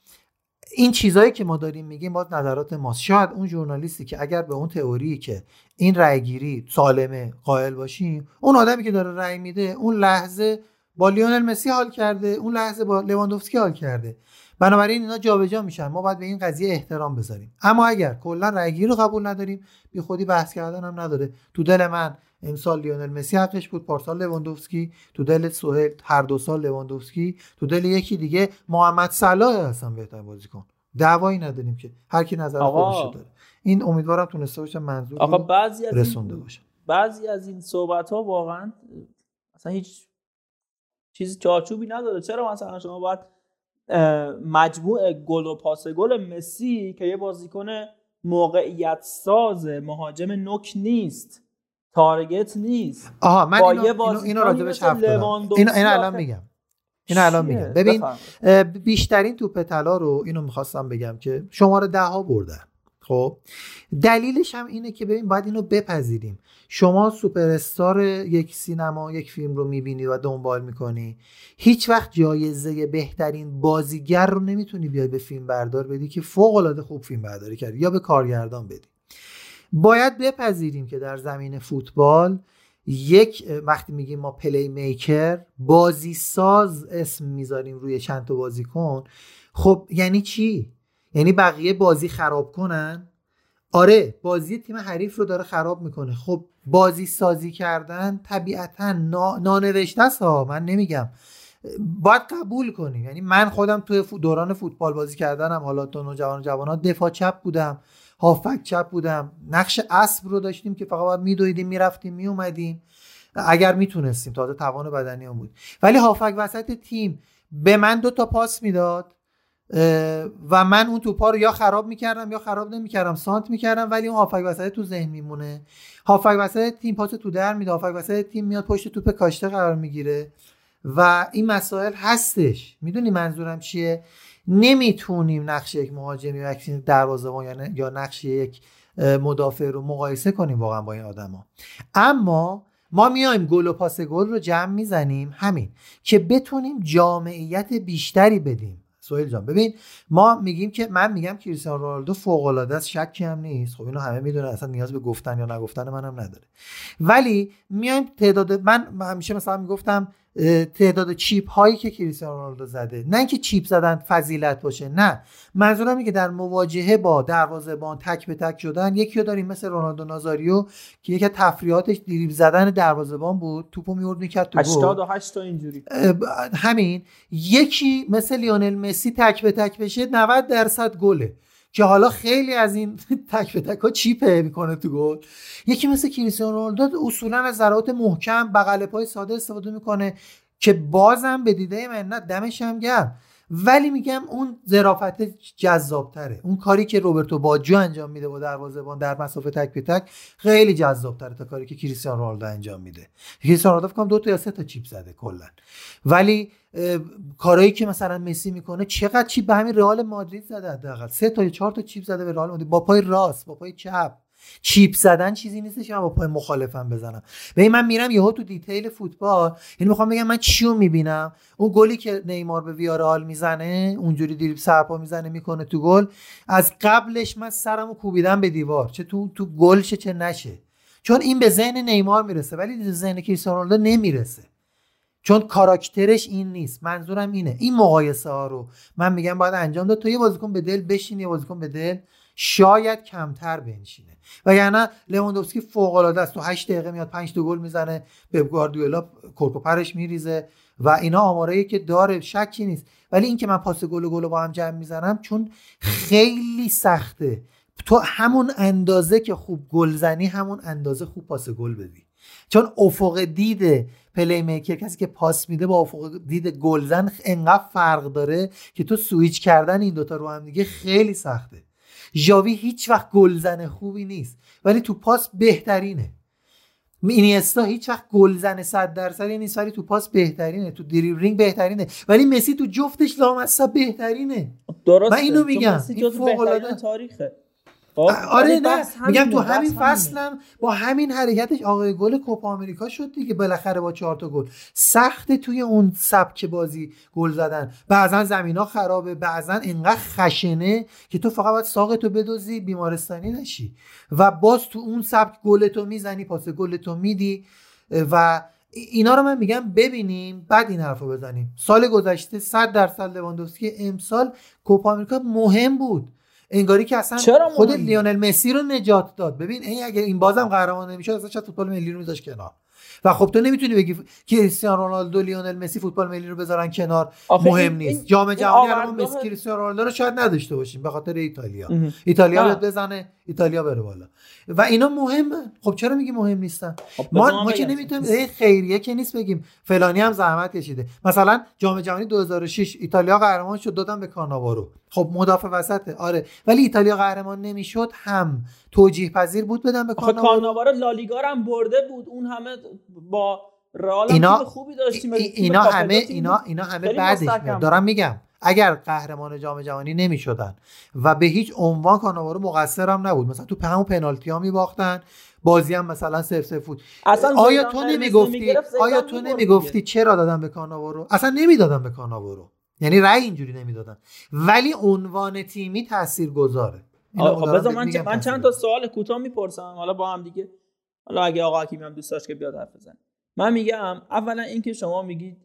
این چیزهایی که ما داریم میگیم باز نظرات ماست. شاید اون ژورنالیستی که اگر به اون تئوری که این رأیگیری سالمه قائل باشیم اون آدمی که داره رأی میده اون لحظه با لیونل مسی حال کرده اون لحظه با لواندوفسکی حال کرده. بنابراین اینا جابجا میشن. ما باید به این قضیه احترام بذاریم. اما اگر کلا رأیگیری رو قبول نداریم بی خودی بحث کردن هم نداره. تو دل من امسال لیونل مسی حقش بود. پارسال لواندوفسکی تو دل سوهل هر دو سال لواندوفسکی تو دل یکی دیگه محمد صلاح هستن بهتر بازیکن. دعوایی نداریم که. هر کی نظر خودش داره. این امیدوارم تونسته باشه منظور آقا بعضی از رسونده باشه. بعضی از این صحبت ها واقعا اصلا هیچ چیز چارچوبی نداره. چرا مثلا شما باید مجموع گل و پاس گل مسی که یه بازیکن موقعیت ساز مهاجم نوک نیست. تارگت نیست. آها من اینو, اینو, اینو راجبش حرف اینو, اینو الان میگم. اینو الان میگم. ببین بیشترین توپ طلا رو اینو می‌خواستم بگم که شماره ده ها بردن. خب؟ دلیلش هم اینه که ببین باید اینو بپذیریم. شما سوپر استار یک سینما یک فیلم رو می‌بینی و دنبال می‌کنی. هیچ وقت جایزه بهترین بازیگر رو نمی‌تونی بیای به فیلم بردار بدی که فوق العاده خوب فیلم برداری کردی یا به کارگردان بدی. باید بپذیریم که در زمین فوتبال یک وقتی میگیم ما پلی میکر بازی ساز اسم می‌ذاریم روی چند تا بازیکن. خب یعنی چی؟ یعنی بقیه بازی خراب کنن؟ آره بازی تیم حریف رو داره خراب می‌کنه. خب بازی سازی کردن طبیعتا نانوشته است ها من نمیگم. باید قبول کنیم. یعنی من خودم توی دوران فوتبال بازی کردنم حالا تو نوجوان جوانات دفاع چپ بودم هافک چپ بودم. نقش اسب رو داشتیم که فقط باید میدویدیم می‌رفتیم میومدیم اگر می‌تونستیم تازه توان بدنی هم بود. ولی هافک وسط تیم به من دو تا پاس می‌داد و من اون توپا رو یا خراب می‌کردم یا خراب نمی‌کردم سانت می‌کردم ولی اون هافک وسط تو ذهن میمونه. هافک وسط تیم پاس تو در میده هافک وسط تیم میاد پشت توپ کاشته قرار می‌گیره. و این مسائل هستش. می‌دونی منظورم چیه؟ نمی‌تونیم نقش یک مهاجمی و یک دروازه‌بان یا نقش یک مدافع رو مقایسه کنیم واقعا با این آدما. اما ما میایم گل و پاس گل رو جمع می‌زنیم. همین. که بتونیم جامعیت بیشتری بدیم. سهیل جان ببین ما میگیم که من میگم کریستیانو رونالدو فوق العاده است. شکی هم نیست. خب اینو همه می‌دونن. اصلا نیاز به گفتن یا نگفتن منم نداره. ولی میایم تعداد من همیشه مثلا می‌گفتم تعداد چیپ هایی که کریستیانو رونالدو زده. نه اینکه چیپ زدن فضیلت باشه نه. منظورم اینه که در مواجهه با دروازه‌بان تک به تک شدن یکی رو داریم مثل رونالدو نازاریو که یکی از تفریحاتش دریبل زدن دروازه‌بان بود. توپو میورد می‌کرد تو 88 تا اینجوری. همین. یکی مثل لیونل مسی تک به تک بشه 90 درصد گله. که حالا خیلی از این تک به تک ها چیپه می‌کنه تو گل. یکی مثل کریستیانو رونالدو اصولا از ضربات محکم بغل پای ساده استفاده می‌کنه که بازم به دیده من نه دمش هم گرم. ولی میگم اون ظرافت جذابتره. اون کاری که روبرتو باجو انجام میده با دروازه‌بان در مسافه تک به تک خیلی جذابتره تا کاری که کریستیانو رونالدو انجام میده. کریستیانو رونالدو فکر دو تا یا سه تا چیپ زده کلا. ولی کارایی که مثلا مسی می‌کنه چقدر چیپ به همین رئال مادرید زده حداقل. سه تا یا چهار تا چیپ زده به رئال مادرید. با پای راست با پای چپ. چیپ زدن چیزی نیستش که من با پای مخالفم بزنم. به من میرم یهو تو دیتیل فوتبال یعنی می‌خوام بگم من چیو می‌بینم؟ اون گلی که نیمار به ویارال می‌زنه اونجوری دریب سرپا می‌زنه می‌کنه تو گل. از قبلش من سرمو کوبیدم به دیوار. چه تو تو گل چه نشه. چون این به ذهن نیمار می‌رسه ولی به ذهن کریستیانو نمی‌رسه. چون کاراکترش این نیست منظورم اینه. این مقایسه ها رو من میگم باید انجام داد. تو یه بازیکن به دل بشین یه بازیکن به دل شاید کمتر بنشینه. و یعنی لواندوفسکی فوق العاده است. تو 8 دقیقه میاد 5 تا گل می‌زنه به گواردیولا کرک و پرش میریزه و اینا آمارایی که داره شکی نیست. ولی اینکه من پاس گل و گل با هم جمع می‌زنم چون خیلی سخته. تو همون اندازه که خوب گل زنی همون اندازه خوب پاس گل بدی. چون افق دید playmaker کسی که پاس میده با افق دید گلزن انقدر فرق داره که تو سویچ کردن این دوتا رو هم دیگه خیلی سخته. ژاوی هیچ وقت گلزن خوبی نیست ولی تو پاس بهترینه. اینیستا هیچ وقت گلزن 100 درصدی نیست ولی تو پاس بهترینه تو دریبلینگ بهترینه. ولی مسی تو جفتش لامصب بهترینه. درسته. من اینو میگم این فوق العاده تاریخه. خب، آره نه. میگم تو همین فصلم با همین حرکتش آقای گل کوپا آمریکا شد دیگه بالاخره با چهار تا گل. سخت توی اون سبک بازی گل زدن. بعضا زمین ها خرابه بعضا اینقدر خشنه که تو فقط باید ساقتو بدوزی بیمارستانی نشی. و باز تو اون سبک گلتو می‌زنی پاس گلتو میدی. و اینا رو من میگم ببینیم بعد این حرفو بزنیم. سال گذشته 100 درصد لواندوفسکی امسال کوپا آمریکا مهم بود. انگاری که اصلا چرا خود لیونل مسی رو نجات داد. ببین این اگه این بازم قهرمان نمی‌شد اصلا چه فوتبال ملی رو میذاش کنار. و خب تو نمی‌تونی بگی کریستیانو رونالدو لیونل مسی فوتبال ملی رو بذارن کنار مهم نیست. جام جهانی الان مسی کریستیانو رونالدو رو شاید نداشته باشیم به خاطر ایتالیا. ایتالیا بیاد بزنه. ایتالیا بره بالا. و اینا مهمه. خب چرا میگی مهم نیستن؟ خب ما ما که نمی‌تونیم خیریه که نیست بگیم. فلانی هم زحمت کشیده. مثلا جام جهانی 2006 ایتالیا قهرمان شد دادن به کاناوارو خب مدافع وسطه. آره. ولی ایتالیا قهرمان نمی‌شد هم توجیه پذیر بود بدن به کاناوارو کاناوارو لالیگا هم برده بود. اون همه با رئال اینا خوبی داشتیم. اینا همه اینا اینا همه بعدش دارم میگم. اگر قهرمان جام جهانی نمی‌شدن و به هیچ عنوان کاناوارو مقصر هم نبود. مثلا تو همون پنالتی ها میباختن بازی هم مثلا سف سف بود. آیا تو نمی‌گفتی؟ آیا تو نمی‌گفتی چرا دادن به کاناوارو اصلا نمی‌دادن به کاناوارو یعنی رأی اینجوری نمی‌دادن. ولی عنوان تیمی تاثیر گذاره خب بذار من, من چند تا سوال کوتاه می‌پرسم. حالا با هم دیگه حالا اگه آقا حکیمی هم دوست داشت که بیاد حرف بزنه. من میگم اولا اینکه شما میگید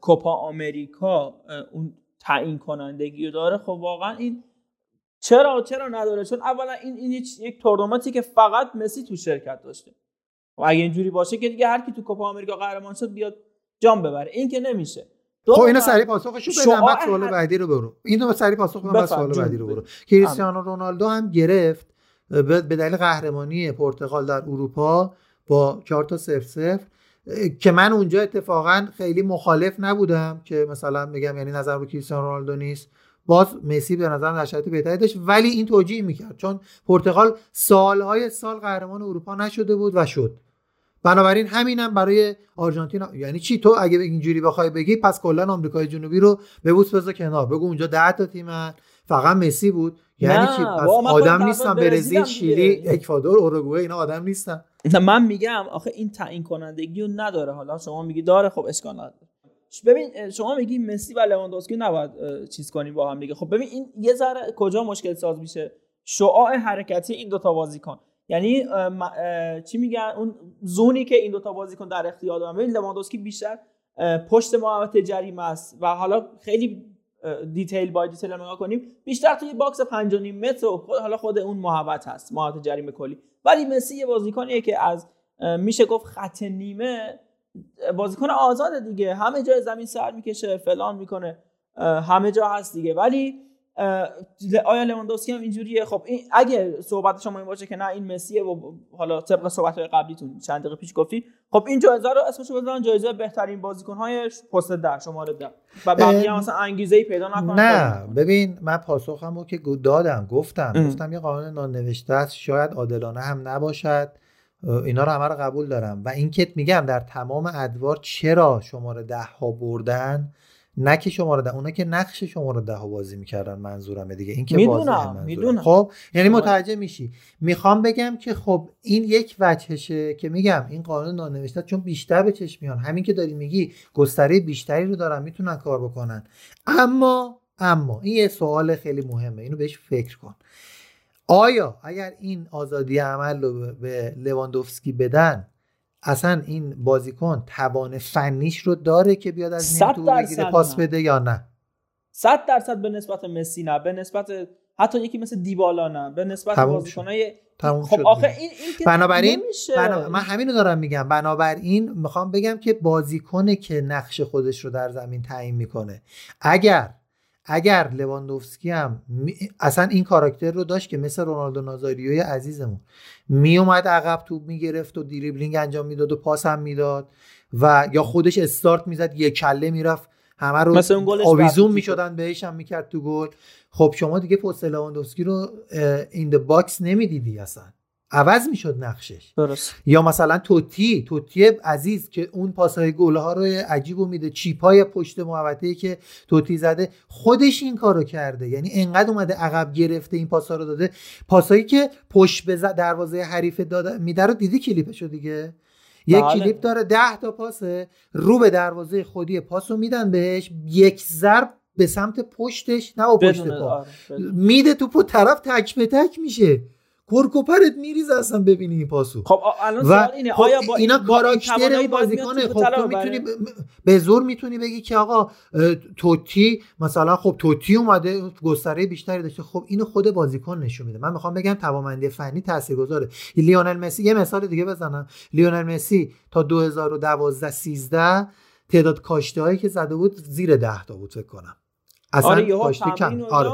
کوپا آمریکا اون تعیین کنندگی داره. خب واقعا این چرا چرا نداره؟ چون اولا این این یک تورنمنتی که فقط مسی تو شرکت داشته. و اگه اینجوری باشه که دیگه هر کی تو کوپا آمریکا قهرمان شد بیاد جام ببره. این که نمیشه. خب اینو سری پاسخشو بدم بعد سوال بعدی رو برو. اینو سری پاسخ بدم بعد سوال بعدی رو برو. کریستیانو رونالدو هم گرفت به دلیل قهرمانی پرتغال در اروپا با 4 تا 0 0 که من اونجا اتفاقا خیلی مخالف نبودم که مثلا میگم یعنی نظر رو کریستیانو رونالدو نیست. باز مسی به نظر در شرایط بهتری داشت ولی این توجیه می‌کرد. چون پرتغال سالهای سال قهرمان اروپا نشده بود و شد. بنابراین همینم برای آرژانتین یعنی چی؟ تو اگه اینجوری بخوای بگی پس کلا آمریکای جنوبی رو ببوس بذار کنار. بگو اونجا 10 تا تیمن فقط مسی بود. یعنی چی؟ پس آدم نیستن برزیل شیلی اکوادور اوروگوئه اینا آدم نیستن. من میگم آخه این تعیین کنندگی رو نداره. حالا شما میگی داره خب اشکال نداره. ببین شما میگی مسی و لواندوسکی نباید چیز کنیم با هم دیگه. خب ببین این یه ذره کجا مشکل ساز میشه؟ شعاع حرکتی این دوتا بازیکن. یعنی چی میگن؟ اون زونی که این دوتا بازیکن در اختیار دارن. ببین لواندوسکی بیشتر پشت محوطه جریمه است و حالا خیلی detail با detail نگاه کنیم بیشتر توی box 5 متر و حالا خود اون محوط هست محوطه جریمه کلی. ولی مسی یه بازیکنیه که از میشه گفت خط نیمه بازیکن آزاد دیگه. همه جای زمین سر می‌کشه فلان می‌کنه. همه جا هست دیگه. ولی آیا لواندوفسکی هم اینجوریه؟ خب این اگه صحبت شما این باشه که نه این مسیه و حالا طبق صحبت های قبلیتون چند دقیقه پیش گفتی. خب این جایزه رو اسمش بزنن جایزه بهترین بازیکن های پست در شماره ده. و بقیه مثلا انگیزه ای پیدا نکنن نه ببین من پاسخمو که دادم گفتم ام. گفتم یه قانون نانوشته است شاید عادلانه هم نباشد. اینا رو همه رو قبول دارم. و این که میگم در تمام ادوار چرا شماره ده ها بردن نه که شماره ده اونا که نقش شماره ده ها بازی می‌کردن منظورمه دیگه. این که می‌دونم می‌دونم. خب یعنی متوجه میشی. می‌خوام بگم که خب این یک وجهشه که میگم این قانون نانوشته چون بیشتر به چشم میان. همین که داری میگی گستره بیشتری رو دارن می‌تونن کار بکنن. اما اما این یه سوال خیلی مهمه. اینو بهش فکر کن. آیا اگر این آزادی عمل رو به لواندوفسکی بدن اصلا این بازیکن توان فنیش رو داره که بیاد از این تو بگیره پاس بده یا نه؟ صد درصد به نسبت مسی نه. به نسبت حتی یکی مثل دیبالا نه. به نسبت بازیکنای خب آخه این, این که بنابراین بنا... من همینو دارم میگم. بنابراین می‌خوام بگم که بازیکنه که نقش خودش رو در زمین تعیین می‌کنه اگر اگر لواندوفسکی هم اصلا این کاراکتر رو داشت که مثل رونالدو نازاریوی عزیزمون. میومد عقب توپ می‌گرفت و دریبلینگ انجام می‌داد و پاس هم می‌داد و یا خودش استارت می‌زد یه کله می‌رفت همه رو آویزون می‌شدن بهش هم می‌کرد تو گل. خب شما دیگه پست لواندوفسکی رو این box نمی‌دیدی اصلا. عوض می‌شد نقشش. درست. یا مثلا توتی توتی عزیز که اون پاسهای گل های عجیبو میده chip ای پشت محوطه که توتی زده خودش این کارو کرده. یعنی انقدر اومده عقب گرفته این پاسا رو داده. پاسایی که پشت به دروازه حریف داده میده رو دیدی کلیپشو دیگه؟ یک بله. کلیپ داره ده تا پاسه رو به دروازه خودی پاسو میدن بهش یک ضرب به سمت پشتش نه و پشت پا. آره، میده تو طرف تک به تک میشه. کرکوپرت میریز اصلا ببینی این پاسو. خب الان سوال اینه. خب آیا با اینا کاراکتر بازیکنه خب تو می‌تونی به زور می‌تونی بگی که آقا توتی مثلا خب توتی اومده گستره بیشتری داشته. خب اینو خود بازیکن نشون میده. من می‌خوام بگم توانمندی فنی تاثیرگذاره. لیونل مسی یه مثال دیگه بزنم. لیونل مسی تا 2012 13 تعداد کاشته هایی که زده بود زیر 10 تا بود فکر کنم. اصلا آره کاشته کم. آره.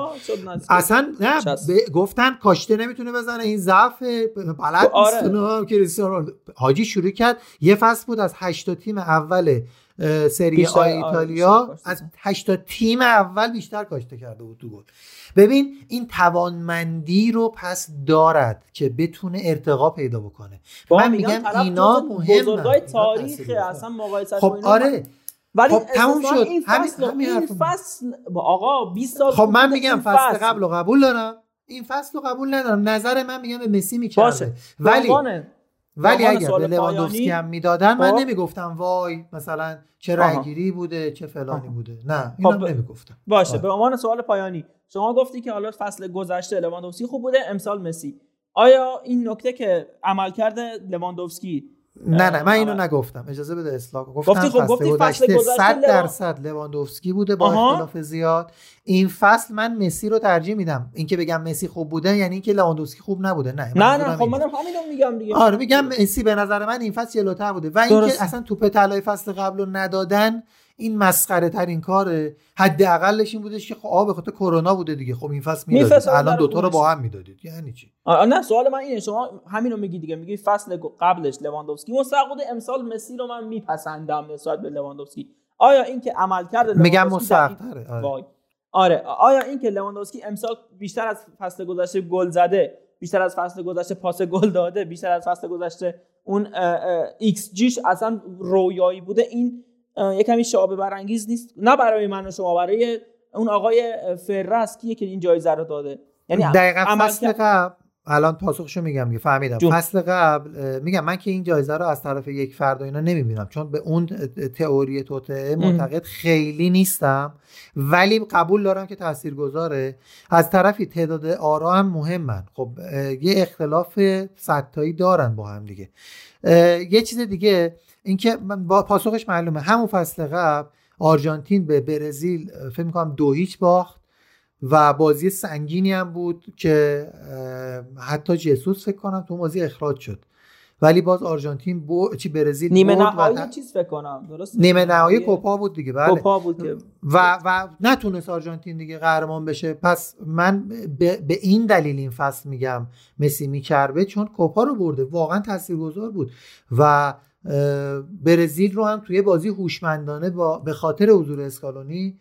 اصلا نه ب... گفتن کاشته نمی‌تونه بزنه این ضعف بلد آره. کریستیانو حاجی شروع کرد یه فصل بود از هشت تیم اول سری آی آره، ایتالیا از هشت تیم اول بیشتر کاشته کرده بود تو گل. ببین این توانمندی رو پس دارد که بتونه ارتقا پیدا بکنه. من میگم اینا مهم تاریخ اصلا مقایسه خب آره. ولی خب تموم شد. این فصل همین, این فصل آقا 20 سال خب من میگم فصل قبل رو قبول دارم. این فصل رو قبول ندارم. نظر من میگم به مسی می‌کرده. ولی ولی اگر به لواندوفسکی هم می‌دادن من خب. نمی‌گفتم وای مثلا چه رأیگیری بوده چه فلانی بوده. نه اینا خب نمی‌گفتم. باشه. به عنوان سوال پایانی شما گفتی که حالا فصل گذشته لواندوفسکی خوب بوده امسال مسی. آیا این نکته که عمل کرده لواندوفسکی نه نه من اینو نگفتم. اجازه بده اصلاح. گفتم گفتی خب گفتی فصل 100 درصد لواندوفسکی بوده با اختلاف زیاد. این فصل من مسی رو ترجیح میدم. اینکه بگم مسی خوب بوده یعنی اینکه لواندوفسکی خوب نبوده. نه نه نه خب منم همینو میگم دیگه. آره میگم مسی به نظر من این فصل جلوتر بوده. و اینکه اصلا توپ طلای فصل قبل رو ندادن این مسخره ترین کاره. حداقلش این بودش که خب آب خاطر کرونا بوده دیگه. خب این فصل می‌دادید. الان دوتا رو با هم می‌دادید. یعنی چی؟ نه سوال من اینه. شما همینو میگی دیگه. میگی فصل قبلش لواندوفسکی. مستقود امسال مسی رو من میپسندم نسبت به لواندوفسکی. آیا این که عمل کرده میگم مستقره آره. آره. آیا این که لواندوفسکی امسال بیشتر از فصل گذشته گل زده بیشتر از فصل گذشته پاس گل داده بیشتر از فصل گذشته اون ایکس جیش اصلا رویایی بوده این یه کمی شبهه برانگیز نیست. نه برای من و شما برای اون آقای فرس کیه که این جایزه رو داده. یعنی دقیقا فصل قبل الان پاسخشو میگم دیگه فهمیدم. جون. فصل قبل میگم من که این جایزه رو از طرف یک فرد و اینا نمی‌بینم چون به اون تئوری توطئه معتقد خیلی نیستم. ولی قبول دارم که تاثیرگذاره. از طرفی تعداد آرا هم مهمن. خب یه اختلاف صدتایی دارن با هم دیگه. یه چیز دیگه اینکه با پاسخش معلومه. همون فصل قبل آرژانتین به برزیل فکر می‌کنم دو هیچ باخت و بازی سنگینی هم بود که حتی جسوس فکر کنم تو بازی اخراج شد. ولی باز آرژانتین بو... چی برزیل نیمه نهایی. چیز فکر کنم درست نیمه نهایی کوپا بود دیگه بله. کوپا بود که و و نتونست آرژانتین دیگه قهرمان بشه. پس من به, به این دلیل این فصل میگم مسی میکربه چون کوپا رو برده. واقعا تاثیرگذار بود. و برزیل رو هم توی بازی هوشمندانه با به خاطر حضور اسکالونی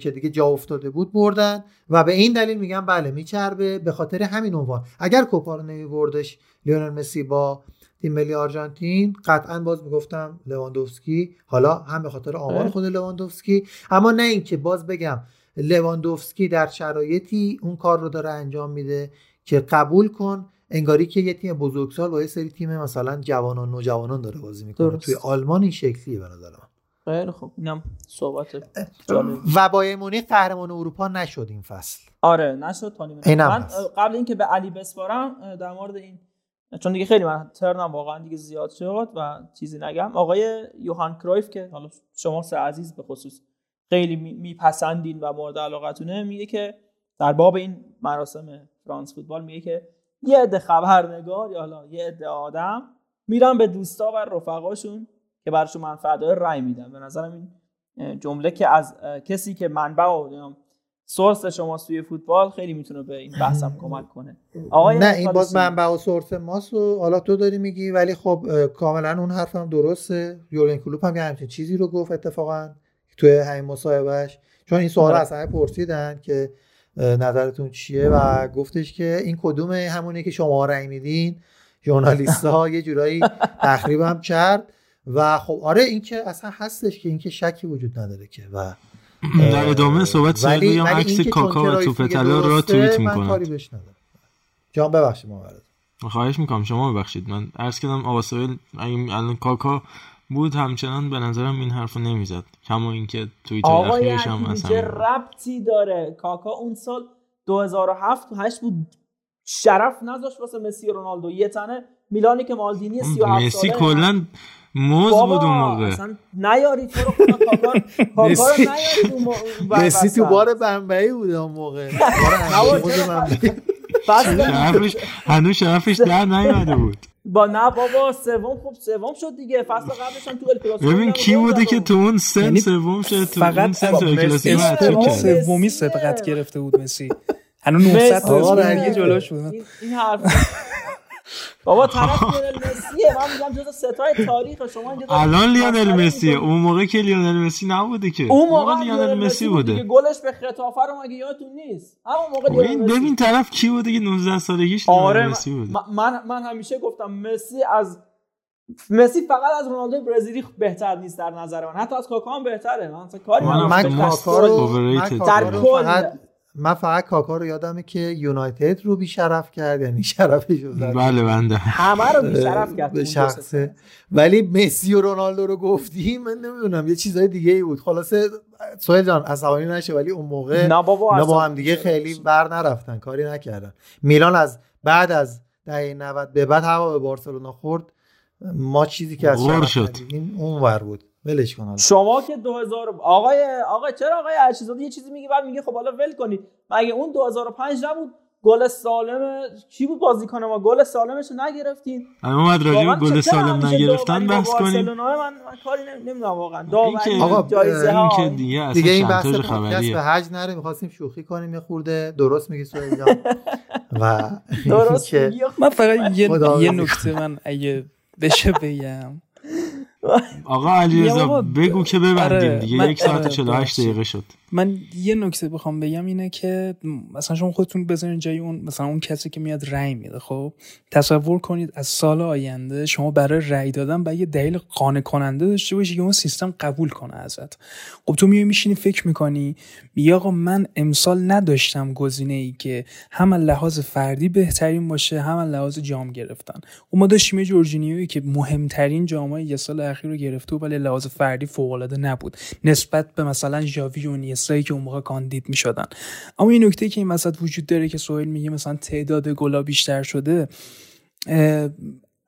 که دیگه جا افتاده بود بردن. و به این دلیل میگم بله میچربه به خاطر همین عنوان. اگر کوپا رو نمیبردش لیونل مسی با تیم ملی آرژانتین قطعا باز می‌گفتم لواندوفسکی حالا هم به خاطر آمار خود لواندوفسکی. اما نه اینکه باز بگم لواندوفسکی در شرایطی اون کار رو داره انجام میده که قبول کن انگاری که یه تیم بزرگسال با یه سری تیم مثلا جوانان نوجوانان داره بازی می‌کنه. توی آلمان این شکلیه به نظر من. خیلی خوب. اینم صحبت و بایر مونیخ قهرمان اروپا نشد این فصل. آره نشد تا نیمه من. قبل اینکه به علی بسپارم در مورد این چون دیگه خیلی من ترنم واقعا دیگه زیاد شد و چیزی نگم. آقای یوهان کرویف که حالا شما سه عزیز به خصوص خیلی میپسندین و مورد علاقتونه میگه که در باب این مراسم فرانس فوتبال میگه که یه عده خبرنگار یا حالا یه عده آدم میرن به دوستا و رفقاشون که براشون منفعت داره رأی میدن. به نظرم این جمله که از کسی که منبع و سورس شما توی فوتبال خیلی می‌تونه به این بحثم کمک کنه. آقای نه این باز منبع و سورس ماست و حالا تو داری میگی ولی خب کاملا اون حرفم درسته. یورگن کلوپ هم یه همچین چیزی رو گفت اتفاقا توی همین مصاحبهش چون این سوال از همه پرسیدن که نظرتون چیه؟ و گفتش که این کدومه همونی که شما رأی میدین. ژورنالیست ها یه جورایی تخریبم کرد. و خب آره این که اصلا هستش که این که شکی وجود نداره که و در ادامه صحبت ولی ولی عکس کاکا و توپ طلا را توییت من کاری می‌کنن بهش ندارم. جان ببخشید ما خواهش می‌کنم شما ببخشید. من عرض کردم آقا سویل اگه الان کاکا بود همچنان به نظرم این حرفو نمی‌زد. کما اینکه آقای اخیرش هم اصلا چه ربطی داره؟ کاکا اون سال 2007 8 بود شرف نذاشت واسه مسی و رونالدو. یه تنه میلانی که مالدینی 37 مسی کلا موز بود اون موقع. اصلا نیارید تو رو کاکا. کاکا رو مسی- مسی تو. بار بمبئی بود اون موقع. بار هنوز شرفش در نیومده بود. با نه بابا سوم خب سوم شد دیگه. فصل قبلش هم تو ال کلاسیکو ببین کی بوده. که تو اون سن یعنی سوم شد تو اون فقط سن تو از کلاسیکو سومی. سبقت گرفته بود مسی. هنوز 900 تا رنگی دیگه جلوش بود. این حرف بابا طرف لیونل مسیه من میگم جز ستای تاریخ شما اینجا الان لیونل مسیه. اون موقع که لیونل مسی نبوده که اون موقع لیونل مسی بوده گلش به خطافه رو مگه یادتون نیست همون موقع لیونل ببین مسی. ببین طرف کی بوده که 19 سالگیش آره مسی بوده من من همیشه گفتم مسی از مسی فقط از رونالدو برزیلی بهتر نیست در نظر من حتی از کاکا هم بهتره من کاری من ندارم. من کاکا رو. من در کل فقط من فقط کاکا رو یادمه که یونایتد رو بیشرف کرد یعنی شرفش رو زد. بله بنده. همه رو بیشرف کرد. به شخصه. ولی مسی و رونالدو رو گفتی من نمی‌دونم یه چیزای دیگه ای بود. خلاصه سوهل جان عصبانی نشه ولی اون موقع نه بابا. با هم دیگه خیلی بر نرفتن کاری نکردن. میلان از بعد از دهه 90 به بعد هوا به بارسلونا خورد. ما چیزی که از شرف شد. اون ور بود. ولش کن حالا. شما که 2000 آقای آقا چرا آقای عشیزاده یه چیزی میگه بعد میگه خب حالا ول کنید. مگه اون 2005 نبود؟ گل سالم کی بود بازیکن ما؟ گل سالمش رو نگرفتین. اومد راجع به گل سالم نگرفتن؟ بحث کنیم. من, من کاری نمی- نمی‌دونم واقعا. داوری آقا، جایزه ها. این که دیگه اصلا دیگه این بحث خبریه. به حج نره می‌خواستیم شوخی کنیم یه خورده درست میگی سوهل جان. و درست. من فقط یه. نکته من اگه بشه بگم. آقا علیرضا بگو که ببندیم آره، دیگه یک ساعت و آره، 48 ببخشید. دقیقه شد من یه نکته بخوام بگم اینه که مثلا شما خودتون بذارین جای اون مثلا اون کسی که میاد رأی میده خب؟ تصور کنید از سال آینده شما برای رأی دادن باید یه دلیل قانع کننده داشته باشی که اون سیستم قبول کنه ازت. خب تو میای میشینی فکر می‌کنی میگه آقا من امسال نداشتم گزینه ای که هم لحاظ فردی بهترین باشه هم لحاظ جام گرفتن. و ما داشتیم جورجینیوی که مهمترین جامای یه سال اخیر رو گرفته ولی لحاظ فردی فوق العاده نبود. نسبت به مثلا ژاوی و نیستایی که اون موقع کاندید می‌شدن. اما این نکته که این وسط وجود داره که سوهل میگه مثلا تعداد گلا بیشتر شده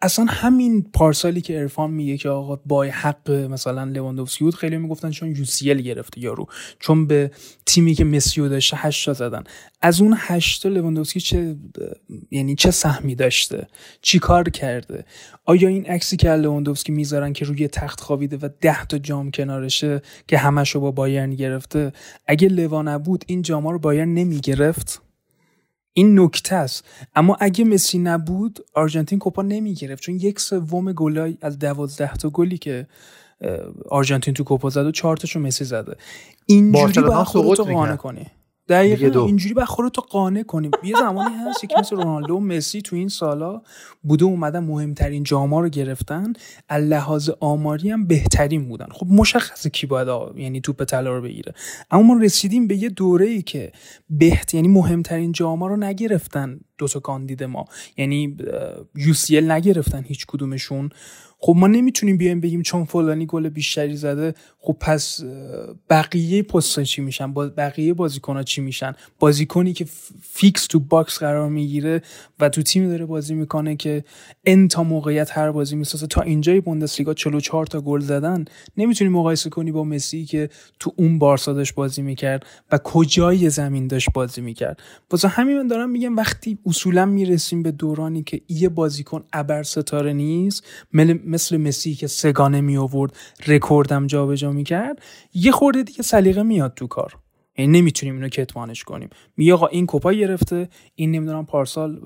اصلا همین پارسالی که ارفان میگه که آقا با حق مثلا لواندوفسکی بود خیلی می‌گفتن چون یو سی گرفته یارو چون به تیمی که مسیو داشته 8 زدن. از اون 8 تا لواندوفسکی چه یعنی چه سهمی داشته؟ چی کار کرده؟ آیا این عکسی که لواندوفسکی می‌ذارن که روی تخت خوابیده و 10 تا جام کنارشه که همشو با بایرن گرفته اگه لوا نبود این جاما رو بایرن نمی‌گرفت؟ این نکته است. اما اگه مسی نبود آرژانتین کوپا نمی‌گرفت. چون یک سوم گلای از دوازده تا گلی که آرژانتین تو کوپا زد و چهار تاشو مسی زده. اینجوری با خودتو قانع کنی. دقیقا اینجوری با خودتو قانع کنیم یه زمانی هست که مثل رونالدو و مسی تو این سالا بوده اومدن مهمترین جاما رو گرفتن. لحاظ آماری هم بهترین بودن. خب مشخصه کی باید یعنی توپ طلا رو بگیره. اما ما رسیدیم به یه دوره ای که بهت یعنی مهمترین جاما رو نگرفتن دو تا کاندید ما. یعنی یو نگرفتن هیچ کدومشون. خب ما نمی‌تونیم بیایم بگیم چون فلانی گل بیشتری زده خب پس بقیه پست چی میشن؟ بقیه بازیکن چی میشن؟ بازیکنی که فیکس تو box قرار می‌گیره و تو تیم داره بازی می‌کنه که ان تا موقعیت هر بازی می‌سازه. تا اینجای بوندسلیگا 44 تا گل زدن نمی‌تونی مقایسه کنی با مسی که تو اون بارسا داشت بازی می‌کرد و کجای زمین داشت بازی می‌کرد. واسه همین من دارم میگم وقتی اصولا می‌رسیم به دورانی که یه بازیکن ابر ستاره نیست مثل مسی که سگانه می آورد رکوردم جابجا می‌کرد یه خورده دیگه سلیقه میاد تو کار. یعنی نمی‌تونیم اینو کتمانش کنیم. میگه آقا این کوپا گرفته این نمی‌دونم پارسال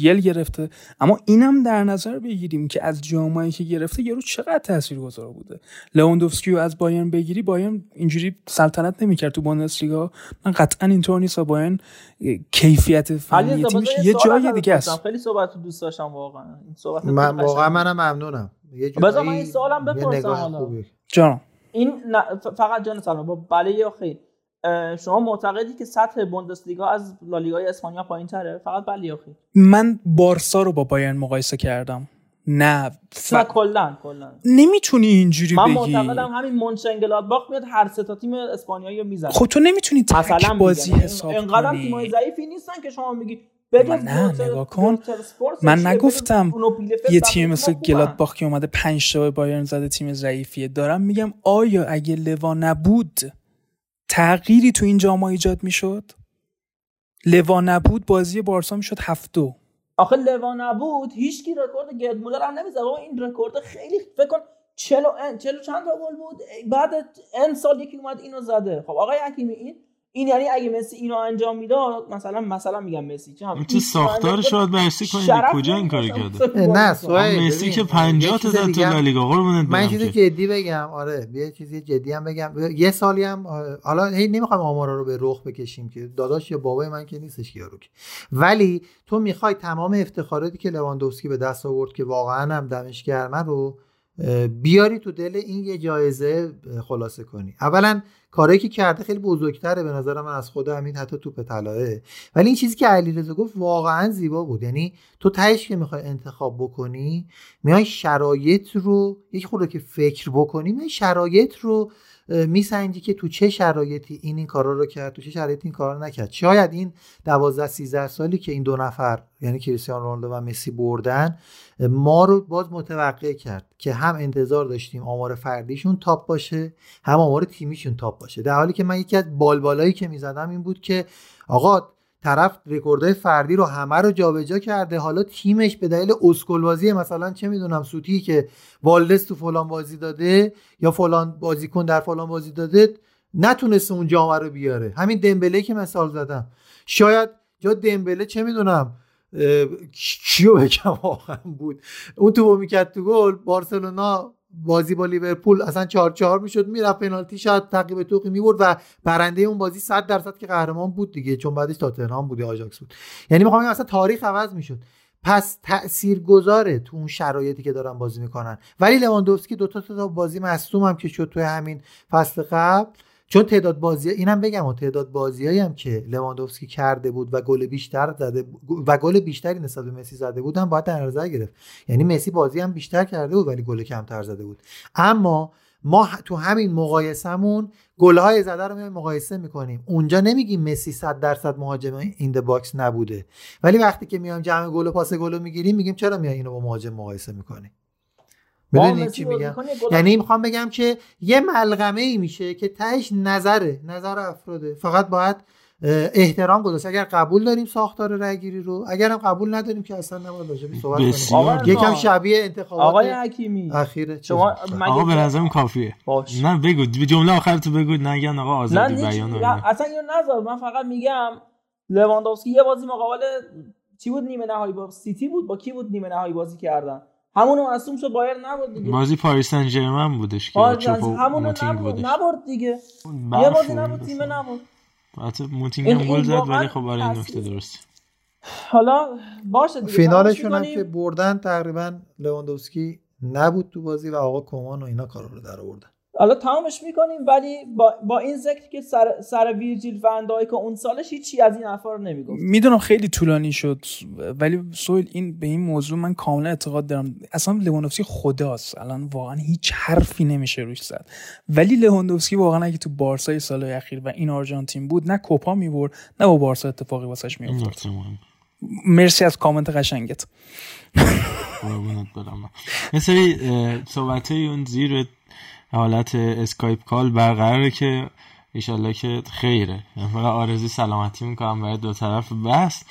یو گرفته. اما اینم در نظر بگیریم که از جامعه که گرفته یارو چقدر تاثیرگذار بوده. لواندوفسکی رو از بایرن بگیری بایرن اینجوری سلطنت نمی‌کرد تو بوندسلیگا. من قطعا اینطور نیست بایرن کیفیت فنی تیمش یه جای دیگه است. خیلی صحبت دوست داشتم واقعا. این صحبت من واقعا منم ممنونم. یه بذار من این سوالم بپرسم حالا. جان این فقط جان سلام. با بله یا خیر. شما معتقدی که سطح بوندسلیگا از لالیگای اسپانیا پایین تره؟ فقط یا خیر؟ من بارسا رو با بایرن مقایسه کردم. نه ف... کلا کلا. نمی‌تونی اینجوری من بگی. من معتقدم همین مونشنگلادباخ میاد هر سه تا تیم اسپانیایی رو می‌زنه. خب تو نمی‌تونی تک بازی حساب کنی. انقدر تیمای ضعیفی نیستن که شما میگی من نه نگاه کن. من نگفتم یه تیم مثل گلادباخ که اومده پنج تا بایرن زده تیم ضعیفیه. دارم میگم آیا اگه لوا نبود تغییری تو این جام ایجاد می‌شد؟ لوا نبود بازی بارسا می‌شد هفت دو. آخه لوا نبود هیچکی رکورد گرد مولر هم نمی‌زد. این رکورد خیلی فکر کن چلو ان چلو چند تا گل بود. بعد ان سال یکی اومد اینو زده. خب آقای حکیمی این این یعنی اگه مسی اینو انجام می‌داد مثلا مثلا میگم مسی. چه تو ساختار شاید بررسی کنید کجا این کارو کرده؟ نه سوال مسی که 50 تا زد تو لالیگا قربونت من چیزی جدی بگم آره یه چیزی جدی هم بگم. یه سالی هم حالا هی نمی‌خوام آمارا رو به رخ بکشیم که داداش یا بابای من که نیستش یارو ولی تو می‌خوای تمام افتخاراتی که لواندوفسکی به دست آورد که واقعا هم دمش گرمه رو بیاری تو دل این یه جایزه خلاصه کنی. اولا کاری که کرده خیلی بزرگتره به نظر من از خود همین حتی توپ طلایه. ولی این چیزی که علیرضا گفت واقعا زیبا بود. یعنی تو تهش که می‌خوای انتخاب بکنی میای شرایط رو یک خورده که فکر بکنی میای شرایط رو میسنجی که تو چه شرایطی این این کارا رو کرد تو چه شرایطی این کارا نکرد. شاید این 12 13 سالی که این دو نفر یعنی کریستیانو رونالدو و مسی بردن ما رو باز متوقع کرد که هم انتظار داشتیم آمار فردیشون تاپ باشه هم آمار تیمیشون تاپ باشه. در حالی که من یکی از بالبالایی که می‌زدم این بود که آقا طرف رکوردهای فردی رو همه رو جابجا کرده. حالا تیمش به دلیل اسکل بازی مثلا چه می‌دونم سوتی که والدس تو فلان بازی داده یا فلان بازیکن در فلان بازی داده نتونسته اون جامه رو بیاره. همین دمبله که مثال زدم. شاید جا دمبله چه می‌دونم کیو بگم؟ واقعا بود. اون توپو می‌کرد تو گل بارسلونا بازی با لیورپول اصلا 4 4 می‌شد می‌رفت پنالتی شاید تقی به توقی می‌برد و برنده اون بازی 100 درصد که قهرمان بود دیگه چون بعدش تاتنهام بود آژاکس بود. یعنی می‌خوام بگم اصلا تاریخ عوض می‌شد. پس تأثیر گذاره تو اون شرایطی که دارن بازی می‌کنن. ولی لواندوفسکی دو تا تا بازی مصدوم هم که شد توی همین فصل قبل چون تعداد بازی اینم بگم و تعداد بازیایی هم که لواندوفسکی کرده بود و گل بیشتر زده و گل بیشتری نسبت به مسی زده بود هم باید در نظر گرفت. یعنی مسی بازی هم بیشتر کرده بود ولی گل کمتر زده بود. اما ما تو همین مقایسمون گلهای زده رو میایم مقایسه می‌کنیم. اونجا نمیگیم مسی 100 درصد مهاجم این box نبوده. ولی وقتی که میایم جمع گل و پاس گل رو می‌گیریم میگیم چرا میای اینو با مهاجم مقایسه می‌کنی؟ می‌دونید چی میگم. یعنی می‌خوام بگم که یه ملغمه ای میشه که تهش نظره نظر افراده. فقط باید احترام گذاشت. اگر قبول داریم ساختار رأیگیری رو اگر هم قبول نداریم که اصلا نباید راجع به صحبت کنیم. یکم شبیه انتخابات آقای حکیمی اخیره شما آقا به نظرم کافیه. باش. نه بگو. جمله آخر تو بگو نگن آقا آزادی بیان اصلا اینو نذار. من فقط میگم لواندوفسکی یه بازی مقابل چی بود؟ نیمه نهایی با سیتی بود؟ با کی بود نیمه نهایی بازی کردن؟ همونو مصدوم شد بایر نبود دیگه. بازی پاریس سن ژرمن بودش که همونو نبود نبرد دیگه. یه بازی نبود تیم نبود البته موتینگ هم گل زد ولی خب برای این نکته درست حالا باشه دیگه فینالشون هم که بردن تقریبا لواندوفسکی نبود تو بازی و آقا کومان و اینا کارا رو در آوردن. حالا تمامش می‌کنیم ولی با, با این ذکر که سر, سر ویرجیل که اون سالش هیچی از این حرفا رو نمی‌گفت. می‌دونم خیلی طولانی شد ولی سویل این به این موضوع من کاملا اعتقاد دارم. اصلا لواندوفسکی خداست. الان واقعا هیچ حرفی نمیشه روش زد. ولی لواندوفسکی واقعا اگه تو بارسا سال اخیر و این آرژانتین بود نه کوپا می‌برد نه با بارسا اتفاقی واسش میافتاد. مرسی از کامنت قشنگت. یه سری صحبت اون زیر حالت Skype call برقراره که ایشالله که خیره. فقط آرزوی سلامتی می‌کنم برای دو طرف. بس.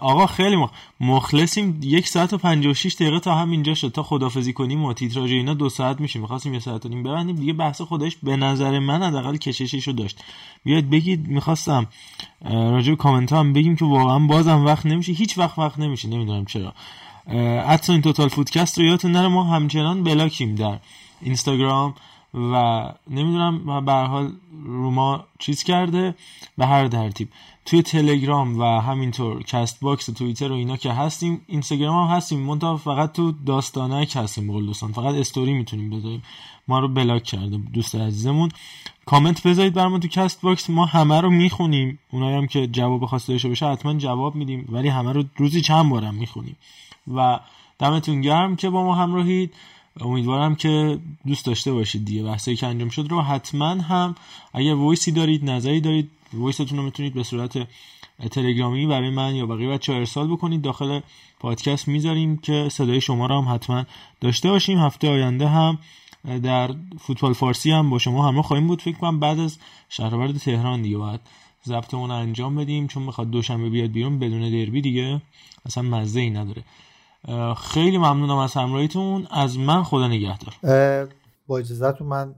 آقا خیلی مخلصیم. یک ساعت و 56 دقیقه تا هم اینجا شد. تا خدافظی کنیم و تیتراژ اینا دو ساعت میشه می‌خواستیم یه ساعت و نیم ببندیم. دیگه بحث خودش به نظر من حداقل کشششو داشت. بیاید بگید می‌خواستم راجع کامنت هم بگیم که واقعا بازم وقت نمیشه. هیچ وقت وقت نمیشه. نمی‌دونم چرا. حتی این توتال فودکست رو یادتون نره. ما همچنان بلاکیم در اینستاگرام و نمی‌دونم به حال رو ما چیز کرده به هر ترتیب. توی تلگرام و همینطور Castbox و توییتر و اینا که هستیم اینستاگرام هم هستیم. منتها فقط تو داستانک هستیم بقول دوستان. فقط استوری می‌تونیم بذاریم. ما رو بلاک کرده دوست عزیزمون. کامنت بذارید برامون تو Castbox. ما همه رو می‌خونیم. اونایی هم که جواب خواسته داشته باشه حتما جواب میدیم. ولی همه رو روزی چند بارم می‌خونیم. و دمتون گرم که با ما همراهید. امیدوارم که دوست داشته باشید دیگه. بحثی که انجام شد رو حتما هم اگر voice ی دارید نظری دارید voice تون رو می‌تونید به صورت تلگرامی برای من یا بقیه بچه ارسال بکنید. داخل پادکست می‌ذاریم که صدای شما رو هم حتما داشته باشیم. هفته آینده هم در فوتبال فارسی هم با شما همراه خواهیم بود. فکر کنم بعد از شهرورد تهران دیگه باید ضبطمون انجام بدیم. چون می‌خواد دوشنبه بیاد بیرون بدون دربی دیگه اصلا مزه ای نداره. خیلی ممنونم از همراهیتون. از من خدا نگهدار. با اجازهتون من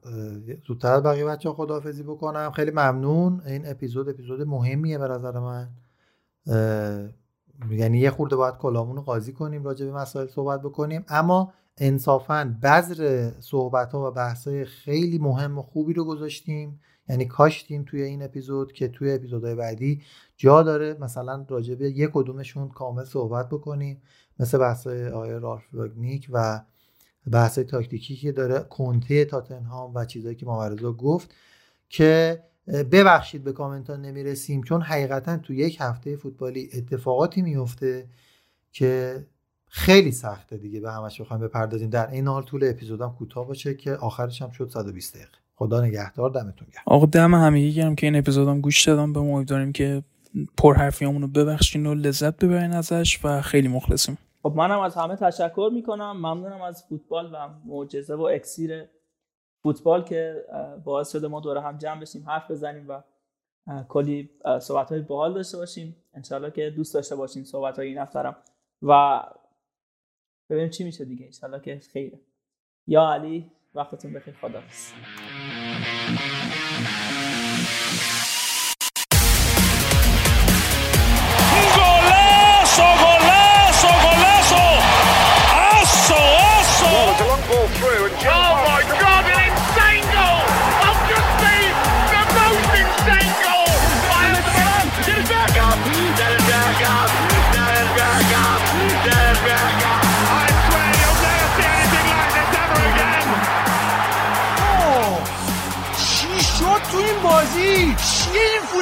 زودتر بقیه بچه خداحافظی بکنم. خیلی ممنون. این اپیزود اپیزود مهمیه به نظر من. یعنی یه خورده باید کلامون رو قاضی کنیم راجع به مسائل صحبت بکنیم. اما انصافا بذر صحبت ها و بحث های خیلی مهم و خوبی رو گذاشتیم. یعنی کاشتیم توی این اپیزود که توی اپیزودهای بعدی جا داره. مثلا راجع به یک کدومشون کامل صحبت بکنیم. مثل بحث آقای رالف واگنیک و بحث تاکتیکی که داره کنته تاتنهام و چیزایی که ماورزا گفت که ببخشید به کامنت ها نمی‌رسیم چون حقیقتا تو یک هفته فوتبالی اتفاقاتی میفته که خیلی سخته دیگه به همش بخوایم بپردازیم. در این حال طول اپیزودم کوتاه باشه که آخرش هم شد 120 دقیقه. خدا نگهدار دمتون گرم. آقا دم همگی گرم که این اپیزودم گوش دادم. به امیدواریم که پرحرفیامون رو ببخشین و لذت ببرین ازش و خیلی مخلصیم. خب منم از همه تشکر می‌کنم. ممنونم از فوتبال و معجزه و اکسیر فوتبال که باعث شده ما دوره هم جمع بشیم حرف بزنیم و کلی صحبت های باحال داشته باشیم. انشالله که دوست داشته باشیم صحبت های این هفترم و ببینیم چی میشه دیگه. انشالله که خیره یا علی وقتتون بخیر. خدا فوتبال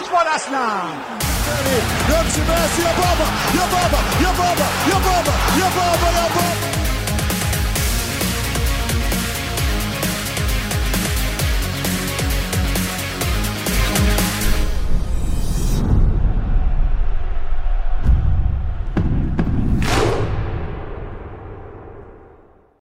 اصلا نمشي ماشي يا بابا يا بابا يا بابا يا